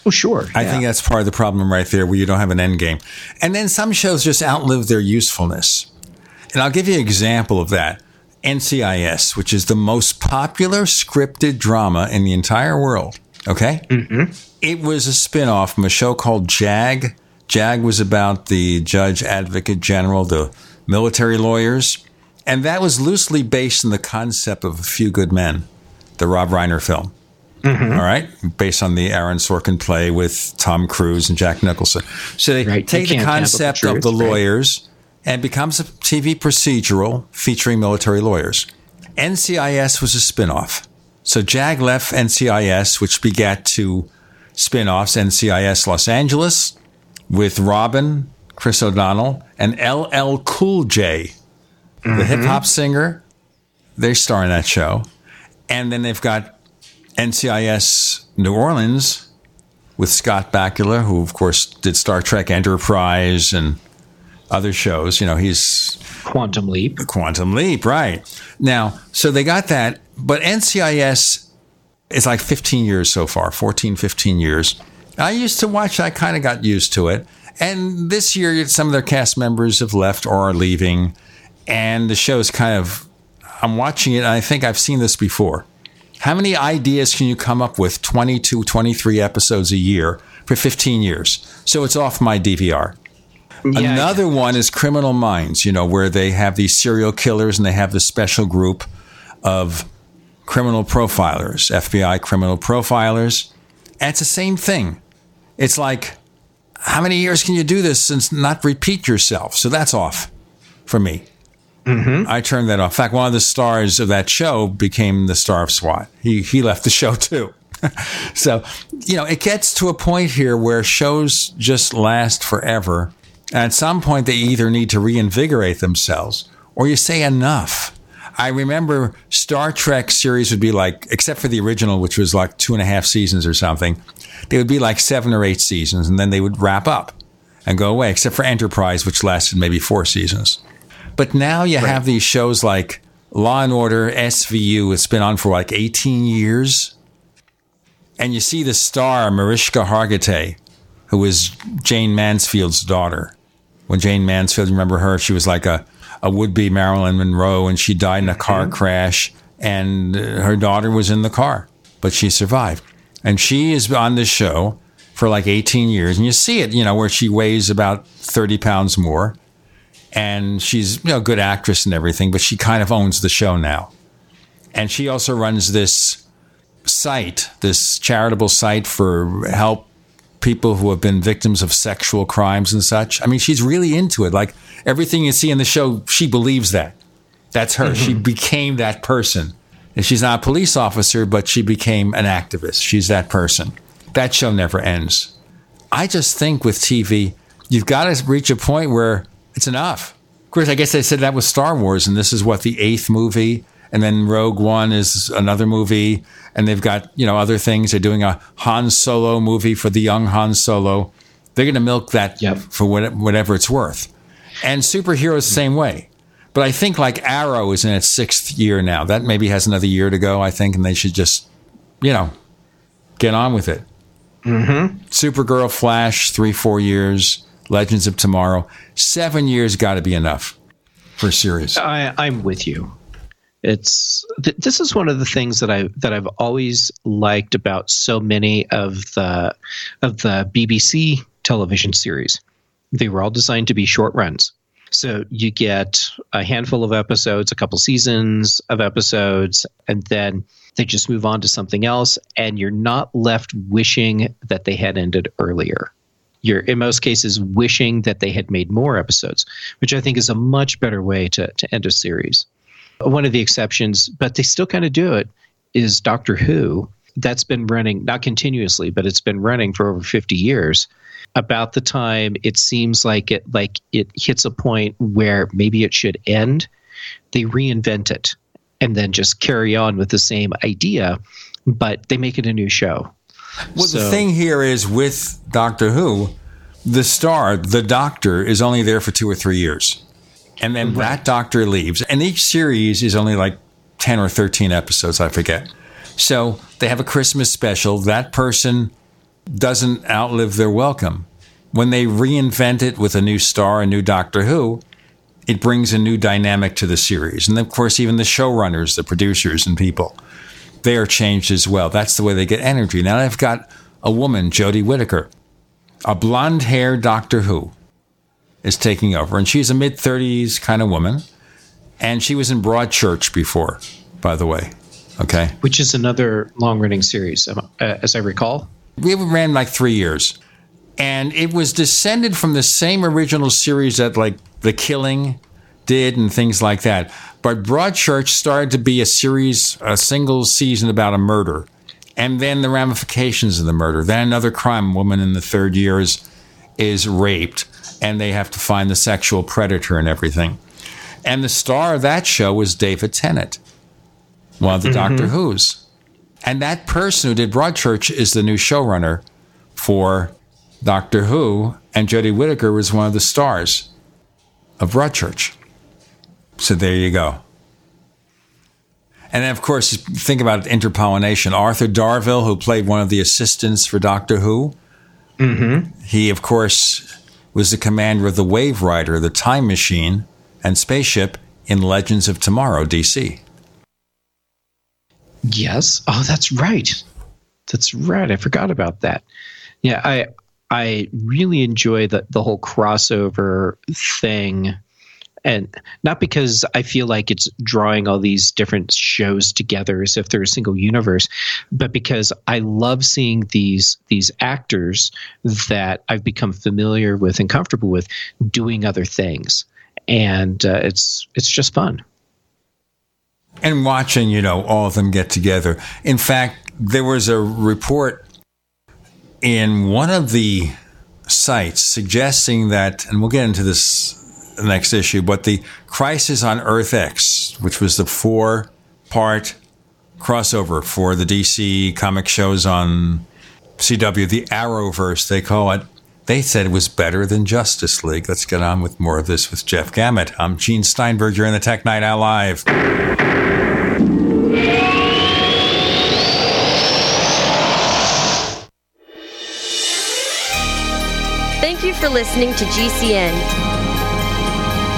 Speaker 20: Oh, sure.
Speaker 3: I
Speaker 20: yeah.
Speaker 3: think that's part of the problem right there, where you don't have an end game. And then some shows just outlive their usefulness. And I'll give you an example of that. NCIS, which is the most popular scripted drama in the entire world. Okay?
Speaker 20: Mm-hmm.
Speaker 3: It was a spin off from a show called JAG. JAG was about the judge, advocate general, the military lawyers. And that was loosely based on the concept of A Few Good Men, the Rob Reiner film.
Speaker 20: Mm-hmm.
Speaker 3: All right, based on the Aaron Sorkin play with Tom Cruise and Jack Nicholson. So they
Speaker 20: Right,
Speaker 3: take the
Speaker 20: can't the
Speaker 3: concept of
Speaker 20: truth,
Speaker 3: the
Speaker 20: right.
Speaker 3: lawyers and becomes a TV procedural featuring military lawyers. NCIS was a spin-off. So JAG left NCIS, which begat two spin-offs, NCIS Los Angeles with Robin, Chris O'Donnell, and LL Cool J, the
Speaker 20: Mm-hmm.
Speaker 3: hip hop singer. They star in that show. And then they've got NCIS New Orleans with Scott Bakula, who, of course, did Star Trek Enterprise and other shows. You know, he's
Speaker 20: Quantum Leap.
Speaker 3: Quantum Leap, right. Now, so they got that, but NCIS is like 15 years so far, 14, 15 years. I used to watch, I kind of got used to it. And this year, some of their cast members have left or are leaving. And the show's kind of, I'm watching it, and I think I've seen this before. How many ideas can you come up with 22, 23 episodes a year for 15 years? So it's off my DVR. Another one is Criminal Minds, you know, where they have these serial killers and they have this special group of criminal profilers, FBI criminal profilers. And it's the same thing. It's like, how many years can you do this and not repeat yourself? So that's off for me.
Speaker 20: Mm-hmm.
Speaker 3: I turned that off. In fact, one of the stars of that show became the star of SWAT. He he left the show [laughs] too. [laughs] so, you know, it gets to a point here where shows just last forever. And at some point, they either need to reinvigorate themselves or you say enough. I remember Star Trek series would be like, except for the original, which was like two and a half seasons or something, they would be like seven or eight seasons and then they would wrap up and go away, except for Enterprise, which lasted maybe four seasons. But now you have these shows like Law and Order, SVU, it's been on for like 18 years. And you see the star, Mariska Hargitay, who was Jayne Mansfield's daughter. When Jayne Mansfield, remember her? She was like a, a would be Marilyn Monroe, and she died in a car crash, and uh, her daughter was in the car, but she survived. And she is on this show for like 18 years, and you see it, you know, where she weighs about 30 pounds more, and she's you know a good actress and everything, but she kind of owns the show now. And she also runs this site, this charitable site for help people who have been victims of sexual crimes and such. I mean, she's really into it. Like everything you see in the show, she believes that. That's her. She mm-hmm. became that person. And she's not a police officer, but she became an activist. She's that person. That show never ends. I just think with TV, you've got to reach a point where it's enough. Of course, I guess they said that with Star Wars, and this is what the eighth movie, and then Rogue One is another movie, and they've got you know other things. They're doing a Han Solo movie for the young Han Solo. They're going to milk that for whatever it's worth. And superheroes, the same way. But I think like Arrow is in its sixth year now. That maybe has another year to go, I think, and they should just, you know, get on with it.
Speaker 20: Mm-hmm.
Speaker 3: Supergirl, Flash, three, four years. Legends of Tomorrow, seven years got to be enough for a series.
Speaker 20: I, I'm with you. It's th- this is one of the things that I that I've always liked about so many of the of the BBC television series. They were all designed to be short runs. So you get a handful of episodes, a couple seasons of episodes, and then they just move on to something else, and you're not left wishing that they had ended earlier. You're in most cases wishing that they had made more episodes, which I think is a much better way to, to end a series. One of the exceptions, but they still kind of do it, is Doctor Who. That's been running, not continuously, but it's been running for over 50 years. About the time it seems like it like it hits a point where maybe it should end, they reinvent it and then just carry on with the same idea, but they make it a new show.
Speaker 3: Well, the thing here is with Doctor Who, the star, the doctor, is only there for two or three years. And then that doctor leaves. And each series is only like 10 or 13 episodes, I forget. So they have a Christmas special. That person doesn't outlive their welcome. When they reinvent it with a new star, a new Doctor Who, it brings a new dynamic to the series. And of course, even the showrunners, the producers, and people they are changed as well. That's the way they get energy. Now I've got a woman, Jodie Whittaker, a blonde haired Doctor Who, is taking over. And she's a mid 30s kind of woman. And she was in Broadchurch before, by the way. Okay.
Speaker 20: Which is another long running series, uh, as I recall.
Speaker 3: We ran like three years. And it was descended from the same original series that, like, The Killing did and things like that. But Broadchurch started to be a series, a single season about a murder. And then the ramifications of the murder. Then another crime. A woman in the third year is, is raped, and they have to find the sexual predator and everything. And the star of that show was David Tennant, one of the Doctor Who's. And that person who did Broadchurch is the new showrunner for Doctor Who, and Jodie Whittaker was one of the stars of Broadchurch. So there you go. And then, of course, think about interpollination. Arthur Darvill, who played one of the assistants for Doctor Who,
Speaker 20: Mm-hmm.
Speaker 3: he, of course, was the commander of the Wave Rider, the time machine, and spaceship in Legends of Tomorrow, DC.
Speaker 20: Yes. Oh, that's right. That's right. I forgot about that. Yeah, I I really enjoy the the whole crossover thing and not because I feel like it's drawing all these different shows together as if they're a single universe, but because I love seeing these these actors that I've become familiar with and comfortable with doing other things, and uh, it's it's just fun.
Speaker 3: And watching, you know, all of them get together. In fact, there was a report in one of the sites suggesting that, and we'll get into this next issue, but the Crisis on Earth X, which was the four part crossover for the DC comic shows on CW, the Arrowverse, they call it. They said it was better than Justice League. Let's get on with more of this with Jeff Gamet. I'm Gene Steinberg. You're in the Tech Night Owl Live.
Speaker 6: Thank you for listening to GCN.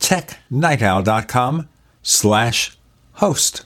Speaker 3: technightowl.com slash host.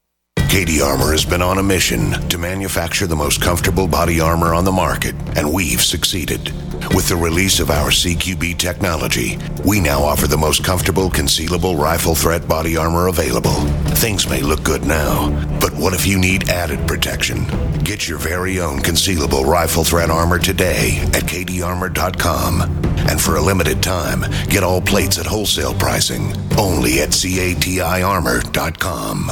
Speaker 21: Katie Armor has been on a mission to manufacture the most comfortable body armor on the market, and we've succeeded. With the release of our CQB technology, we now offer the most comfortable concealable rifle threat body armor available. Things may look good now, but what if you need added protection? Get your very own concealable rifle threat armor today at katiearmor.com. And for a limited time, get all plates at wholesale pricing only at catiarmor.com.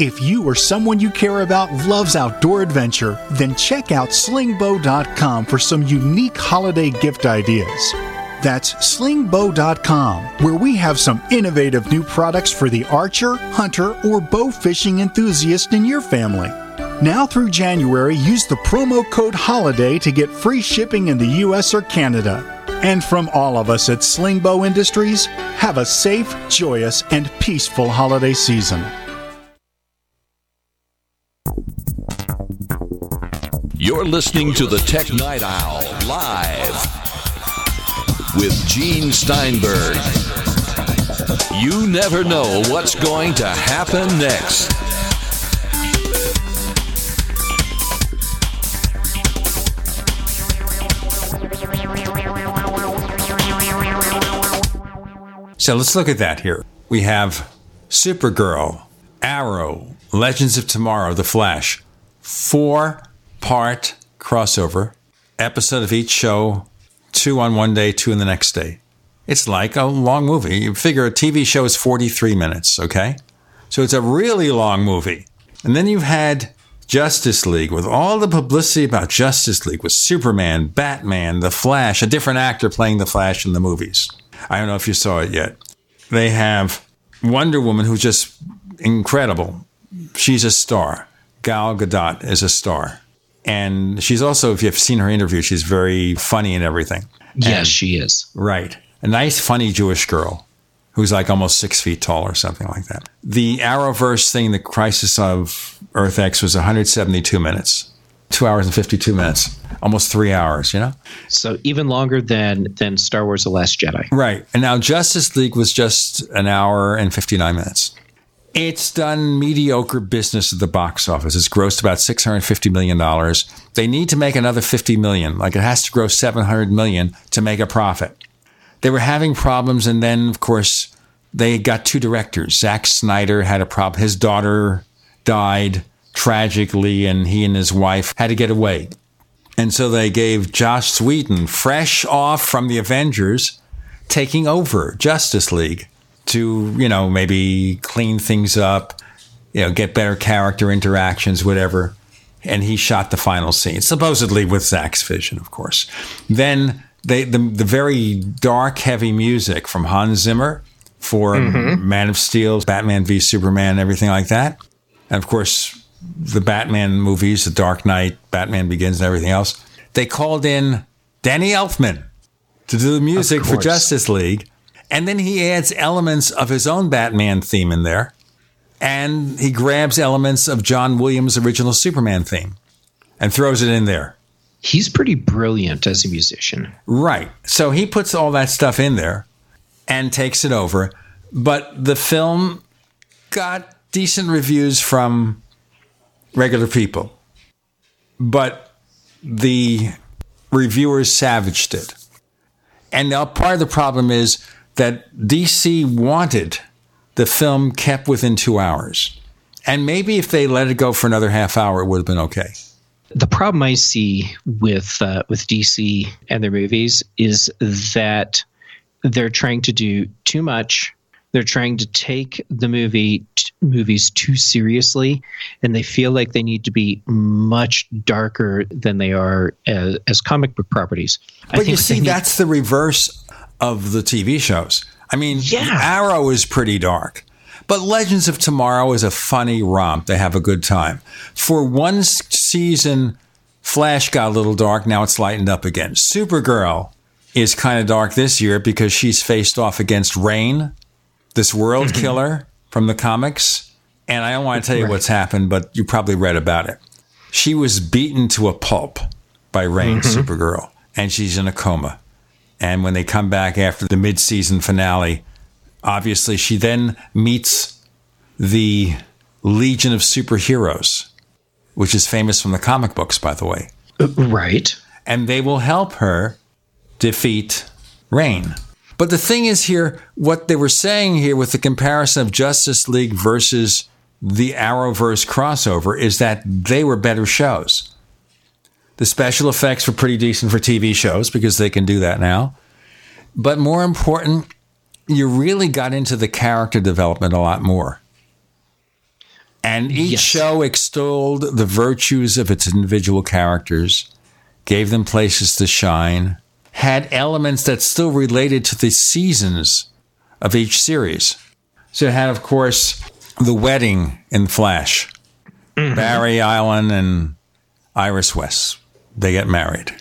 Speaker 33: If you or someone you care about loves outdoor adventure, then check out slingbow.com for some unique holiday gift ideas. That's slingbow.com, where we have some innovative new products for the archer, hunter, or bow fishing enthusiast in your family. Now through January, use the promo code HOLIDAY to get free shipping in the US or Canada. And from all of us at Slingbow Industries, have a safe, joyous, and peaceful holiday season.
Speaker 12: You're listening to the Tech Night Owl live with Gene Steinberg. You never know what's going to happen next.
Speaker 3: So let's look at that here. We have Supergirl, Arrow, Legends of Tomorrow, The Flash. Four part crossover, episode of each show, two on one day, two on the next day. It's like a long movie. You figure a TV show is 43 minutes, okay? So it's a really long movie. And then you've had Justice League with all the publicity about Justice League with Superman, Batman, The Flash, a different actor playing The Flash in the movies. I don't know if you saw it yet. They have Wonder Woman, who's just incredible. She's a star. Gal Gadot is a star. And she's also, if you've seen her interview, she's very funny and everything.
Speaker 20: Yes,
Speaker 3: And-
Speaker 20: she is.
Speaker 3: Right. A nice, funny Jewish girl who's like almost six feet tall or something like that. The Arrowverse thing, the Crisis of Earth X, was 172 minutes. Two hours and 52 minutes. Almost three hours, you know?
Speaker 20: So even longer than than Star Wars: The Last Jedi.
Speaker 3: Right. And now Justice League was just an hour and 59 minutes. It's done mediocre business at the box office. It's grossed about $650 million. They need to make another 50 million. Like it has to gross 700 million to make a profit. They were having problems. And then, of course, they got two directors. Zack Snyder had a problem. His daughter died tragically, and he and his wife had to get away. And so they gave Joss Whedon, fresh off from the Avengers, taking over Justice League to, you know, maybe clean things up, you know, get better character interactions, whatever. And he shot the final scene, supposedly with Zack's vision, of course. Then they the, the very dark, heavy music from Hans Zimmer for mm-hmm. Man of Steel, Batman v Superman, everything like that. And of course, the Batman movies, The Dark Knight, Batman Begins, and everything else. They called in Danny Elfman to do the music for. Justice League. And then he adds elements of his own Batman theme in there. And he grabs elements of John Williams' original Superman theme and throws it in there.
Speaker 20: He's pretty brilliant as a musician.
Speaker 3: Right. So he puts all that stuff in there and takes it over. But the film got decent reviews from regular people. But the reviewers savaged it. And now part of the problem is that DC wanted the film kept within two hours. And maybe if they let it go for another half hour, it would have been okay.
Speaker 20: The problem I see with uh, with DC and their movies is that they're trying to do too much. They're trying to take the movie t- movies too seriously, and they feel like they need to be much darker than they are as, as comic book properties.
Speaker 3: But you see,
Speaker 20: need-
Speaker 3: that's the reverse of the TV shows. I mean, Arrow is pretty dark, but Legends of Tomorrow is a funny romp. They have a good time. For one season, Flash got a little dark. Now it's lightened up again. Supergirl is kind of dark this year because she's faced off against Reign, this world
Speaker 20: Mm-hmm.
Speaker 3: killer from the comics. And I don't want to tell you
Speaker 20: Right.
Speaker 3: what's happened, but you probably read about it. She was beaten to a pulp by Reign,
Speaker 20: Mhm.
Speaker 3: Supergirl, and she's in a coma. And when they come back after the mid-season finale, obviously she then meets the Legion of Superheroes, which is famous from the comic books, by the way.
Speaker 20: Uh, right.
Speaker 3: And they will help her defeat Reign. But the thing is here, what they were saying here with the comparison of Justice League versus the Arrowverse crossover is that they were better shows. The special effects were pretty decent for TV shows because they can do that now. But more important, you really got into the character development a lot more. And each show extolled the virtues of its individual characters, gave them places to shine, had elements that still related to the seasons of each series. So it had, of course, the wedding in Flash. Mm-hmm. Barry Allen and Iris West. They get married.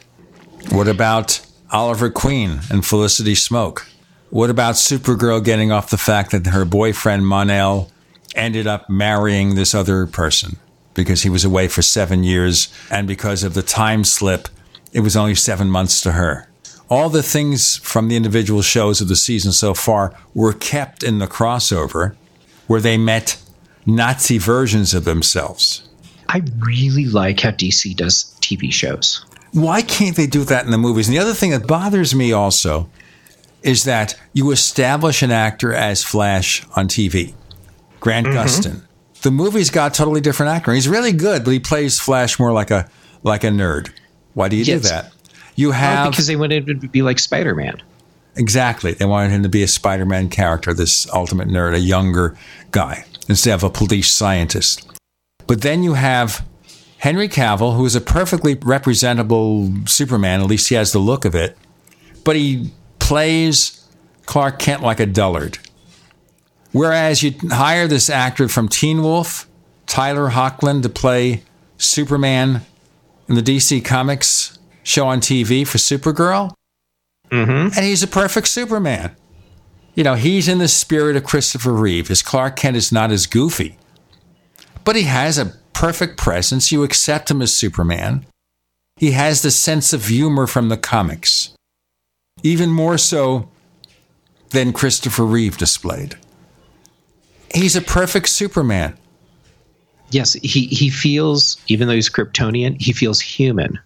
Speaker 3: What about Oliver Queen and Felicity Smoak? What about Supergirl getting off the fact that her boyfriend Mon-El ended up marrying this other person because he was away for seven years and because of the time slip, it was only seven months to her. All the things from the individual shows of the season so far were kept in the crossover where they met Nazi versions of themselves.
Speaker 20: I really like how DC does TV shows.
Speaker 3: Why can't they do that in the movies? And the other thing that bothers me also is that you establish an actor as Flash on TV, Grant
Speaker 20: Mm-hmm.
Speaker 3: Gustin. The movie's got a totally different actor. He's really good, but he plays Flash more like a like a nerd. Why do you do that? You
Speaker 20: Oh,
Speaker 3: have
Speaker 20: because they wanted it to be like Spider Man.
Speaker 3: Exactly. They wanted him to be a Spider Man character, this ultimate nerd, a younger guy, instead of a police scientist. But then you have Henry Cavill, who is a perfectly representable Superman, at least he has the look of it, but he plays Clark Kent like a dullard. Whereas you hire this actor from Teen Wolf, Tyler Hoechlin, to play Superman in the DC Comics show on TV for Supergirl.
Speaker 20: Mm-hmm.
Speaker 3: And he's a perfect Superman. You know, he's in the spirit of Christopher Reeve. His Clark Kent is not as goofy, but he has a perfect presence. You accept him as Superman. He has the sense of humor from the comics, even more so than Christopher Reeve displayed. He's a perfect Superman.
Speaker 20: Yes, he, he feels, even though he's Kryptonian, he feels human.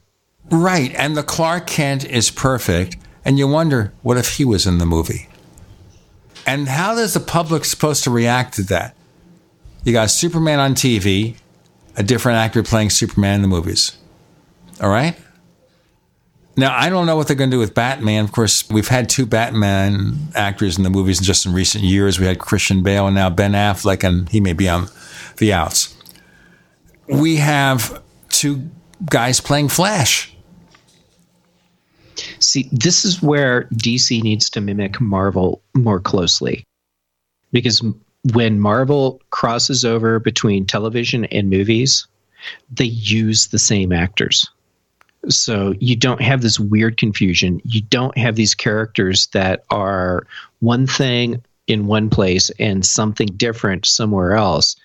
Speaker 3: Right. And the Clark Kent is perfect. And you wonder, what if he was in the movie? And how is the public supposed to react to that? You got Superman on TV, a different actor playing Superman in the movies. All right? Now, I don't know what they're going to do with Batman. Of course, we've had two Batman actors in the movies just in recent years. We had Christian Bale and now Ben Affleck, and he may be on the outs. We have two guys playing Flash.
Speaker 20: See, this is where DC needs to mimic Marvel more closely. Because when Marvel crosses over between television and movies, they use the same actors. So you don't have this weird confusion. You don't have these characters that are one thing in one place and something different somewhere else.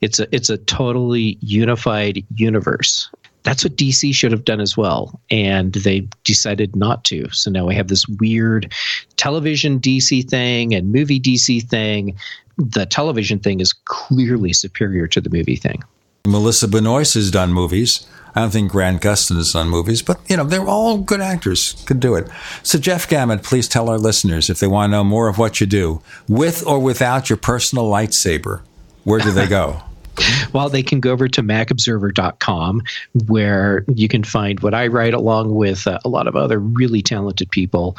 Speaker 20: It's a it's a totally unified universe. That's what DC should have done as well, and they decided not to. So now we have this weird television DC thing and movie DC thing. The television thing is clearly superior to the movie thing.
Speaker 3: Melissa Benoist has done movies. I don't think Grant Gustin has done movies, but you know they're all good actors. Could do it. So Jeff Gamet, please tell our listeners if they want to know more of what you do, with or without your personal lightsaber, where do they go? [laughs] [laughs]
Speaker 20: Well, they can go over to macobserver.com where you can find what I write along with uh, a lot of other really talented people.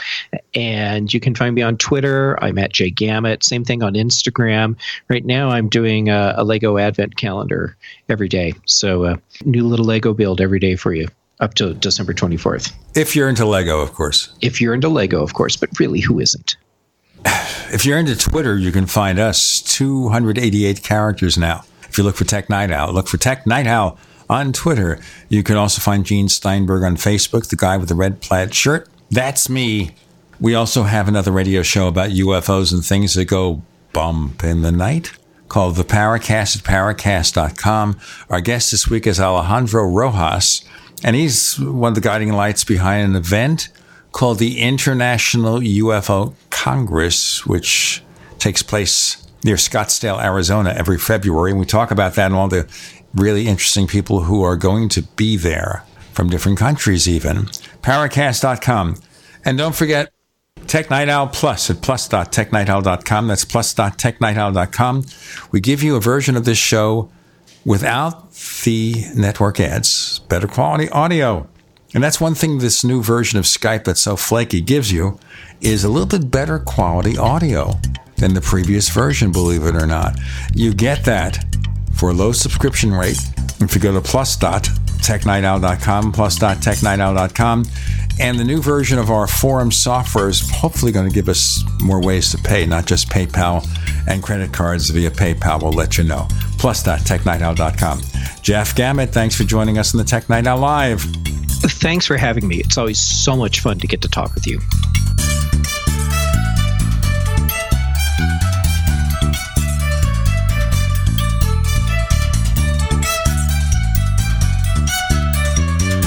Speaker 20: And you can find me on Twitter. I'm at jgamet. Same thing on Instagram. Right now, I'm doing a, a Lego Advent calendar every day. So, uh, new little Lego build every day for you up to December 24th.
Speaker 3: If you're into Lego, of course.
Speaker 20: If you're into Lego, of course, but really, who isn't? [sighs]
Speaker 3: If you're into Twitter, you can find us 288 characters now. If you look for Tech Night Owl, look for Tech Night Owl on Twitter. You can also find Gene Steinberg on Facebook, the guy with the red plaid shirt. That's me. We also have another radio show about UFOs and things that go bump in the night called The Paracast at paracast.com. Our guest this week is Alejandro Rojas, and he's one of the guiding lights behind an event called the International UFO Congress, which takes place near Scottsdale, Arizona every February. And we talk about that and all the really interesting people who are going to be there from different countries, even. Paracast.com. And don't forget, Tech Night Owl Plus at plus.technightowl.com. That's plus.technightowl.com. We give you a version of this show without the network ads, better quality audio. And that's one thing this new version of Skype that's so flaky gives you is a little bit better quality audio than the previous version, believe it or not. You get that for a low subscription rate if you go to plus.technightowl.com, plus.technightowl.com. And the new version of our forum software is hopefully going to give us more ways to pay, not just PayPal and credit cards via PayPal. We'll let you know. Plus.technightowl.com. Jeff Gamet, thanks for joining us in the Tech Night Owl Live.
Speaker 20: Thanks for having me. It's always so much fun to get to talk with you.